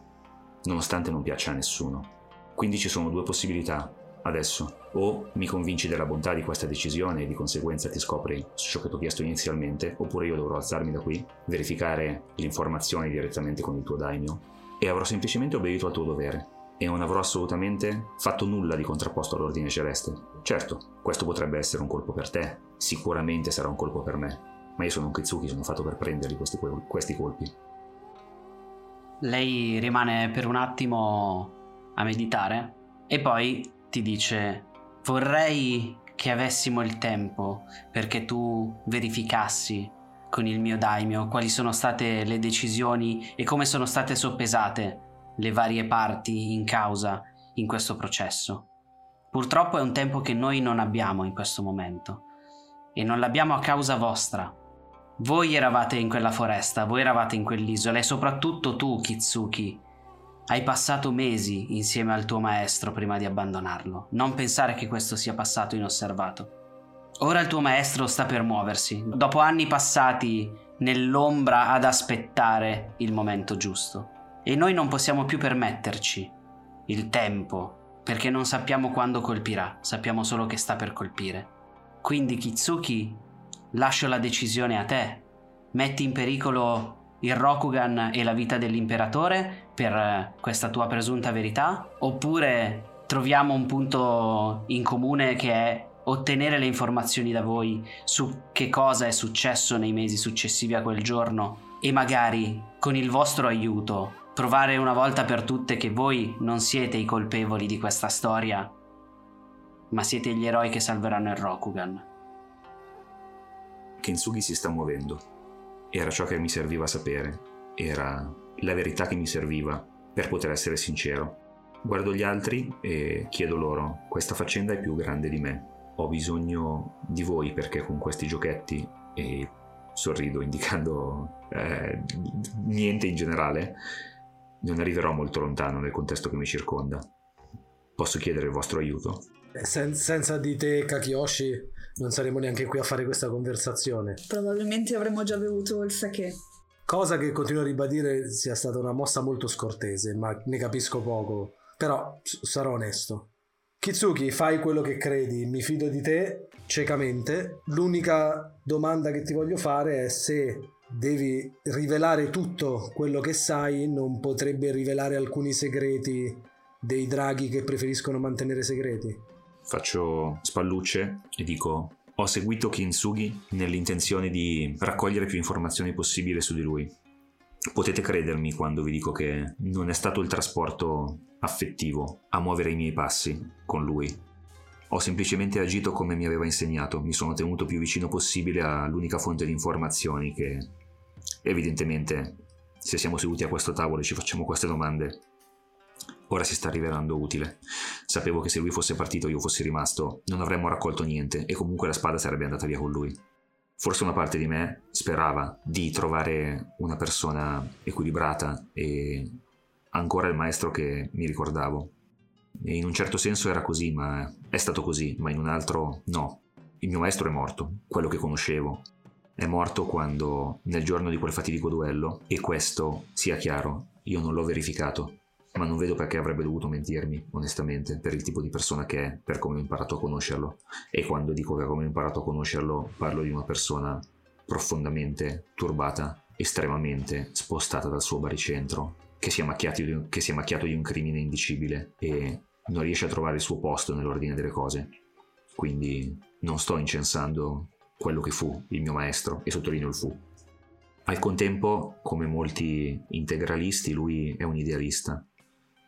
nonostante non piaccia a nessuno. Quindi ci sono due possibilità, adesso. O mi convinci della bontà di questa decisione e di conseguenza ti scopri ciò che ti ho chiesto inizialmente, oppure io dovrò alzarmi da qui, verificare l'informazione direttamente con il tuo daimyo, e avrò semplicemente obbedito al tuo dovere, e non avrò assolutamente fatto nulla di contrapposto all'ordine celeste. Certo, questo potrebbe essere un colpo per te, sicuramente sarà un colpo per me, ma io sono un Kitsuki, sono fatto per prenderli questi, questi colpi. Lei rimane per un attimo a meditare e poi ti dice vorrei che avessimo il tempo perché tu verificassi con il mio daimyo quali sono state le decisioni e come sono state soppesate le varie parti in causa in questo processo. Purtroppo è un tempo che noi non abbiamo in questo momento e non l'abbiamo a causa vostra. Voi eravate in quella foresta, voi eravate in quell'isola e soprattutto tu, Kitsuki, Hai passato mesi insieme al tuo maestro prima di abbandonarlo. Non pensare che questo sia passato inosservato. Ora il tuo maestro sta per muoversi, dopo anni passati nell'ombra ad aspettare il momento giusto. E noi non possiamo più permetterci il tempo, perché non sappiamo quando colpirà, sappiamo solo che sta per colpire. Quindi Kitsuki, lascio la decisione a te. Metti in pericolo il Rokugan e la vita dell'imperatore per eh, questa tua presunta verità? Oppure troviamo un punto in comune che è ottenere le informazioni da voi su che cosa è successo nei mesi successivi a quel giorno e magari con il vostro aiuto provare una volta per tutte che voi non siete i colpevoli di questa storia, ma siete gli eroi che salveranno il Rokugan. Kintsugi si sta muovendo. Era ciò che mi serviva sapere. Era la verità che mi serviva per poter essere sincero. Guardo gli altri e chiedo loro, questa faccenda è più grande di me. Ho bisogno di voi perché con questi giochetti, e sorrido indicando eh, niente in generale, non arriverò molto lontano nel contesto che mi circonda. Posso chiedere il vostro aiuto? Sen- senza di te, Kakiyoshi, non saremmo neanche qui a fare questa conversazione. Probabilmente avremmo già bevuto il sake. Cosa che continuo a ribadire sia stata una mossa molto scortese, ma ne capisco poco. Però s- sarò onesto. Kitsuki, fai quello che credi, mi fido di te ciecamente. L'unica domanda che ti voglio fare è se devi rivelare tutto quello che sai, non potrebbe rivelare alcuni segreti dei draghi che preferiscono mantenere segreti. Faccio spallucce e dico: Ho seguito Kintsugi nell'intenzione di raccogliere più informazioni possibile su di lui. Potete credermi quando vi dico che non è stato il trasporto affettivo a muovere i miei passi con lui. Ho semplicemente agito come mi aveva insegnato, mi sono tenuto più vicino possibile all'unica fonte di informazioni che evidentemente se siamo seduti a questo tavolo e ci facciamo queste domande ora si sta rivelando utile. Sapevo che se lui fosse partito e io fossi rimasto, non avremmo raccolto niente e comunque la spada sarebbe andata via con lui. Forse una parte di me sperava di trovare una persona equilibrata e ancora il maestro che mi ricordavo. E in un certo senso era così, ma è stato così, ma in un altro no. Il mio maestro è morto, quello che conoscevo. È morto quando, nel giorno di quel fatidico duello, e questo, sia chiaro, io non l'ho verificato, ma non vedo perché avrebbe dovuto mentirmi, onestamente, per il tipo di persona che è, per come ho imparato a conoscerlo. E quando dico per come ho imparato a conoscerlo, parlo di una persona profondamente turbata, estremamente spostata dal suo baricentro, che si, è macchiato di un, che è macchiato di un crimine indicibile e non riesce a trovare il suo posto nell'ordine delle cose. Quindi non sto incensando quello che fu il mio maestro, e sottolineo il fu. Al contempo, come molti integralisti, lui è un idealista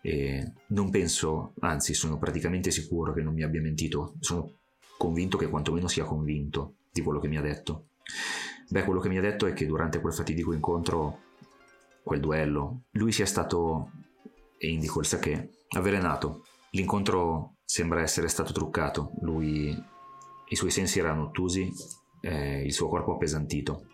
e non penso, anzi sono praticamente sicuro che non mi abbia mentito, sono convinto che quantomeno sia convinto di quello che mi ha detto. Beh, quello che mi ha detto è che durante quel fatidico incontro, quel duello, lui sia stato, e indico il sake, avvelenato. L'incontro sembra essere stato truccato, lui, i suoi sensi erano ottusi, eh, il suo corpo appesantito.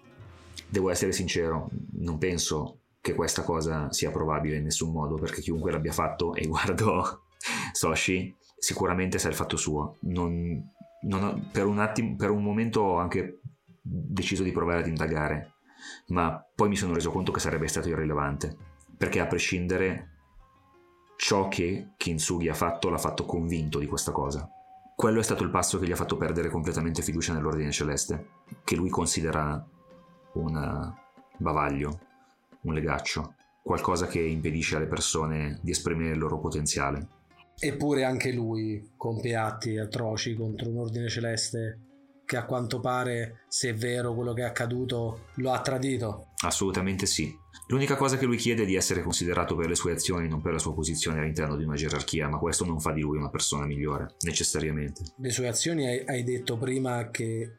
Devo essere sincero, non penso che questa cosa sia probabile in nessun modo, perché chiunque l'abbia fatto, e guardo Soshi, sicuramente sa il fatto suo. Non, non ho, per, un attimo, per un momento ho anche deciso di provare ad indagare, ma poi mi sono reso conto che sarebbe stato irrilevante, perché a prescindere ciò che Kintsugi ha fatto l'ha fatto convinto di questa cosa. Quello è stato il passo che gli ha fatto perdere completamente fiducia nell'ordine celeste, che lui considera un bavaglio, un legaccio, qualcosa che impedisce alle persone di esprimere il loro potenziale. Eppure anche lui compie atti atroci contro un ordine celeste che a quanto pare, se è vero quello che è accaduto, lo ha tradito. Assolutamente sì. L'unica cosa che lui chiede è di essere considerato per le sue azioni, non per la sua posizione all'interno di una gerarchia, ma questo non fa di lui una persona migliore, necessariamente. Le sue azioni hai, detto prima che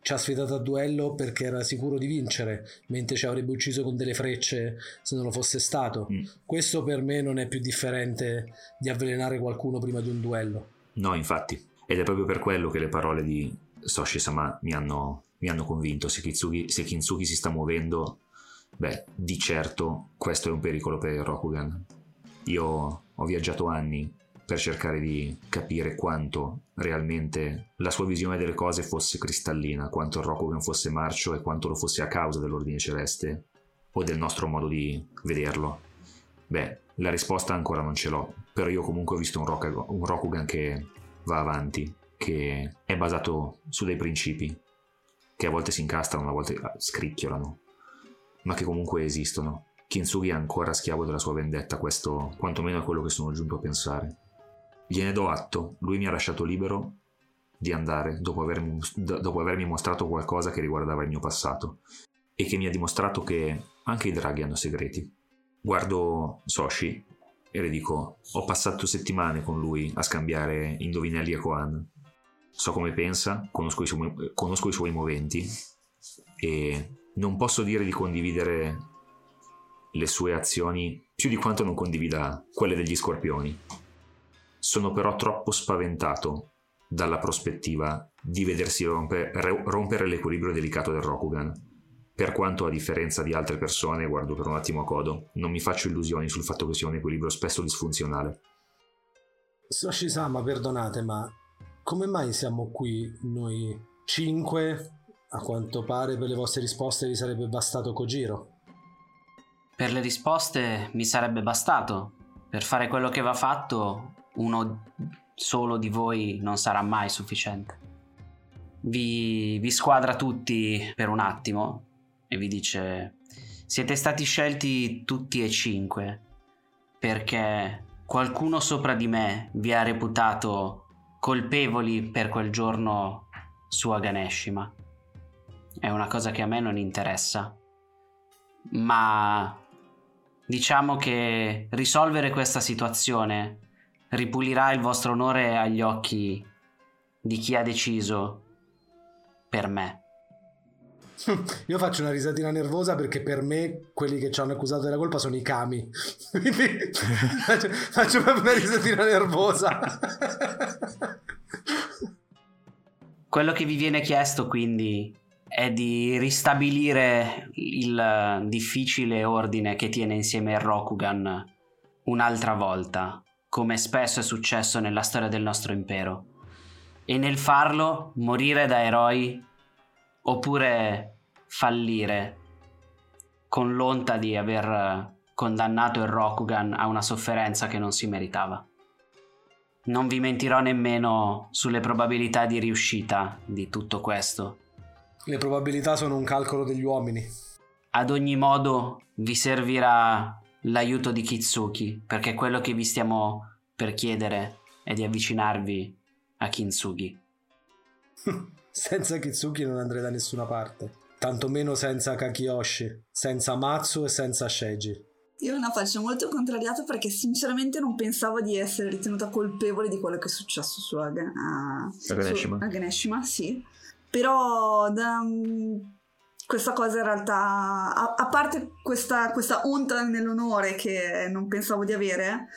ci ha sfidato a duello perché era sicuro di vincere, mentre ci avrebbe ucciso con delle frecce se non lo fosse stato. Mm. Questo per me non è più differente di avvelenare qualcuno prima di un duello. No, infatti. Ed è proprio per quello che le parole di Soshi-sama mi hanno, mi hanno convinto. Se Kitsugi, se Kintsugi si sta muovendo, beh, di certo questo è un pericolo per il Rokugan. Io ho viaggiato anni per cercare di capire quanto realmente la sua visione delle cose fosse cristallina, quanto il Rokugan fosse marcio e quanto lo fosse a causa dell'ordine celeste o del nostro modo di vederlo. Beh, la risposta ancora non ce l'ho, però io comunque ho visto un, Rokugan, un Rokugan che va avanti, che è basato su dei principi, che a volte si incastrano, a volte scricchiolano, ma che comunque esistono. Kintsugi è ancora schiavo della sua vendetta, questo quantomeno è quello che sono giunto a pensare. Gliene do atto, lui mi ha lasciato libero di andare dopo avermi, dopo avermi mostrato qualcosa che riguardava il mio passato e che mi ha dimostrato che anche i draghi hanno segreti. Guardo Soshi e le dico: Ho passato settimane con lui a scambiare indovinelli a Koan. So come pensa, conosco i, suoi, conosco i suoi moventi e non posso dire di condividere le sue azioni più di quanto non condivida quelle degli scorpioni. Sono però troppo spaventato dalla prospettiva di vedersi rompe, rompere l'equilibrio delicato del Rokugan. Per quanto a differenza di altre persone, guardo per un attimo a Kodo, non mi faccio illusioni sul fatto che sia un equilibrio spesso disfunzionale. Soshi-sama, perdonate, ma come mai siamo qui noi cinque? A quanto pare per le vostre risposte vi sarebbe bastato Kojiro. Per le risposte mi sarebbe bastato. Per fare quello che va fatto uno solo di voi non sarà mai sufficiente. Vi, vi squadra tutti per un attimo e vi dice siete stati scelti tutti e cinque perché qualcuno sopra di me vi ha reputato colpevoli per quel giorno su Aganeshima. È una cosa che a me non interessa. Ma diciamo che risolvere questa situazione ripulirà il vostro onore agli occhi di chi ha deciso per me. Io faccio una risatina nervosa perché per me quelli che ci hanno accusato della colpa sono i kami. Faccio, faccio proprio una risatina nervosa. Quello che vi viene chiesto quindi è di ristabilire il difficile ordine che tiene insieme il Rokugan un'altra volta come spesso è successo nella storia del nostro impero. E nel farlo morire da eroi oppure fallire con l'onta di aver condannato il Rokugan a una sofferenza che non si meritava. Non vi mentirò nemmeno sulle probabilità di riuscita di tutto questo. Le probabilità sono un calcolo degli uomini. Ad ogni modo vi servirà l'aiuto di Kitsuki, perché quello che vi stiamo per chiedere è di avvicinarvi a Kintsugi. senza Kitsuki non andrei da nessuna parte, tantomeno senza Kakiyoshi, senza Matsu e senza Sheiji. Io la faccio molto contrariata perché sinceramente non pensavo di essere ritenuta colpevole di quello che è successo su Aganeshima. Su Aganeshima, sì. Però da, questa cosa in realtà, a, a parte questa, questa onta nell'onore che non pensavo di avere,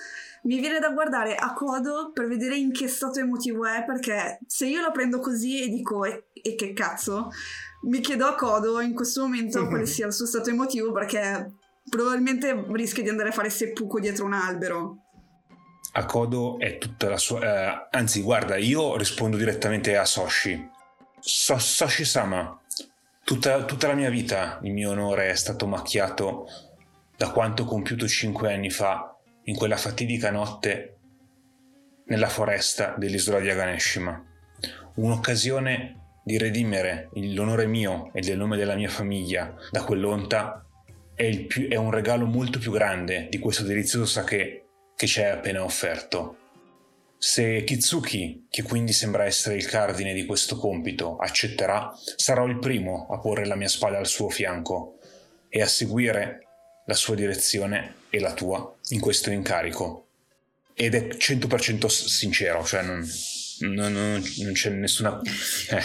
mi viene da guardare a Kodo per vedere in che stato emotivo è, perché se io la prendo così e dico e, e che cazzo, mi chiedo a Kodo in questo momento quale sia il suo stato emotivo, perché probabilmente rischia di andare a fare seppuku dietro un albero. A Kodo è tutta la sua... Eh, anzi, guarda, io rispondo direttamente a Soshi. So, Soshi-sama, Tutta, tutta, la mia vita il mio onore è stato macchiato da quanto compiuto cinque anni fa in quella fatidica notte nella foresta dell'isola di Aganeshima. Un'occasione di redimere l'onore mio e del nome della mia famiglia da quell'onta è, più, è un regalo molto più grande di questo delizioso sake che ci hai appena offerto. Se Kitsuki, che quindi sembra essere il cardine di questo compito, accetterà, sarò il primo a porre la mia spada al suo fianco e a seguire la sua direzione e la tua in questo incarico. Ed è 100% sincero, cioè non, non, non, non c'è nessuna... Eh.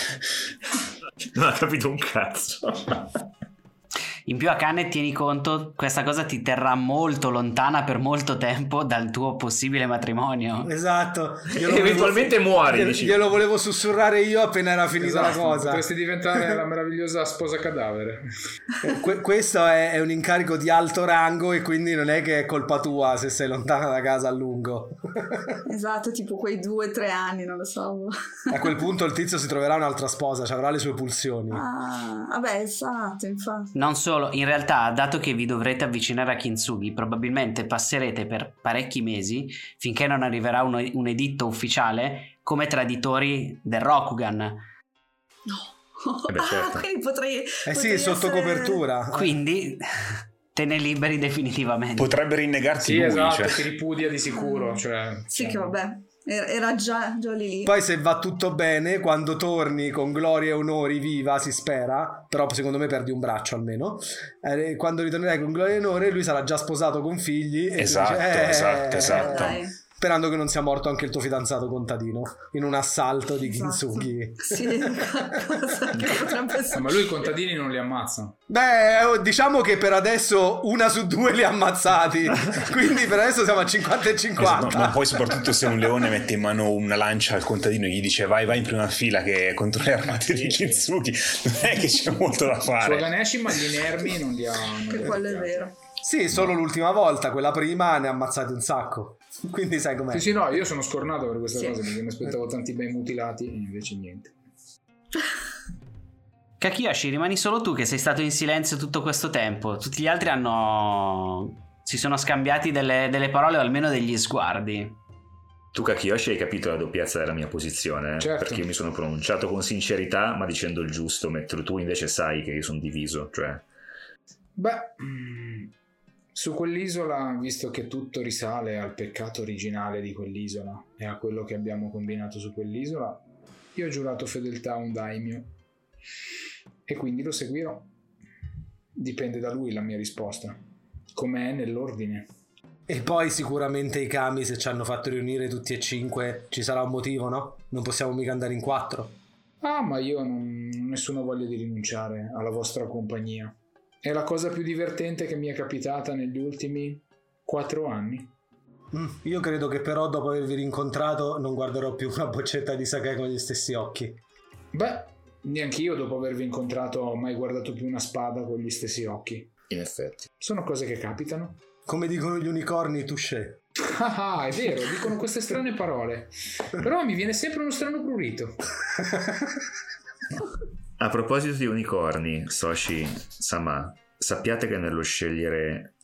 Non ha capito un cazzo. In più a cane tieni conto, questa cosa ti terrà molto lontana per molto tempo dal tuo possibile matrimonio. Esatto. Eventualmente volevo- muori, Glielo, dici. glielo volevo sussurrare io appena era finita Esatto, la cosa. Potresti diventare la meravigliosa sposa cadavere. Eh, que- questo è, è un incarico di alto rango e quindi non è che è colpa tua se sei lontana da casa a lungo. Esatto, tipo quei due o tre anni, non lo so. a quel punto il tizio si troverà un'altra sposa, ci avrà le sue pulsioni. Ah, vabbè, esatto, infatti. Non solo, in realtà, dato che vi dovrete avvicinare a Kintsugi, probabilmente passerete per parecchi mesi, finché non arriverà un, un editto ufficiale, come traditori del Rokugan. No. Eh beh, certo. Ah, quindi potrei... Eh sì, potrei sotto essere- copertura. Quindi te ne liberi definitivamente. Potrebbe rinnegarti Sì, lui, esatto, cioè. ti ripudia di sicuro. Cioè, Sì, cioè, che vabbè, era già, già lì. Poi se va tutto bene, quando torni con gloria e onori viva, si spera, però secondo me perdi un braccio almeno, eh, quando ritornerai con gloria e onore lui sarà già sposato con figli. E Esatto, dici, eh, esatto, esatto. Dai. Sperando che non sia morto anche il tuo fidanzato contadino in un assalto di Esatto. Kintsugi. Sì, potrebbe Ah, essere. ma lui i contadini non li ammazza. Beh, oh, diciamo che per adesso una su due li ha ammazzati, quindi per adesso siamo a 50 e Esatto, 50. ma poi soprattutto se un leone mette in mano una lancia al contadino e gli dice vai vai in prima fila che è contro le armate di Kitsuki non è che c'è molto da fare Ganeshi, ma gli inermi non li ha. non Che quello è vero. Sì, solo l'ultima volta, quella prima ne ha ammazzati un sacco. Quindi sai com'è. Sì, sì, no, io sono scornato per questa Sì. cosa perché mi aspettavo tanti bei mutilati e invece niente. Kakiyoshi, rimani solo tu che sei stato in silenzio tutto questo tempo. Tutti gli altri hanno. si sono scambiati delle, delle parole o almeno degli sguardi. Tu Kakiyoshi hai capito la doppiezza della mia posizione, eh? Certo. perché io mi sono pronunciato con sincerità ma dicendo il giusto, mentre tu invece sai che io sono diviso, cioè Beh, mm, su quell'isola, visto che tutto risale al peccato originale di quell'isola e a quello che abbiamo combinato su quell'isola, io ho giurato fedeltà a un daimyo e quindi lo seguirò. Dipende da lui la mia risposta, com'è nell'ordine. E poi sicuramente i kami, se ci hanno fatto riunire tutti e cinque, ci sarà un motivo, no? Non possiamo mica andare in quattro. Ah, ma io non ho nessuna voglia di rinunciare alla vostra compagnia. È la cosa più divertente che mi è capitata negli ultimi quattro anni. Mm, io credo che però dopo avervi rincontrato non guarderò più una boccetta di sake con gli stessi occhi. Beh, neanch'io dopo avervi incontrato ho mai guardato più una spada con gli stessi occhi. in effetti. Sono cose che capitano. Come dicono gli unicorni, touché. Ah, ah, è vero, dicono queste strane parole. Però mi viene sempre uno strano prurito. A proposito di unicorni, Soshi Sama, sappiate che nello scegliere,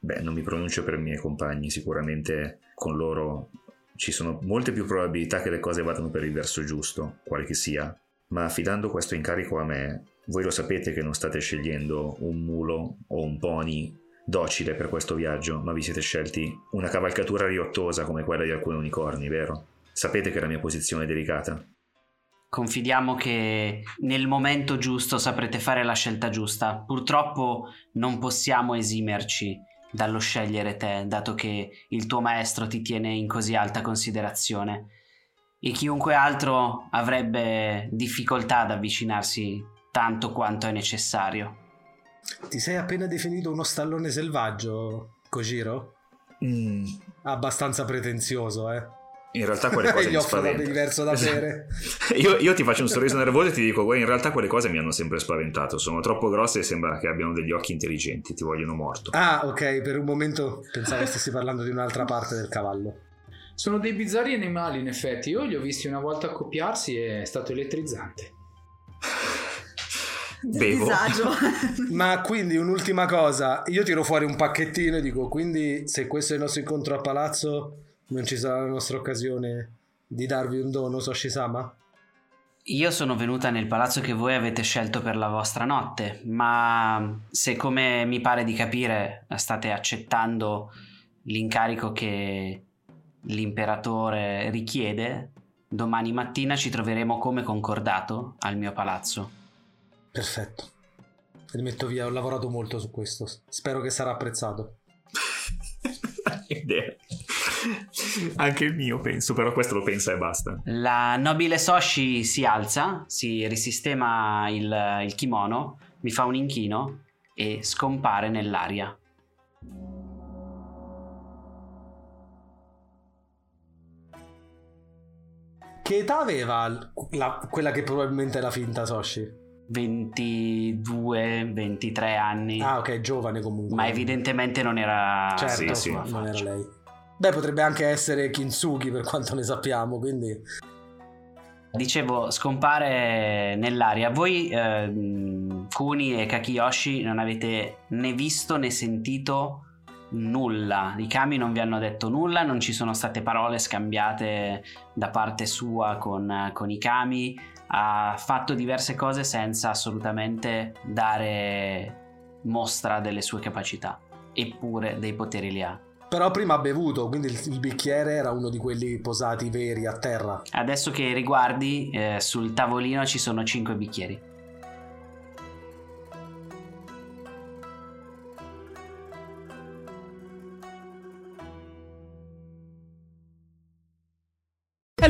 beh, non mi pronuncio per i miei compagni, sicuramente con loro ci sono molte più probabilità che le cose vadano per il verso giusto, quale che sia. Ma affidando questo incarico a me, voi lo sapete che non state scegliendo un mulo o un pony docile per questo viaggio, ma vi siete scelti una cavalcatura riottosa come quella di alcuni unicorni, vero? Sapete che la mia posizione è delicata. Confidiamo che nel momento giusto saprete fare la scelta giusta. Purtroppo non possiamo esimerci dallo scegliere te, dato che il tuo maestro ti tiene in così alta considerazione. E chiunque altro avrebbe difficoltà ad avvicinarsi tanto quanto è necessario. Ti sei appena definito uno stallone selvaggio, Kojiro? Mm, Abbastanza pretenzioso, eh. In realtà quelle cose mi spaventano. diverso da Esatto. bere. Io, io ti faccio un sorriso nervoso e ti dico, guarda, in realtà quelle cose mi hanno sempre spaventato. Sono troppo grosse e sembra che abbiano degli occhi intelligenti, ti vogliono morto. Ah, ok, per un momento pensavo stessi parlando di un'altra parte del cavallo. Sono dei bizzarri animali, in effetti. Io li ho visti una volta accoppiarsi e è stato elettrizzante. Bevo. disagio. Ma quindi un'ultima cosa, io tiro fuori un pacchettino e dico, quindi se questo è il nostro incontro a palazzo, non ci sarà la nostra occasione di darvi un dono, Soshi-sama? Io sono venuta nel palazzo che voi avete scelto per la vostra notte, ma se come mi pare di capire state accettando l'incarico che l'imperatore richiede, domani mattina ci troveremo come concordato al mio palazzo. Perfetto. Rimetto via, ho lavorato molto su questo. Spero che sarà apprezzato. Idea. Anche il mio penso, però questo lo pensa e basta. La nobile Soshi si alza, si risistema il, il kimono, mi fa un inchino e scompare nell'aria. Che età aveva la- quella che probabilmente era finta Soshi? 22, 23 anni. Ah, ok, giovane comunque. Ma evidentemente non era Certo, Sì, sì. non era lei. Beh, potrebbe anche essere Kintsugi per quanto ne sappiamo, quindi... Dicevo, scompare nell'aria. Voi, ehm, Kuni e Kakiyoshi, non avete né visto né sentito nulla. I kami non vi hanno detto nulla, non ci sono state parole scambiate da parte sua con, con i kami. Ha fatto diverse cose senza assolutamente dare mostra delle sue capacità. Eppure dei poteri li ha. Però prima ha bevuto, quindi il, il bicchiere era uno di quelli posati veri a terra. Adesso che riguardi, eh, sul tavolino ci sono 5 bicchieri.